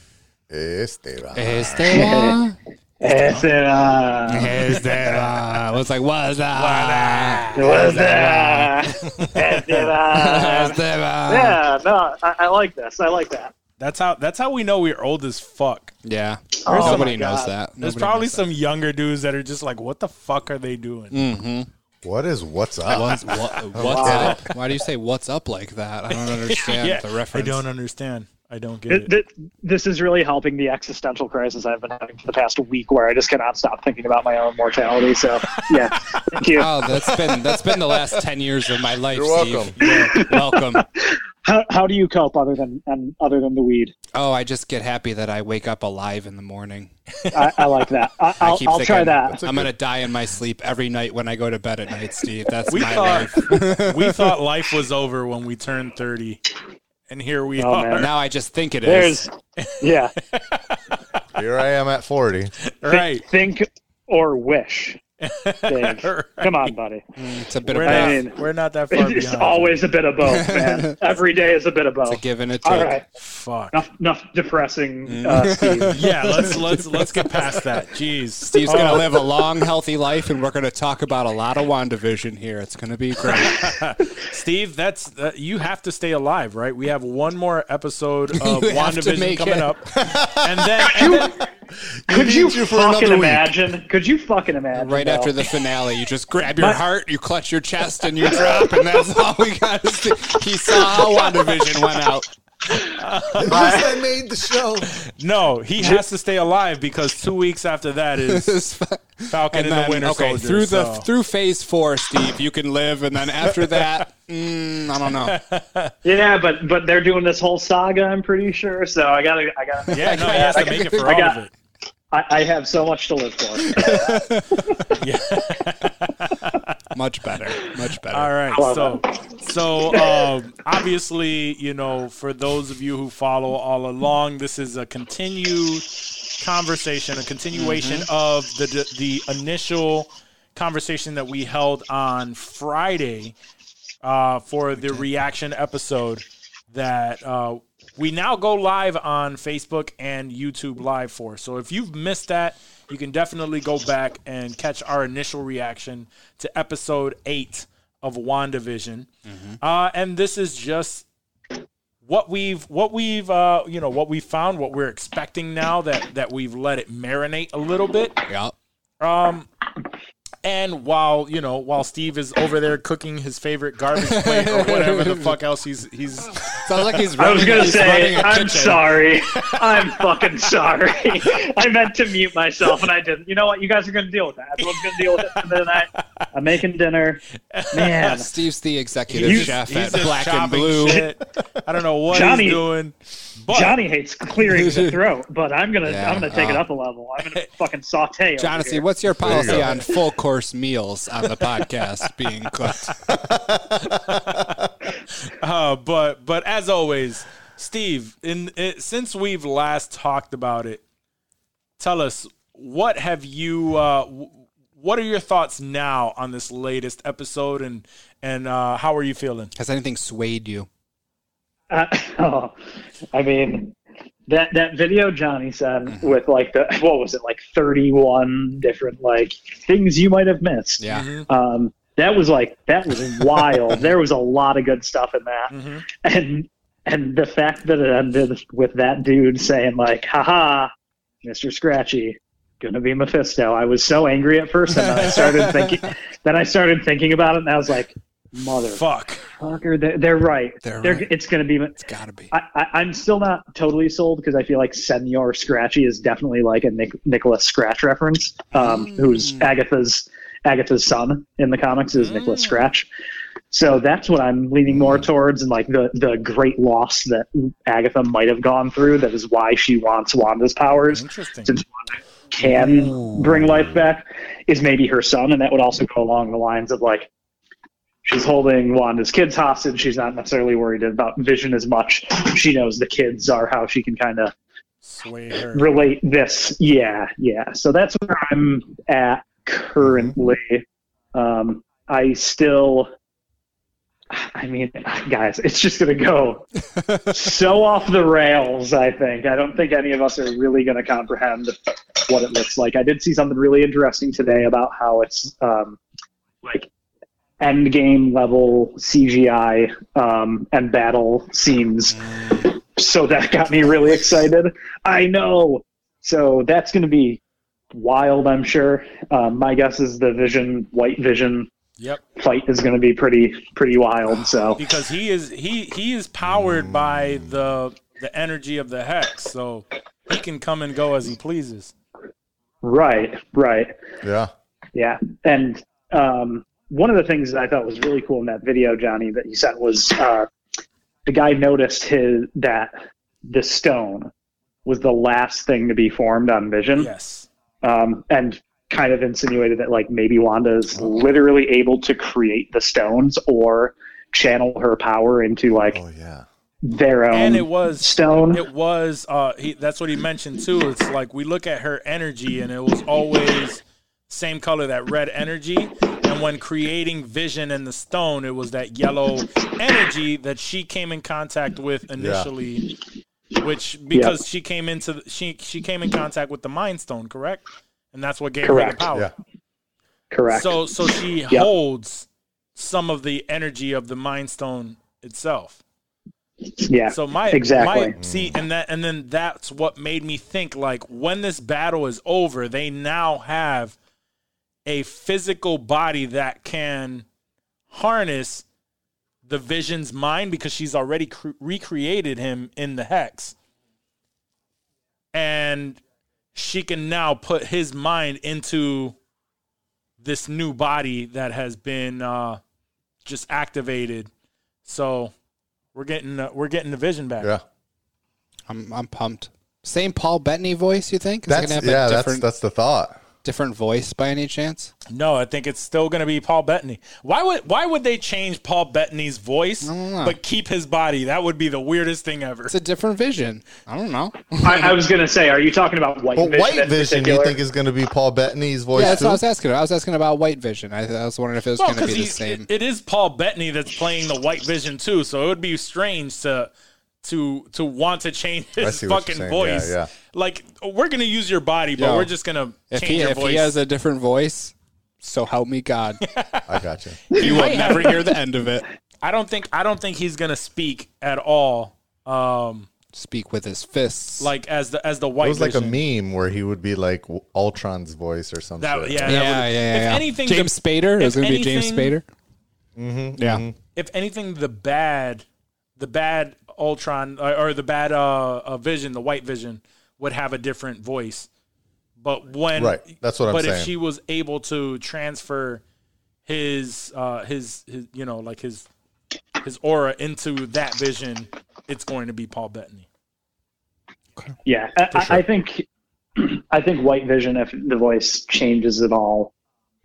Esteban. Esteban. [LAUGHS] Esteban. Esteban. It's like, what's that? What's that? Esteban. Esteban. Yeah, no, I, I like this. I like that. That's how. That's how we know we're old as fuck. Yeah. Oh Nobody knows God. that. There's Nobody probably knows some younger dudes that are just like, "What the fuck are they doing?" Mm-hmm. What is what's up? What's, what, [LAUGHS] what's up? Why do you say what's up like that? I don't [LAUGHS] understand yeah, the I don't understand. I don't get It, it. th- this is really helping the existential crisis I've been having for the past week, where I just cannot stop thinking about my own mortality. So, yeah, thank you. Oh, that's been that's been the last ten years of my life, You're Steve. Yeah, welcome. [LAUGHS] How, how do you cope other than and other than the weed? Oh, I just get happy that I wake up alive in the morning. I, I like that. [LAUGHS] I, I I'll, keep I'll thinking, try that. I'm gonna die in my sleep every night when I go to bed at night, Steve. That's We my thought life. [LAUGHS] we thought life was over when we turned thirty, and here we Oh, are. man. Now I just think it is. There's, [LAUGHS] yeah, Here I am at 40. Right. think or wish. Dave. [LAUGHS] Come on, buddy. It's a bit We're of not, I mean, we're not that [LAUGHS] far It's behind. always a bit of both, [LAUGHS] man. Every day is a bit of It's a both. give and a take. All right, Fuck. enough, enough depressing, Mm. uh, Yeah, let's let's let's get past that. Jeez. Steve's gonna Oh, live a long, healthy life, and we're gonna talk about a lot of WandaVision here. It's gonna be great. Steve, that's uh, you have to stay alive, right? We have one more episode of You have to WandaVision coming it. up, and then and then, Could you, you for fucking another week. imagine? Could you fucking imagine? Right though? after the finale, you just grab your My- heart, you clutch your chest, and you drop, and that's [LAUGHS] all we got to see. He saw how WandaVision went out. I made the show. No, he has to stay alive because two weeks after that is [LAUGHS] Falcon and and, then, the Winter okay, Soldier. through the through phase four, Steve, you can live, and then after that, [LAUGHS] mm, I don't know. Yeah, but but they're doing this whole saga. I'm pretty sure. So I gotta I gotta. yeah, no, he has to make it for I all got- of it. I, I have so much to live for. [LAUGHS] Much better, much better. All right. Love So, so um, obviously, you know, for those of you who follow all along, this is a continued conversation, a continuation of the the initial conversation that we held on Friday uh, for the reaction episode that uh, we now go live on Facebook and YouTube live for. So if you've missed that, you can definitely go back and catch our initial reaction to episode eight of WandaVision. Uh, and this is just what we've what we've uh, you know what we found, what we're expecting now that that we've let it marinate a little bit. Yeah. Um, and while you know, while Steve is over there cooking his favorite garbage plate or whatever the fuck else he's he's Sounds like he's. I was gonna say, running a I'm kitchen. sorry. [LAUGHS] I'm fucking sorry. [LAUGHS] I meant to mute myself and I didn't. You know what? You guys are gonna deal with that. That's what I'm gonna deal with it tonight. I'm making dinner. [LAUGHS] Man, Steve's the executive he's, chef he's at Black and Blue. Shit. I don't know what Johnny- he's doing. But Johnny hates clearing the [LAUGHS] throat, but I'm gonna Yeah, I'm gonna take it uh, up a level. I'm gonna fucking saute. over Jonathan, what's your policy go. on full course meals on the podcast [LAUGHS] being cooked? [LAUGHS] Uh, but but as always, Steve, in it, since we've last talked about it, tell us what have you uh, what are your thoughts now on this latest episode and and uh, how are you feeling? Has anything swayed you? Uh, [LAUGHS] oh, I mean, that that video Johnny said with like the what was it like 31 different like things you might have missed. Yeah. Um, that was like that was wild. [LAUGHS] there was a lot of good stuff in that, and and the fact that it ended with that dude saying like, "Haha, Mister Scratchy." Gonna be Mephisto. I was so angry at first, and then I started [LAUGHS] thinking. Then I started thinking about it, and I was like, "Motherfucker, Fuck. they're, they're right. They're They're- right. It's gonna be. It's gotta be. I, I, I'm still not totally sold because I feel like Senor Scratchy is definitely like a Nick, Nicholas Scratch reference, um, mm. who's Agatha's Agatha's son in the comics is Nicholas mm. Scratch. So that's what I'm leaning more mm. towards, and like the the great loss that Agatha might have gone through. That is why she wants Wanda's powers, Interesting. since Wanda can bring life back, is maybe her son, and that would also go along the lines of like she's holding Wanda's kids hostage. She's not necessarily worried about Vision as much. She knows the kids are how she can kind of relate this. Yeah, yeah. So that's where I'm at currently. Um, I still, I mean, guys, it's just going to go [LAUGHS] so off the rails, I think. I don't think any of us are really going to comprehend what it looks like. I did see something really interesting today about how it's um, like end game level CGI um, and battle scenes. So that got me really excited. I know. So that's going to be wild, I'm sure. Um, my guess is the Vision, White Vision Yep. fight is going to be pretty pretty wild. So Because he is he he is powered by the the energy of the hex, so he can come and go as he pleases. right, right. Yeah. Yeah, and um, one of the things that I thought was really cool in that video, Johnny, that you sent was uh, the guy noticed his that the stone was the last thing to be formed on Vision, Yes. um, and kind of insinuated that like maybe Wanda is literally able to create the stones or channel her power into like Oh yeah. their own and it was stone. it was uh he, that's what he mentioned too it's like we look at her energy and it was always same color that red energy and when creating vision in the stone it was that yellow energy that she came in contact with initially which because she came into the, she she came in contact with the mind stone correct and that's what gave her the power Yeah. Correct. so so she holds some of the energy of the mind stone itself Yeah. So my exactly. my see, and that and then that's what made me think like when this battle is over, they now have a physical body that can harness the Vision's mind because she's already cre- recreated him in the hex, and she can now put his mind into this new body that has been uh, just activated. So we're getting uh, we're getting the vision back. Yeah. I'm I'm pumped. Same Paul Bettany voice, you think? Is That's gonna have yeah, a that's that's the thought. Different voice by any chance? No, I think it's still going to be Paul Bettany. Why would why would they change Paul Bettany's voice but keep his body? That would be the weirdest thing ever. It's a different vision. I don't know. I, I was gonna say, are you talking about White But Vision? White in Vision, you think is going to be Paul Bettany's voice yeah, that's too? what I was asking. I was asking about White Vision. I, I was wondering if it was Well, going to be the same. it is Paul Bettany that's playing the White Vision too, so it would be strange to to to want to change his fucking voice. Yeah, yeah. Like we're gonna use your body, but Yo, we're just gonna if change he your if voice. he has a different voice, so help me God, [LAUGHS] I got you. you will never hear the end of it. I don't think I don't think he's gonna speak at all. Um, Speak with his fists. like as the as the It White was like a meme where he would be like Ultron's voice or something. That, yeah, yeah, that yeah, would- yeah, If yeah. anything, James the, Spader. It was going to be James Spader. Mm-hmm, yeah. if anything, the bad, the bad Ultron or, or the bad uh, uh, Vision, the White Vision, would have a different voice. But when Right, that's what I'm but if she was able to transfer his uh his his you know like his his aura into that vision, it's going to be Paul Bettany. Yeah, I, I- I think [CLEARS THROAT] I think White Vision, if the voice changes at all,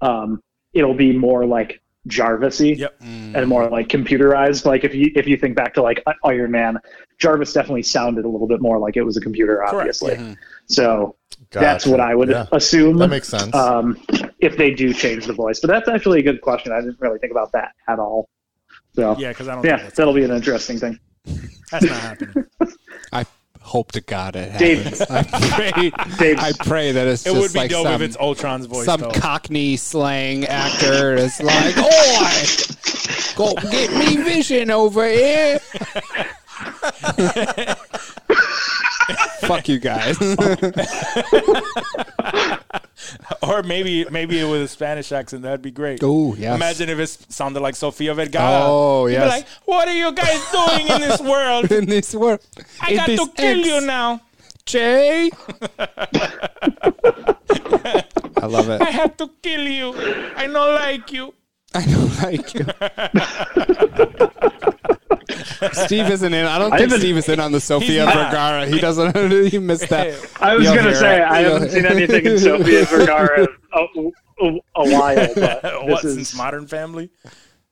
um, it'll be more like Jarvisy Yep. and more like computerized. Like if you if you think back to like Iron Man, Jarvis definitely sounded a little bit more like it was a computer, obviously. So that's what I would Yeah. assume. That makes sense. Um, if they do change the voice, but that's actually a good question. I didn't really think about that at all. So Yeah, because I don't yeah, think that's, that'll be an interesting thing. that's not happening. [LAUGHS] I hope to God it Dave- happens. I pray. [LAUGHS] Dave's- I pray that it's It just would be like dope some, if it's Ultron's voice some though. Cockney slang actor is like, "Oi, go get me Vision over here." [LAUGHS] Fuck you guys. [LAUGHS] [LAUGHS] or maybe maybe with a Spanish accent, that'd be great. Oh, yeah. Imagine if it sounded like Sofia Vergara. Oh, yes. like, what are you guys [LAUGHS] doing in this world? in this world, I got to kill X, you now. Jay. [LAUGHS] I love it. I have to kill you. I don't like you. I don't like you. Steve isn't in. I don't I think haven't- Steve is in on the Sofia. Vergara. He doesn't. [LAUGHS] He missed that. I was gonna say it. I You'll- haven't seen anything in [LAUGHS] Sofia Vergara a, a, a while, but [LAUGHS] what this since is Modern Family?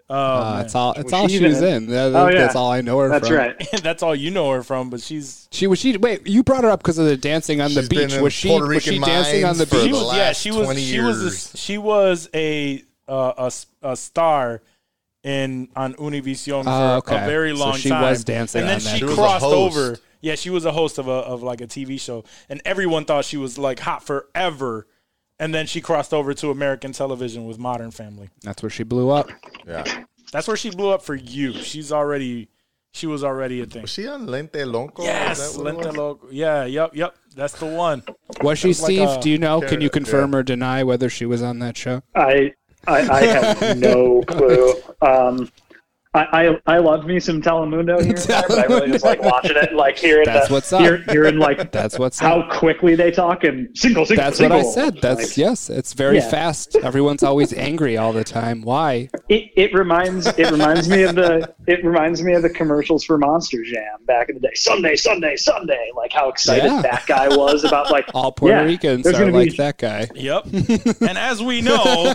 Oh, Uh, it's all. It's Was all she she was even in. That- Oh, yeah. That's all I know her that's from. right. That's all you know her from, but she's She was. She wait. You brought her up because of the dancing on the beach. Was she? Puerto Was she dancing on the Mines for beach? she the was yeah she was she was a, she was a uh, a s- a star in on Univision oh, for Oh, okay. a very So long she time. was dancing and then on that. she, She crossed over. Yeah, she was a host of a of like a TV show, and everyone thought she was like hot forever. And then she crossed over to American television with Modern Family. That's where she blew up. yeah. That's where she blew up for you. She's already she was already a thing. Was she on Lente Loco? Yes, that what it Lente was? Loco. Yeah, yep, yep. That's the one. Was she like Steve? a- Do you know? Can you Yeah. confirm or deny whether she was on that show? I I, I have no [LAUGHS] clue. Um, I, I I love me some Telemundo here and [LAUGHS] there, but I really just like watching it, like hearing That's the, what's up. hear, hearing like [LAUGHS] That's what's how up. quickly they talk and single single. That's what I said. That's Like, yes. It's very Yeah. fast. Everyone's always angry all the time. Why? It, it reminds it reminds me of the it reminds me of the commercials for Monster Jam back in the day. Sunday, Sunday, Sunday. Like how excited Yeah. that guy was about like [LAUGHS] All Puerto yeah, Ricans are like be, that guy. Yep. and as we know,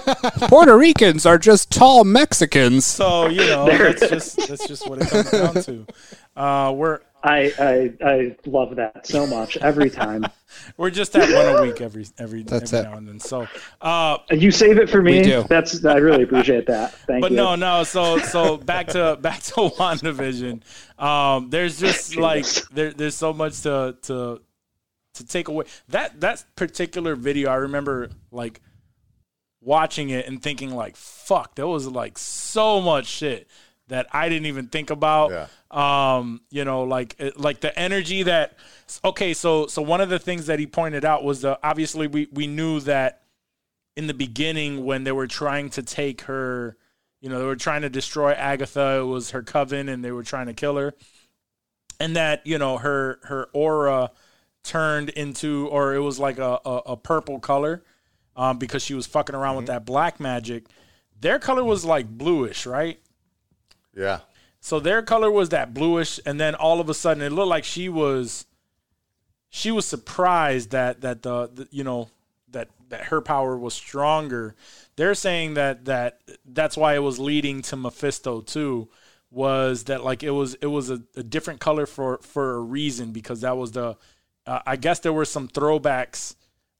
Puerto Ricans are just tall Mexicans. so you know that's just that's just what it comes down to. Uh, we're I, I I love that so much every time. [LAUGHS] we're just at one a week every every, That's every it. now and then. So, uh, You save it for me. We do. That's I really appreciate that. Thank but you. But no, no. So so back to back to [LAUGHS] WandaVision. Um, there's just like there there's so much to to to take away. That that particular video, I remember like watching it and thinking like, "Fuck, there was like so much shit that I didn't even think about. Yeah. Um, you know, like like the energy that. Okay, so so one of the things that he pointed out was the obviously we we knew that in the beginning when they were trying to take her, you know, they were trying to destroy Agatha. It was her coven, and they were trying to kill her, and that you know her her aura turned into, or it was like a a, a purple color, um, because she was fucking around with that black magic. Their color was like bluish, right? Yeah. So their color was that bluish, and then all of a sudden it looked like she was she was surprised that that the, the you know that that her power was stronger. They're saying that that that's why it was leading to Mephisto too. Was that like it was it was a, a different color for for a reason because that was the uh, I guess there were some throwbacks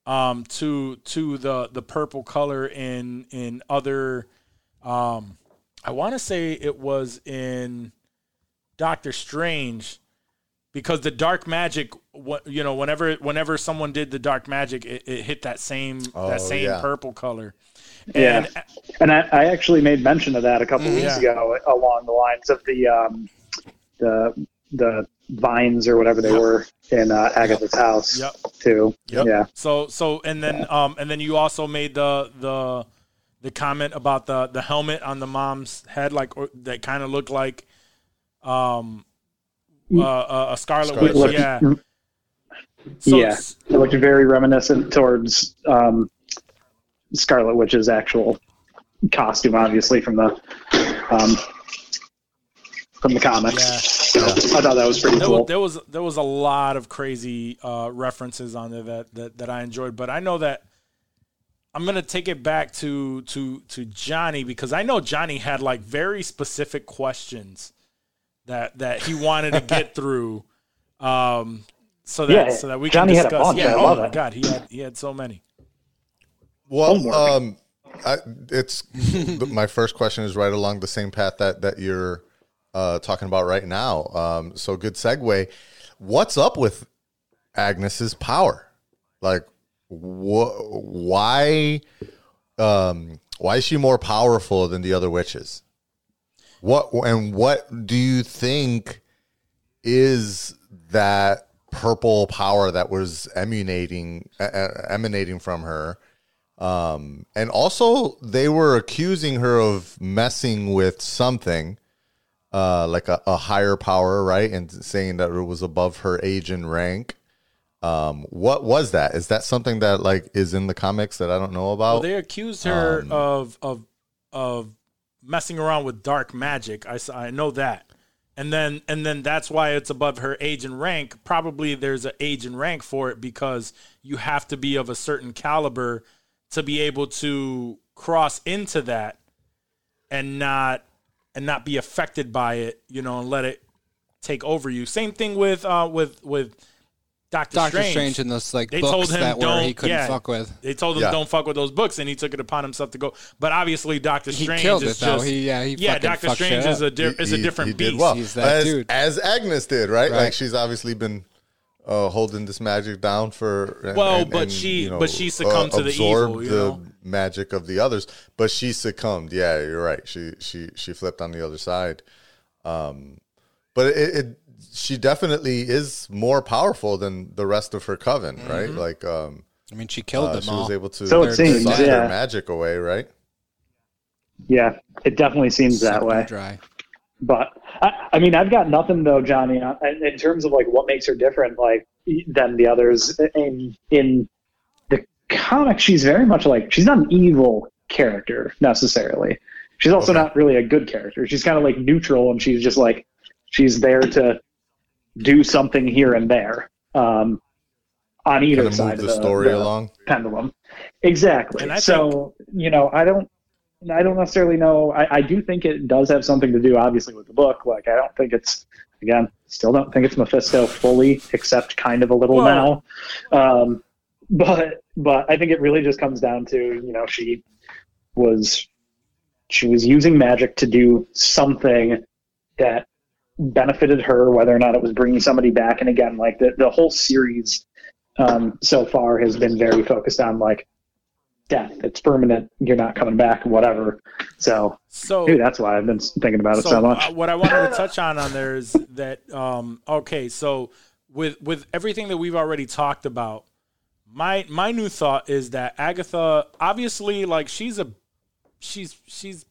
um, to to the the purple color in in other um, I want to say it was in Doctor Strange because the dark magic what you know whenever whenever someone did the dark magic it, it hit that same Oh, that same yeah. purple color Yeah. and And I, I actually made mention of that a couple weeks Mm-hmm. Ago along the lines of the um, the the vines or whatever they were in uh, Agatha's house Yep. too. Yep. Yeah. so so and then um and then you also made the the the comment about the the helmet on the mom's head like or, that kind of looked like um uh, a, a scarlet, Scarlet witch Witch. yeah so yeah. It looked very reminiscent towards um, Scarlet Witch's actual costume, obviously from the um, from the comics. Yeah. I thought that was pretty there cool. was, there was there was a lot of crazy uh, references on there that, that that I enjoyed, but I know that I'm gonna take it back to to to Johnny because I know Johnny had like very specific questions that that he wanted to get [LAUGHS] through, um, so that Yeah, so that we Johnny can had a discuss. bunch. Yeah, I oh my it. god, he had he had so many. Well, Homework. um, I, it's my first question is right along the same path that that you're uh, talking about right now. Um, so good segue. What's up with Agnes's power? Like, wh- why? Um, why is she more powerful than the other witches? What and what do you think is that purple power that was emanating uh, emanating from her? Um, and also they were accusing her of messing with something, uh, like a, a higher power, right? And saying that it was above her age and rank. Um, what was that? Is that something that like is in the comics that I don't know about? Well, they accused her um, of of of messing around with dark magic. I I know that, and then and then that's why it's above her age and rank. Probably there's an age and rank for it because you have to be of a certain caliber to be able to cross into that and not and not be affected by it. You know, and let it take over you. Same thing with uh with with Doctor, Doctor Strange. Strange in those like They books told him that were he couldn't yeah. fuck with. They told him Yeah. don't fuck with those books, and he took it upon himself to go. But obviously, Doctor He Strange killed is it though. just He yeah he yeah. Doctor Strange is a up. di- is a different he did beast. well. He's that as, dude. as Agnes did, right? Right. Like she's obviously been uh, holding this magic down for. and- Well, and- but and, she- you know, but she succumbed to the evil, you the know? magic of the others. But she succumbed. Yeah, you're right. She she she flipped on the other side. Um, but it, it she definitely is more powerful than the rest of her coven, Mm-hmm. right? Like um, I mean, she killed uh, them she all. was able to So it seems, suck yeah. her magic away, right? Yeah, it definitely seems that way. Dry. But I, I mean, I've got nothing though, Johnny, in in terms of like what makes her different, like than the others. In in the comic, she's very much like she's not an evil character necessarily. She's also Okay. not really a good character. She's kind of like neutral, and she's just like she's there to do something here and there um, on either Kind of side of the the story the along. pendulum. Exactly. And I so you know, I don't. I don't necessarily know. I, I do think it does have something to do, obviously, with the book. Like, I don't think it's again, still don't think it's Mephisto fully, except kind of a little Well- now. Um, but but I think it really just comes down to you know she was she was using magic to do something that benefited her, whether or not it was bringing somebody back. And again, like the the whole series um, so far has been very focused on like death. It's permanent. You're not coming back. Whatever. So So maybe that's why I've been thinking about it so, so much. uh, what I wanted to touch on on there is that um, okay, so with with everything that we've already talked about, my my new thought is that Agatha obviously like she's a she's she's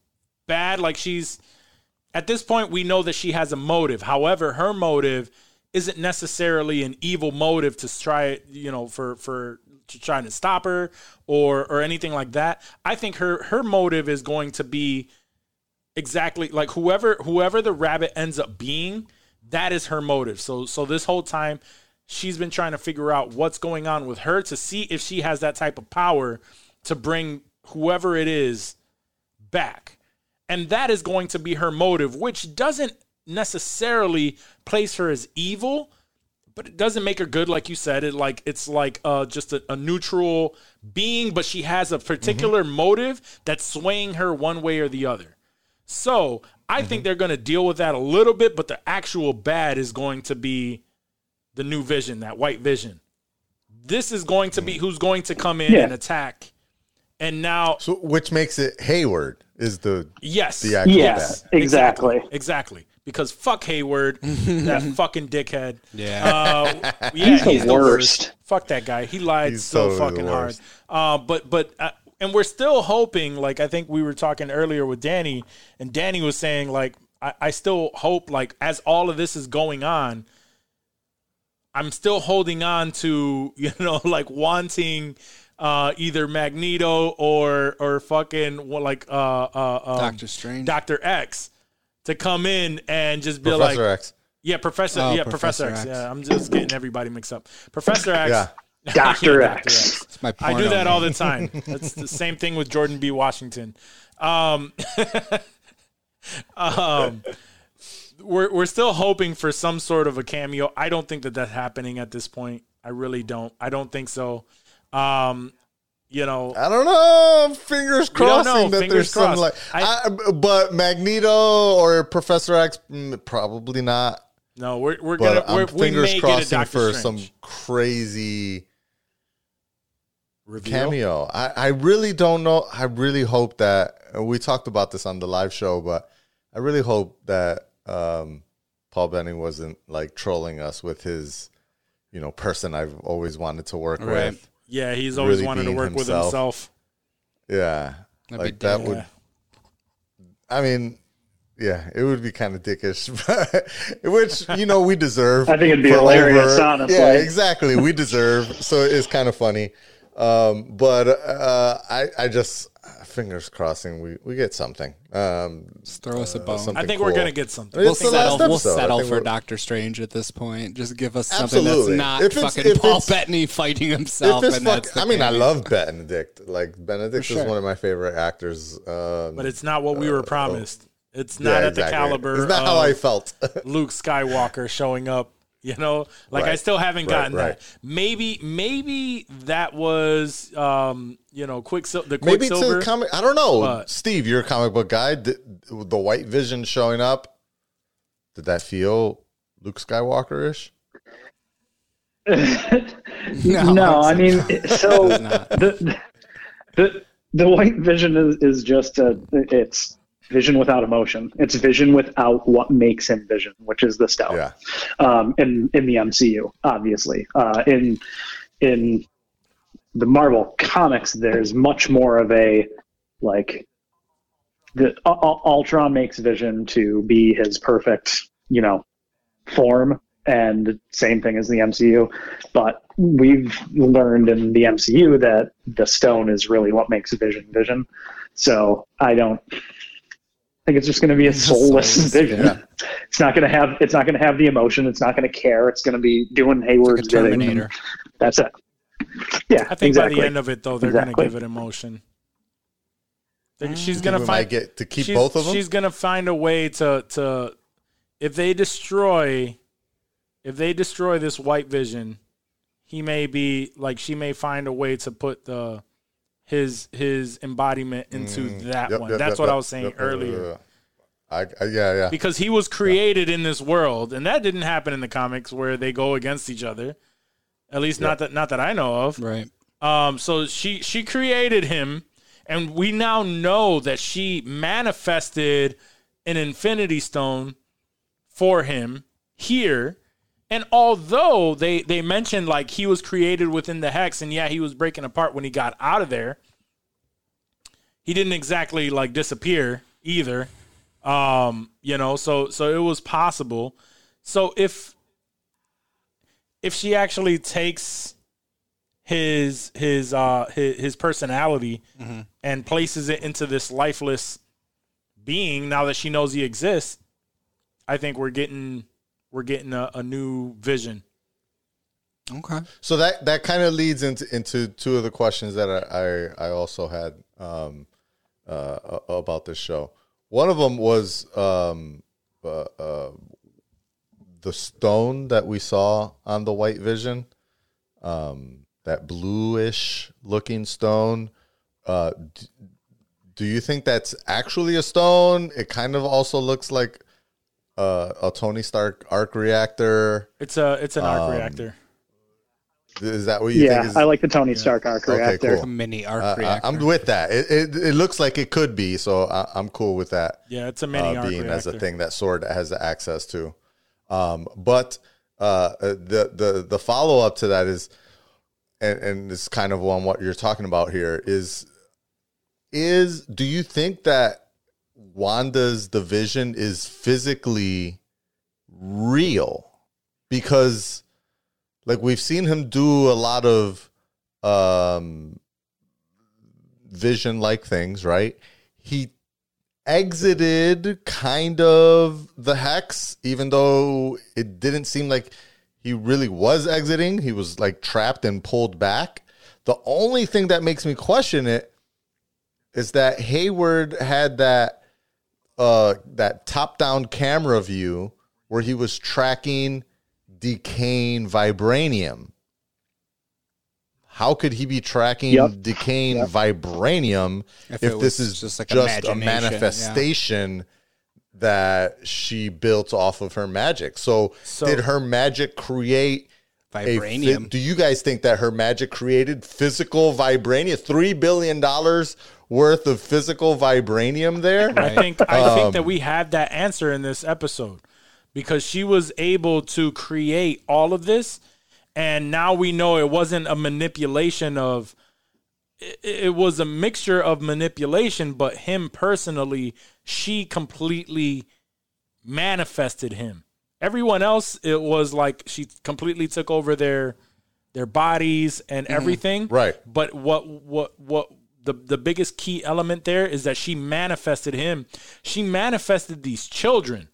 bad like she's at this point we know that she has a motive. However, her motive isn't necessarily an evil motive to try you know for for to trying to stop her or or anything like that. I think her her motive is going to be exactly like whoever whoever the rabbit ends up being that is her motive so so this whole time she's been trying to figure out what's going on with her to see if she has that type of power to bring whoever it is back and that is going to be her motive which doesn't necessarily place her as evil but it doesn't make her good like you said it like it's like uh just a, a neutral being but she has a particular mm-hmm. motive that's swaying her one way or the other so I think mm-hmm. they're going to deal with that a little bit, but the actual bad is going to be the new vision, that white vision. This is going to be mm. who's going to come in Yeah. and attack. And now, So, which makes it Hayward is the yes, the actual yes, bad. exactly. exactly. Because fuck Hayward, that [LAUGHS] fucking dickhead. Yeah. Uh, [LAUGHS] yeah, He's the worst. Fuck that guy. He lied He's so totally fucking hard. Uh, but but uh, and we're still hoping. Like I think we were talking earlier with Danny, and Danny was saying like I, I still hope like as all of this is going on, I'm still holding on to [LAUGHS] you know like wanting. Uh, either Magneto or or fucking well, like uh uh um, Doctor Strange. Doctor X to come in and just be like. Professor like X. yeah, Professor. Oh, yeah, Professor, Professor X. X. Yeah, I'm just getting everybody mixed up. Professor X. Yeah. Dr. [LAUGHS] Yeah, X. It's my I do porno that all the time. That's the same thing with Jordan B. Washington. Um, [LAUGHS] um, we're we're still hoping for some sort of a cameo. I don't think that that's happening at this point. I really don't. I don't think so. Um, you know, I don't know. Fingers We don't crossing know. that Fingers there's some like, I- I, but Magneto or Professor X, mm, probably not. no, we're we're But gonna we're, I'm we fingers may get a crossing Doctor for some crazy reveal. cameo. I, I really don't know. I really hope that we talked about this on the live show, but I really hope that um, Paul Bettany wasn't like trolling us with his, you know, person I've always wanted to work Right. with. Yeah, he's always Really wanted to being work with himself. himself. Yeah, That'd like that would. I mean, yeah, it would be kind of dickish, [LAUGHS] but- which you know we deserve. I think it'd be for hilarious, honestly. Yeah, exactly. We deserve. so it's kind of funny, um, but uh, I, I just fingers crossing we, we get something. Um, Just throw us a bone. something I think we're cool. gonna get something. We'll It's the settle, last we'll episode. I settle think for we're- Doctor Strange at this point. Just give us something Absolutely. that's not If it's- fucking if Paul it's- Bettany fighting himself. If it's and fuck, that's the I mean, I love Benedict. Like Benedict For sure. is one of my favorite actors. Um, but it's not what we were promised. It's Uh, yeah, not at the exactly. caliber It's not of how I felt. [LAUGHS] Luke Skywalker showing up. [LAUGHS] You know, like I still haven't Right, gotten right. that. Maybe, maybe that was, um, you know, Quicksilver. The Maybe Quicksilver. to comic. I don't know. But- Steve, you're a comic book guy. Did, the White Vision showing up, did that feel Luke Skywalker ish? [LAUGHS] No, no, I mean, [LAUGHS] so the, the the white vision is, is just a it's vision without emotion. It's vision without what makes him vision, which is the stone. Yeah. Um, in in the MCU, obviously. Uh, in in the Marvel comics, there's much more of a like the U- U- Ultron makes Vision to be his perfect, you know, form, and same thing as the MCU. But we've learned in the MCU that the stone is really what makes Vision Vision. So I don't think it's just going to be a soulless soulless, Vision. yeah. It's not going to have. It's not going to have the emotion. It's not going to care. It's going to be doing Like a Hayward's bidding. Terminator. That's it. Yeah, I think exactly. by the end of it, though, they're Exactly. gonna give it emotion. Mm, she's gonna find get to keep both of them. She's gonna find a way to to if they destroy if they destroy this white vision, he may be like she may find a way to put the his his embodiment into that Mm. Yep, one. yep, That's yep, what I was saying yep, yep, earlier. yep, yep. I, I, yeah, yeah. Because he was created in this world, and that didn't happen in the comics where they go against each other. At least not that not that I know of. Right. Um, so she she created him, and we now know that she manifested an Infinity Stone for him here. And although they they mentioned like he was created within the hex, and yeah, he was breaking apart when he got out of there. He didn't exactly like disappear either. Um, you know, so so it was possible. So if if she actually takes his his uh his, his personality and places it into this lifeless being now that she knows he exists, I think we're getting we're getting a, a new vision. Okay. So that that kind of leads into into two of the questions that I I, I also had um, uh, about this show. One of them was um, uh, uh, the stone that we saw on the White Vision, um, that bluish looking stone. Uh, d- do you think that's actually a stone? It kind of also looks like uh, a Tony Stark arc reactor. It's a it's an arc Um, reactor. Is that what you think? Yeah, Is, I like the Tony Stark arc Okay, reactor. cool. A mini arc Uh, reactor. I'm with that. It, it it looks like it could be, so I, I'm cool with that. Yeah, it's a mini uh, arc being reactor. as a thing that Sword has access to. Um, but uh, the the the follow up to that is, and and it's kind of on what you're talking about here is, is do you think that Wanda's Vision is physically real? Because like we've seen him do a lot of um vision like things, right? He exited kind of the hex, even though it didn't seem like he really was exiting. He was like trapped and pulled back. The only thing that makes me question it is that Hayward had that uh that top down camera view where he was tracking decaying vibranium. How could he be tracking Yep. decaying vibranium if, If this is just just, a imagination, yeah. manifestation that she built off of her magic? So, So- did her magic create a Vibranium. do you guys think that her magic created physical vibranium? Three billion dollars worth of physical vibranium there? I think I think Um, that we had that answer in this episode because she was able to create all of this, and now we know it wasn't a manipulation of. It, it was a mixture of manipulation, but him personally, she completely manifested him. Everyone else, it was like she completely took over their their bodies and everything. Right. But what what what the the biggest key element there is that she manifested him. She manifested these children.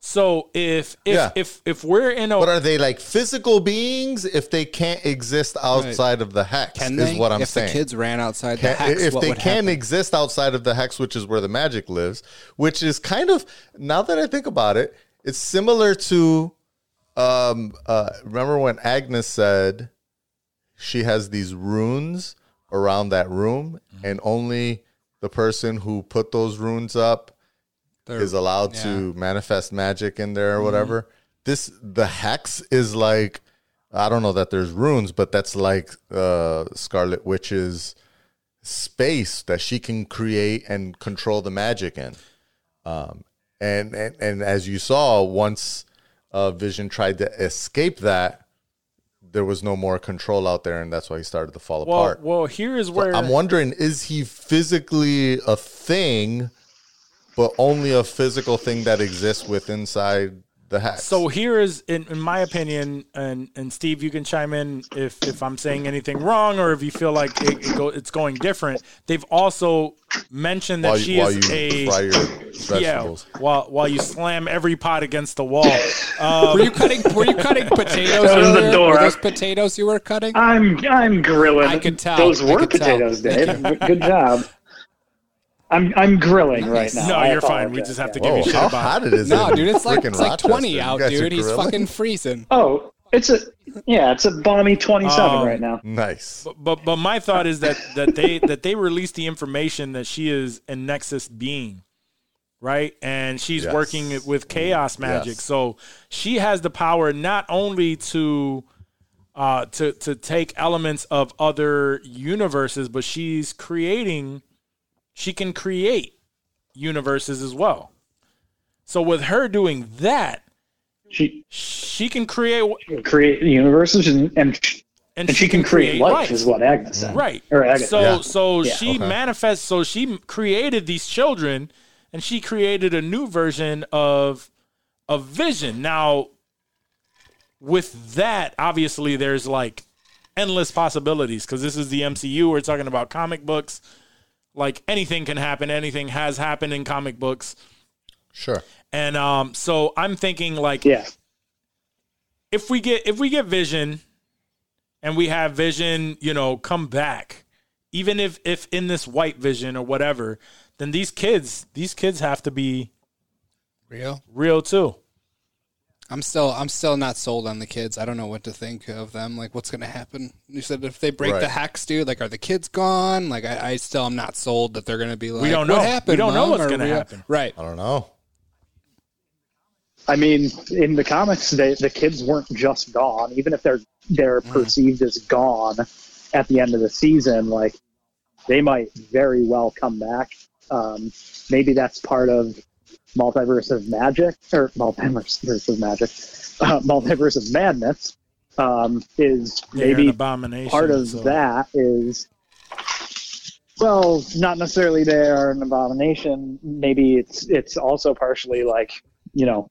So if if Yeah. if if we're in a But are they like physical beings if they can't exist outside of the hex? Can is they? what I'm if saying. the kids ran outside Can- the hex, if what they would can happen? exist outside of the hex, which is where the magic lives, which is kind of now that I think about it, it's similar to um uh remember when Agnes said she has these runes around that room and only the person who put those runes up They're- is allowed to manifest magic in there or whatever. This the hex is like I don't know that there's runes, but that's like uh Scarlet Witch's space that she can create and control the magic in. Um and and, and as you saw, once uh Vision tried to escape that, there was no more control out there, and that's why he started to fall well, apart. well, here is where I'm wondering, is he physically a thing, but only a physical thing that exists with inside the hex? So here is, in, in my opinion, and and Steve, you can chime in if if I'm saying anything wrong or if you feel like it, it go, it's going different. They've also mentioned that while she you, while is you a fry your yeah. While while you slam every pot against the wall. Um, [LAUGHS] Were you cutting? Were you cutting [LAUGHS] potatoes That was the door. Were those potatoes you were cutting? I'm I'm grilling. I could tell. Those were could tell. potatoes, Dave. [LAUGHS] Good job. I'm I'm grilling right now. no, I you're fine. We just have to Yeah. give you shit how about. hot it is! No, dude, it's like it's like twenty out, dude. He's fucking freezing. Oh, it's a yeah, it's a balmy 27 Um, right now. nice. But but my thought is that that they that they released the information that she is a Nexus being, right? And she's Yes. working with chaos magic, Yes. so she has the power not only to uh, to to take elements of other universes, but she's creating. She can create universes as well. So with her doing that, She she can create create universes and and, and, and she can create life, is what Agnes said. Right. Or Agnes. So Yeah. so Yeah. she Okay. manifests. So she created these children, and she created a new version of a Vision. Now, with that, obviously, there's like endless possibilities because this is the MCU. We're talking about comic books. Like anything can happen. Anything has happened in comic books, Sure. and um, so I'm thinking like Yeah. if we get if we get vision and we have vision you know come back even if if in this white vision or whatever then these kids these kids have to be Real. real too I'm still I'm still not sold on the kids. I don't know what to think of them. Like what's gonna happen? You said if they break the Right. hex, dude, like are the kids gone? Like I, I still am not sold that they're gonna be like don't what know. happened. We don't know Mom?" what's Or gonna we- happen. Right. I don't know. I mean, in the comics, they, the kids weren't just gone. Even if they're they're Mm. perceived as gone at the end of the season, like they might very well come back. Um, maybe that's part of multiverse of magic or multiverse [LAUGHS] of magic, uh, multiverse of madness. Um, is maybe abomination part of so- that is well not necessarily they are an abomination. Maybe it's it's also partially like you know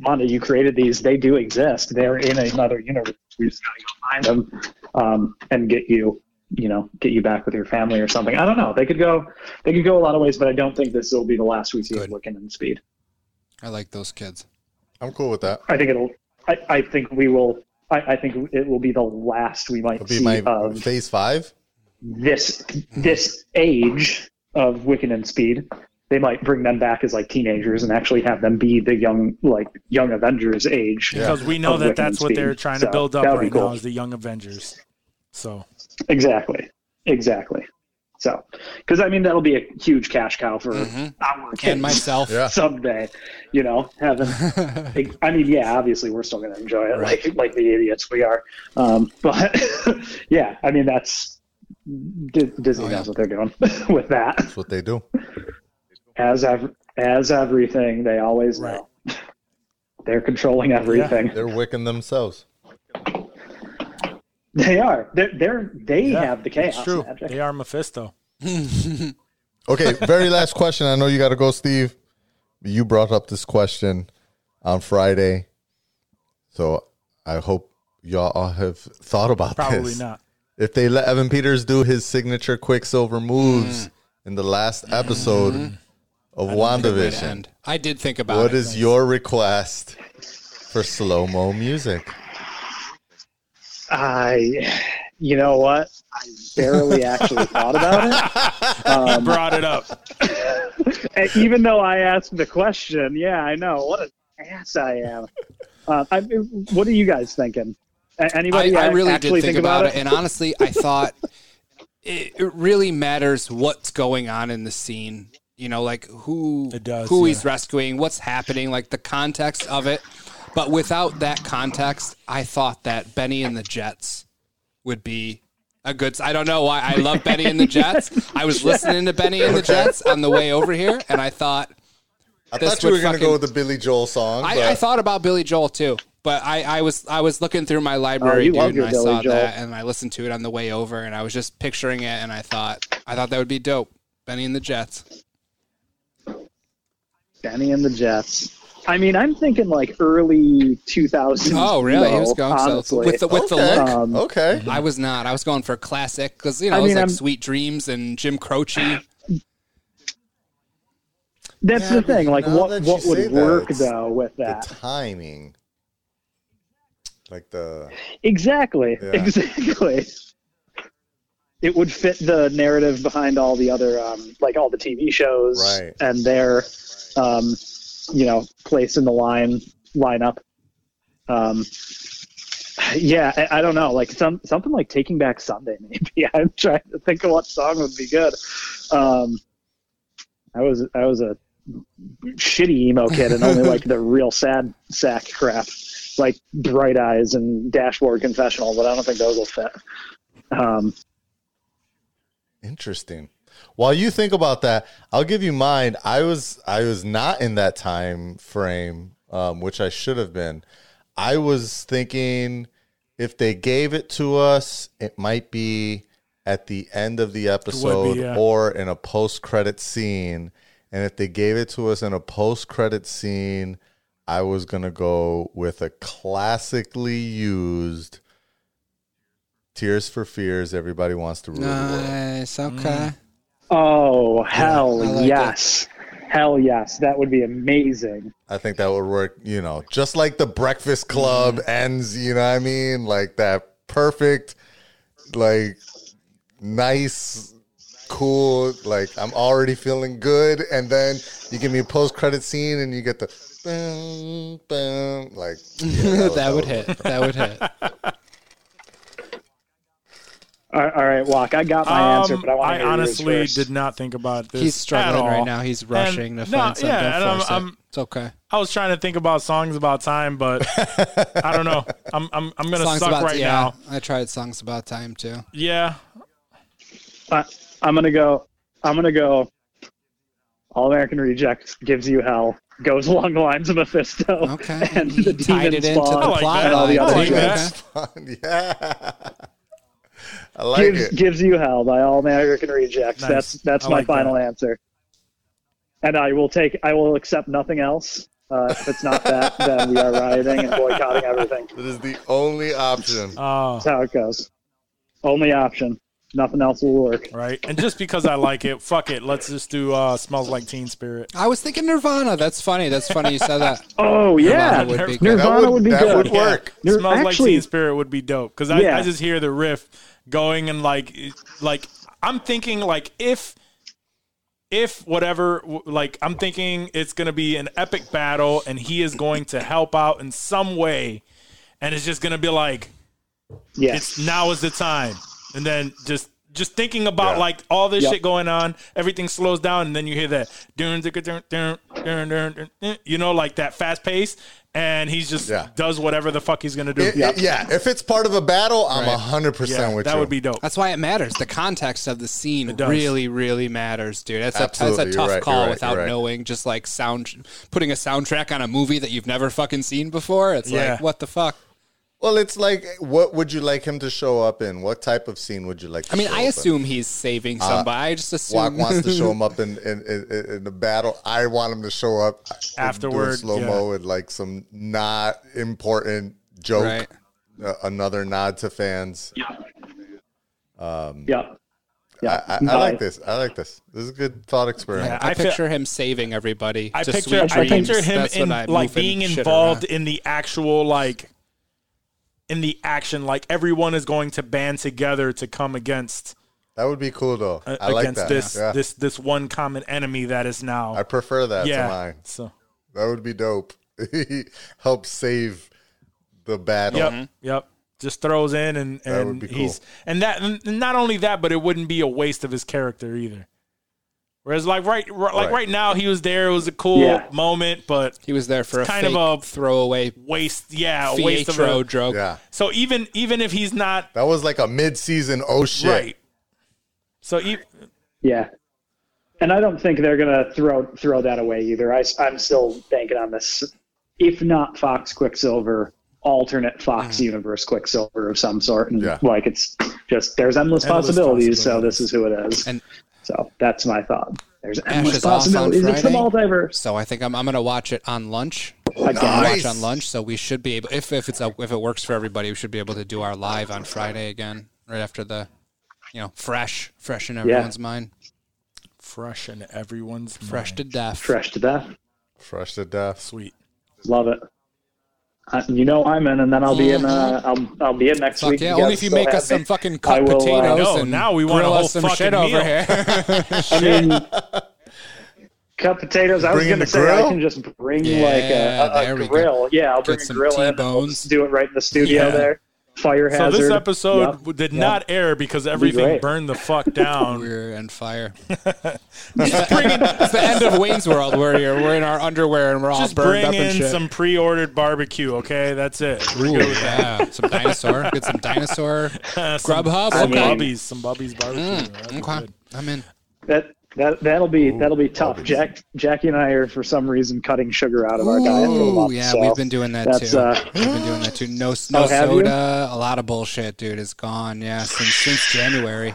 Mondo, you created these they do exist. They're in another universe. We just gotta go find them um, and get you you know get you back with your family or something i don't know they could go they could go a lot of ways but i don't think this will be the last we see Good. of Wiccan and speed I like those kids. I'm cool with that. i think it'll i, I think we will I, I think it will be the last we might be see my of phase five. this this age of Wiccan and Speed, they might bring them back as like teenagers and actually have them be the young like young Avengers age. because we know that Wiccan that's what they're trying So to build up that would be right cool. now is the young avengers so Exactly, exactly. So, because I mean that'll be a huge cash cow for Mm-hmm. our kids And myself. Yeah. someday. You know, having. [LAUGHS] I mean, yeah, obviously we're still going to enjoy it like like the idiots we are. Um, but [LAUGHS] yeah, I mean that's. D- Disney Oh, yeah. knows what they're doing [LAUGHS] with that. That's what they do. as ev- as everything they always Right. know they're controlling everything They're wicking themselves. They are they're, they're they yeah, have the chaos it's true magic they are mephisto [LAUGHS] Okay, very last question. I know you got to go, Steve. You brought up this question on Friday, so I hope y'all all have thought about probably this. not If they let Evan Peters do his signature Quicksilver moves mm. in the last episode mm-hmm. of Way to WandaVision. I did think about what it. is your request for slow mo music? I you know what? I barely actually thought about it. [LAUGHS] Um, brought it up. [LAUGHS] Even though i asked the question yeah i know. What an ass i am. Uh, I, what are you guys thinking? Anybody I ac- really did think think about it, and honestly, I thought it, it really matters what's going on in the scene. You know, like who It does, who yeah. he's rescuing, what's happening, like the context of it. But without that context, I thought that Benny and the Jets would be a good. I don't know why I love Benny and the [LAUGHS] Jets. I was listening to Benny and the Jets on the way over here, and I thought I This thought you were going to go with the Billy Joel song. I, I thought about Billy Joel too, but I, I was I was looking through my library, Oh, dude, and I Billy saw Joel. that, and I listened to it on the way over, and I was just picturing it, and I thought I thought that would be dope. Benny and the Jets. benny and the jets I mean, I'm thinking like early 2000s. Oh, really? He was though, going so with the with the look. Um, okay. I was not. I was going for classic because you know I it was mean, like I'm- Sweet Dreams and Jim Croce. That's Yeah, the thing. Like, what what would say that, work though with The that? timing. Like the Exactly. Yeah. Exactly. It would fit the narrative behind all the other, um, like all the TV shows Right. and their, um, you know, place in the line lineup. Um, yeah, I, I don't know, like some something like Taking Back Sunday. [LAUGHS] Maybe I'm trying to think of what song would be good. Um, I was I was a shitty emo kid and only [LAUGHS] like the real sad sack crap. like Bright Eyes and Dashboard Confessional, but I don't think those will fit. Um, Interesting. While you think about that, I'll give you mine. I was I was not in that time frame, um, which I should have been. I was thinking if they gave it to us, it might be at the end of the episode yeah. or in a post credit scene. And if they gave it to us in a post credit scene, I was gonna go with a classically used Tears for Fears. Everybody wants to rule the world. Nice. Okay. Oh hell I like yes, hell yes, that would be amazing. I think that would work, you know, just like the Breakfast Club mm-hmm. ends, you know what I mean? Like that perfect, like nice, cool, like I'm already feeling good. And then you give me a post credit scene and you get the boom, [LAUGHS] boom, like yeah, that [LAUGHS] would hit. That would hit. [LAUGHS] All right, all right, Walk. I got my answer, Um, but I want to I hear honestly yours first. did not think about this. He's at struggling all. right now. He's rushing And- to no, find something. yeah, and I'm- force it. I'm- it's okay. I was trying to think about songs about time, but I don't know. I'm I'm I'm gonna Songs suck about right yeah. now. I tried songs about time too. Yeah, I, I'm gonna go. I'm gonna go. All American Rejects gives you hell. Goes along the lines of Mephisto. Okay. [LAUGHS] And the You tied demon it into spawn the I like and all the line. other like shit. that. Yeah. I like gives it. gives you hell by All American Rejects. Nice. That's that's I my like final answer. And I will take. I will accept nothing else. Uh, if it's not that, [LAUGHS] then we are rioting and boycotting everything. That is the only option. [LAUGHS] oh, That's how it goes. Only option. Nothing else will work. right. And just because I like it, fuck it. Let's just do uh, "Smells Like Teen Spirit." I was thinking Nirvana. That's funny. That's funny you said that. [LAUGHS] Oh yeah, Nirvana would be good. Nirvana That would- would be that good. would work. Nir- "Smells Like Teen Spirit" would be dope because I, Yeah. I just hear the riff going and like like I'm thinking like if if whatever like I'm thinking it's going to be an epic battle and he is going to help out in some way and it's just going to be like yes now is the time and then just just thinking about yeah. like all this yep. shit going on, everything slows down, and then you hear that, you know, like that fast pace, and he's just Yeah. does whatever the fuck he's gonna do It- it- yeah, if it's part of a battle, I'm Right. hundred percent yeah, with that you. That would be dope That's why it matters. The context of the scene really, really matters, dude. That's a, that's a tough right. Call right. without right. knowing just like sound putting a soundtrack on a movie that you've never fucking seen before. It's Yeah. like what the fuck? Well, it's like, what would you like him to show up in? What type of scene would you like? To I mean, show I up in? assume he's saving somebody. I just assume Walk wants to show [LAUGHS] him up in in, in in the battle. I want him to show up Afterward, slow mo with like some not important joke, Right. uh, another nod to fans. Yep. Yeah. I, I, I like this. I like this. This is a good thought experiment. Yeah. I, I feel- picture him saving everybody. I to picture sweet I picture him in like being involved around. in the actual like in the action like everyone is going to band together to come against That would be cool though. uh, I like against that. this Yeah. this this one common enemy that is now I prefer that yeah to mine. so That would be dope. [LAUGHS] He helps save the battle. Yep, yep. Just throws in and That would and be cool. he's and that and not only that, but it wouldn't be a waste of his character either. Whereas like right, right like Right. right now he was there, it was a cool Yeah. moment, but He was there for a kind fake of a- throwaway waste, yeah, a waste of a, joke. Yeah. So even even if he's not That was like a mid-season oh shit. right, so e- Yeah. And I don't think they're gonna throw throw that away either. I, I'm still banking on this. If not Fox Quicksilver, alternate Fox mm. universe Quicksilver of some sort, and Yeah. like it's just there's endless, Endless possibilities. So this is who it is. And- so that's my thought. There's endless is off on possibilities. It's the Friday. multiverse. So I think I'm, I'm gonna watch it on lunch. Again, Nice. Watch on lunch. So we should be able, if if it's a, if it works for everybody, we should be able to do our live on Friday again, right after the, you know, fresh, fresh in everyone's mind, fresh in everyone's fresh mind. to death. fresh to death. Fresh to death. sweet. Love it. Uh, you know I'm in, and then I'll be in. Uh, I'll I'll be in next Fuck week. yeah! Only if you still make have us some me. fucking cut will, uh, potatoes No, and now we want a whole us some fucking shit meal. over here. [LAUGHS] I mean, cut potatoes. I was Bring in going to say grill? I can just bring Yeah, like a, a, a we go. grill. Yeah, I'll bring Get a some grill in. and we'll do it right in the studio Yeah. there. Fire So this episode Yep. did Yep. not air because everything great. burned the fuck [LAUGHS] down. We're on fire. [LAUGHS] it's, the, it's the end of Wayne's World where you're, we're in our underwear and we're all Just burned bring up and in shit. some pre-ordered barbecue, okay? That's it. We're good with that. yeah, some dinosaur. [LAUGHS] Get some dinosaur. Some- Grubhub? some Okay. Bubbies, some Bubbies barbecue. Mm, That'd Okay, good. I'm in. That that that'll be that'll be tough. Jack Jackie and I are for some reason cutting sugar out of our diet for the Ooh, month. yeah, so we've been doing that too. uh, we've been doing that too. No, no Oh, you? soda. A lot of bullshit, dude, is gone. Yeah, since since January.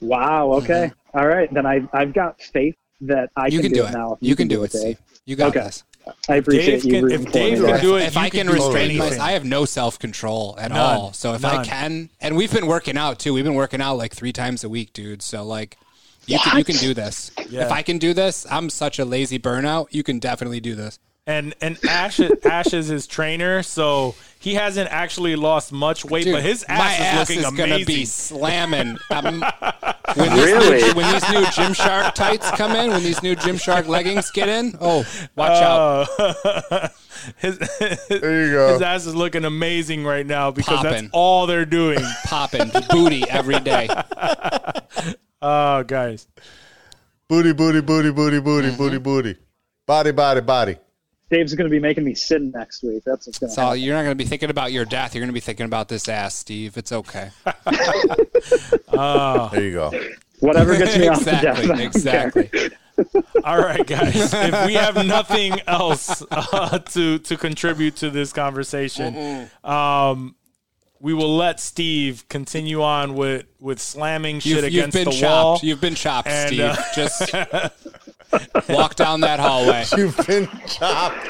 Wow. Okay. All right. Then I I've got faith that I You can, can do it. now. if You can do it, Dave. Steve. You got Okay. this. I appreciate Dave you. can, if Dave can do it, if I can do restrain myself, I have no self control at None. all. So if None. I can, and we've been working out too. We've been working out like three times a week, dude. So like, you can you can do this. Yeah. If I can do this, I'm such a lazy burnout. You can definitely do this. And and Ash Ash is his trainer, so he hasn't actually lost much weight, Dude, but his ass my is ass looking is amazing. gonna be slamming. Um, [LAUGHS] when, these Really? new, when these new Gymshark tights come in, when these new Gymshark leggings get in, oh, watch out! Uh, [LAUGHS] his, There you go. his ass is looking amazing right now because that's all they're doing. Popping booty every day. [LAUGHS] Oh, guys. Booty, booty, booty, booty, booty, Mm-hmm. booty, booty. Body, body, body. Dave's going to be making me sin next week. That's what's going to So happen. you're not going to be thinking about your death. You're going to be thinking about this ass, Steve. It's okay. [LAUGHS] Oh. There you go. Whatever gets me off the death. [LAUGHS] Exactly. Exactly. [LAUGHS] All right, guys. if we have nothing else uh, to to contribute to this conversation, um, we will let Steve continue on with with slamming shit You've, you've against been the chopped. wall. You've been chopped, And, Steve. uh, Just [LAUGHS] walk down that hallway. You've been chopped.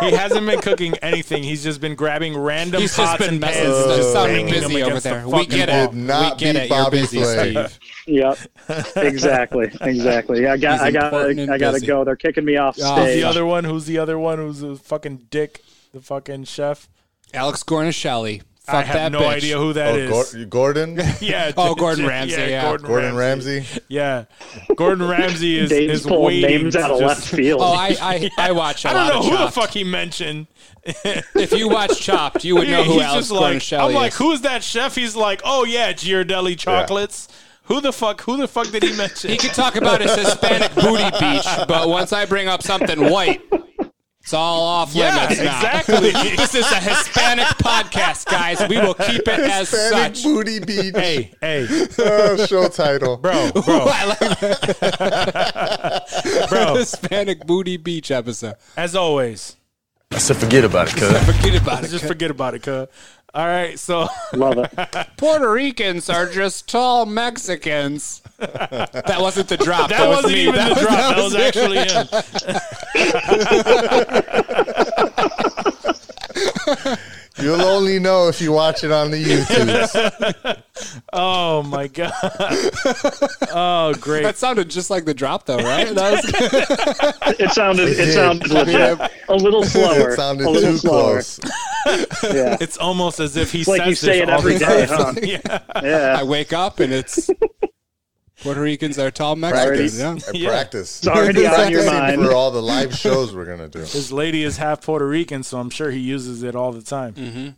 he hasn't been cooking anything. He's just been grabbing random He's just pots been and messing. pans, and just just sounding busy over against the there. We get it. Did not we get beat it. You're busy, Flay. Steve. [LAUGHS] Yep. exactly. Exactly. I got. He's I got. I got to go. They're kicking me off Oh, Who's stage. the other one? Who's the other one? Who's the fucking dick? The fucking chef. Alex Guarnaschelli. Fuck I have that no bitch. idea who that Oh, is. Gor- Gordon? [LAUGHS] yeah. Oh, Gordon Ramsay, yeah. Gordon, Gordon Ramsay. Ramsay? Yeah, Gordon Ramsay is Dave's is pulling waiting names to out of just- left field. Oh, I [LAUGHS] I, I watch a I don't lot know of who the Chopped. fuck he mentioned. [LAUGHS] If you watch Chopped, you would know who He's Alex just like, Guarnaschelli I'm like, is. who's that chef? He's like, oh yeah, Ghirardelli chocolates. Who the fuck? Who the fuck did he mention? He could talk about his Hispanic booty beach, but once I bring up something white, it's all off yeah, limits now. exactly. [LAUGHS] This is a Hispanic podcast, guys. We will keep it as such. Hispanic. Booty Beach. hey, hey, Oh, show title. bro, [LAUGHS] bro, I like that. bro. Hispanic booty beach episode. As always, I said forget about it, cuz. Forget about it. just forget about it, cuz. All right, so Love it. [LAUGHS] Puerto Ricans are just tall Mexicans. That wasn't the drop. that, That, was wasn't me. even That the was- drop. that That was was actually him. [LAUGHS] You'll only know if you watch it on the YouTube. [LAUGHS] Oh my god. Oh great. That sounded just like the drop, though, right? That was [LAUGHS] It sounded. It did. sounded legit. A little slower. It sounded a little too slower. close. Yeah. It's almost as if he like says you say this it all every the huh? [LAUGHS] yeah. Yeah. I wake up and it's Puerto Ricans are tall Mexicans. Practice. Yeah. I practice. It's already on your mind. for all the live shows we're gonna do. His lady is half Puerto Rican, so I'm sure he uses it all the time. [LAUGHS]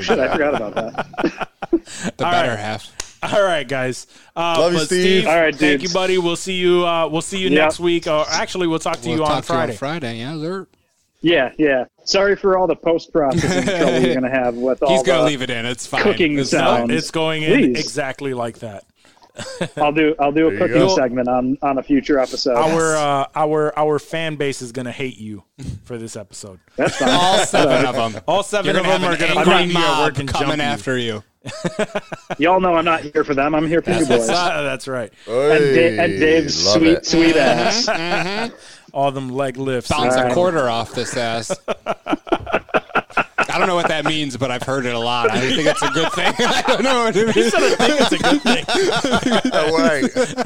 Shit, I forgot about that. [LAUGHS] The All better right. half. All right, guys. Uh, Love you, but Steve. All right, Thank you, buddy. We'll see you. Uh, we'll see you Yep. next week. Or actually, we'll talk to We'll you on talk to you Friday. on Friday, yeah, sir. Yeah, yeah. Sorry for all the post processing [LAUGHS] trouble you're gonna have with all He's gonna leave it in. It's fine. cooking It's sound. fine. it's going in Please. exactly like that. [LAUGHS] I'll do. I'll do a you cooking segment on on a future episode. Our uh, our our fan base is gonna hate you for this episode. [LAUGHS] That's fine. All seven of them. All 7 You're of gonna them are gonna angry find you at work and coming jump you. after you. [LAUGHS] Y'all know I'm not here for them. I'm here for you boys. That's right. And, da- and Dave's sweet, it. sweet ass. All them leg lifts. Bounce All a quarter off this ass. I don't know what that means, but I've heard it a lot. I think it's a good thing. [LAUGHS] I don't know what it means. I think it's a good thing. Oh,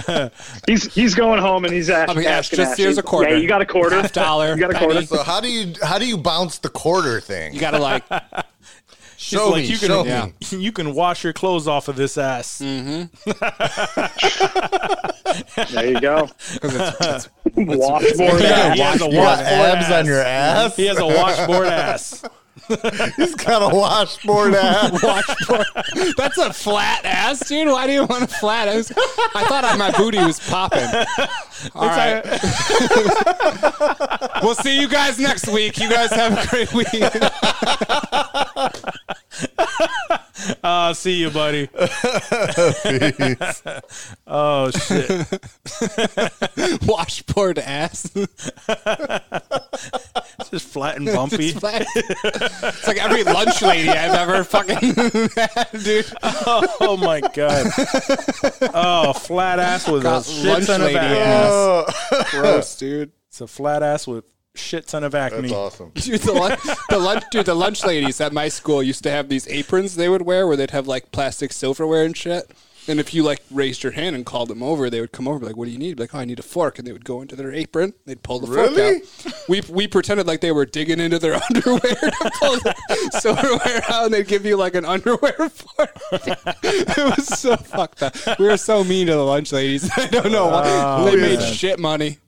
wait. [LAUGHS] He's he's going home and he's asking. I mean, asking just Ashley, here's a quarter. Yeah, you got a quarter. Half dollar. You got a penny. quarter. So how do you how do you bounce the quarter thing? You gotta like [LAUGHS] show like me. you can show yeah. me. you can wash your clothes off of this ass. Mm-hmm. There you go. because it's, Washboard. Yeah, ass. he has a washboard abs ass. on your ass. He has a washboard ass. [LAUGHS] He's got a washboard ass. [LAUGHS] Washboard. That's a flat ass, dude. Why do you want a flat ass? I thought my booty was popping. All right. [LAUGHS] we'll see you guys next week. You guys have a great week. [LAUGHS] Uh, see you, buddy. [LAUGHS] oh shit. [LAUGHS] Washboard ass. Just flat and bumpy. It's, flat. it's like every lunch lady I've ever fucking had, dude. Oh my god. Oh, flat ass with a Got shit lunch ton of lady ass. Gross, dude. It's a flat ass with shit ton of acne. That's awesome. [LAUGHS] Dude, the lunch, the lunch, dude, the lunch ladies at my school used to have these aprons they would wear where they'd have like plastic silverware and shit. And if you like raised your hand and called them over, they would come over and be like, "What do you need?" Like, "Oh, I need a fork," and they would go into their apron. They'd pull the Really? fork out. We we pretended like they were digging into their [LAUGHS] underwear to pull the silverware out, and they'd give you like an underwear [LAUGHS] fork. it was so fucked up. We were so mean to the lunch ladies. I don't know why they made shit money.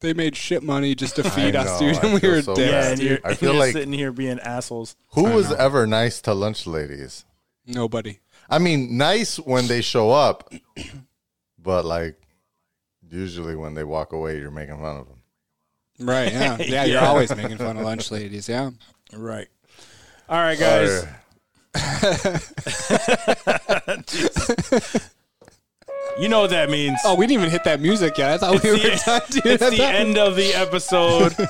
They made shit money just to feed I us, dude, I and we feel were so dead. Yeah, and you're, I feel you're like- sitting here being assholes. Who was ever nice to lunch ladies? Nobody. I mean, nice when they show up, but like usually when they walk away, you're making fun of them. Right, yeah. [LAUGHS] Yeah, you're always making fun of lunch ladies, yeah. Right. All right, guys. [LAUGHS] [LAUGHS] You know what that means. Oh, we didn't even hit that music yet. I thought we were the- done, [LAUGHS] dude. it's the end of the episode. [LAUGHS]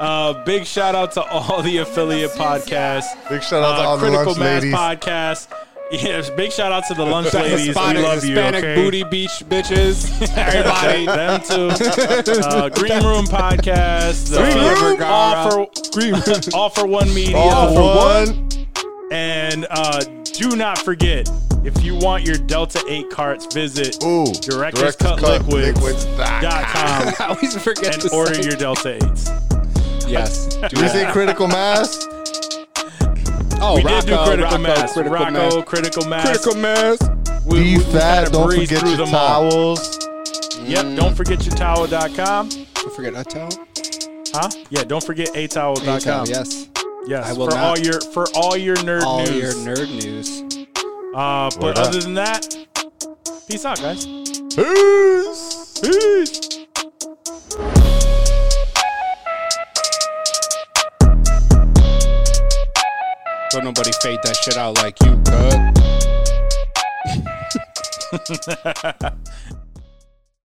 Uh, big shout out to all the affiliate podcasts. Big shout out to Uh, all the Critical lunch Mass ladies. podcast. Yes, big shout out to the lunch ladies. We Hispanic, love you. Hispanic okay? booty beach bitches. [LAUGHS] Everybody. Them too. Uh, Green Room podcast. Uh, Green Room? All for, all for one media. All for one. And uh, do not forget, if you want your Delta 8 carts, visit Ooh, Director's Director's Cut Cut Liquids Liquids dot dot com [LAUGHS] I always forget and to order say- your Delta 8s. Yes. [LAUGHS] Did we say critical mass? Oh, We Rocco, did do Critical Rocco, Mass. Critical Rocco, Mass. Critical Mass. Critical Mass. We- Be we kinda fat. Don't forget your them all. towels. Yep, don't forget your towel.com. Don't forget that towel. Huh? Yeah, don't forget a towel.com. Towel, yes. Yes, I will for not. all your for all your nerd All news. your nerd news. uh, but Word up. other than that, peace out, guys. Peace. Peace. Don't nobody fade that shit out like you could. [LAUGHS]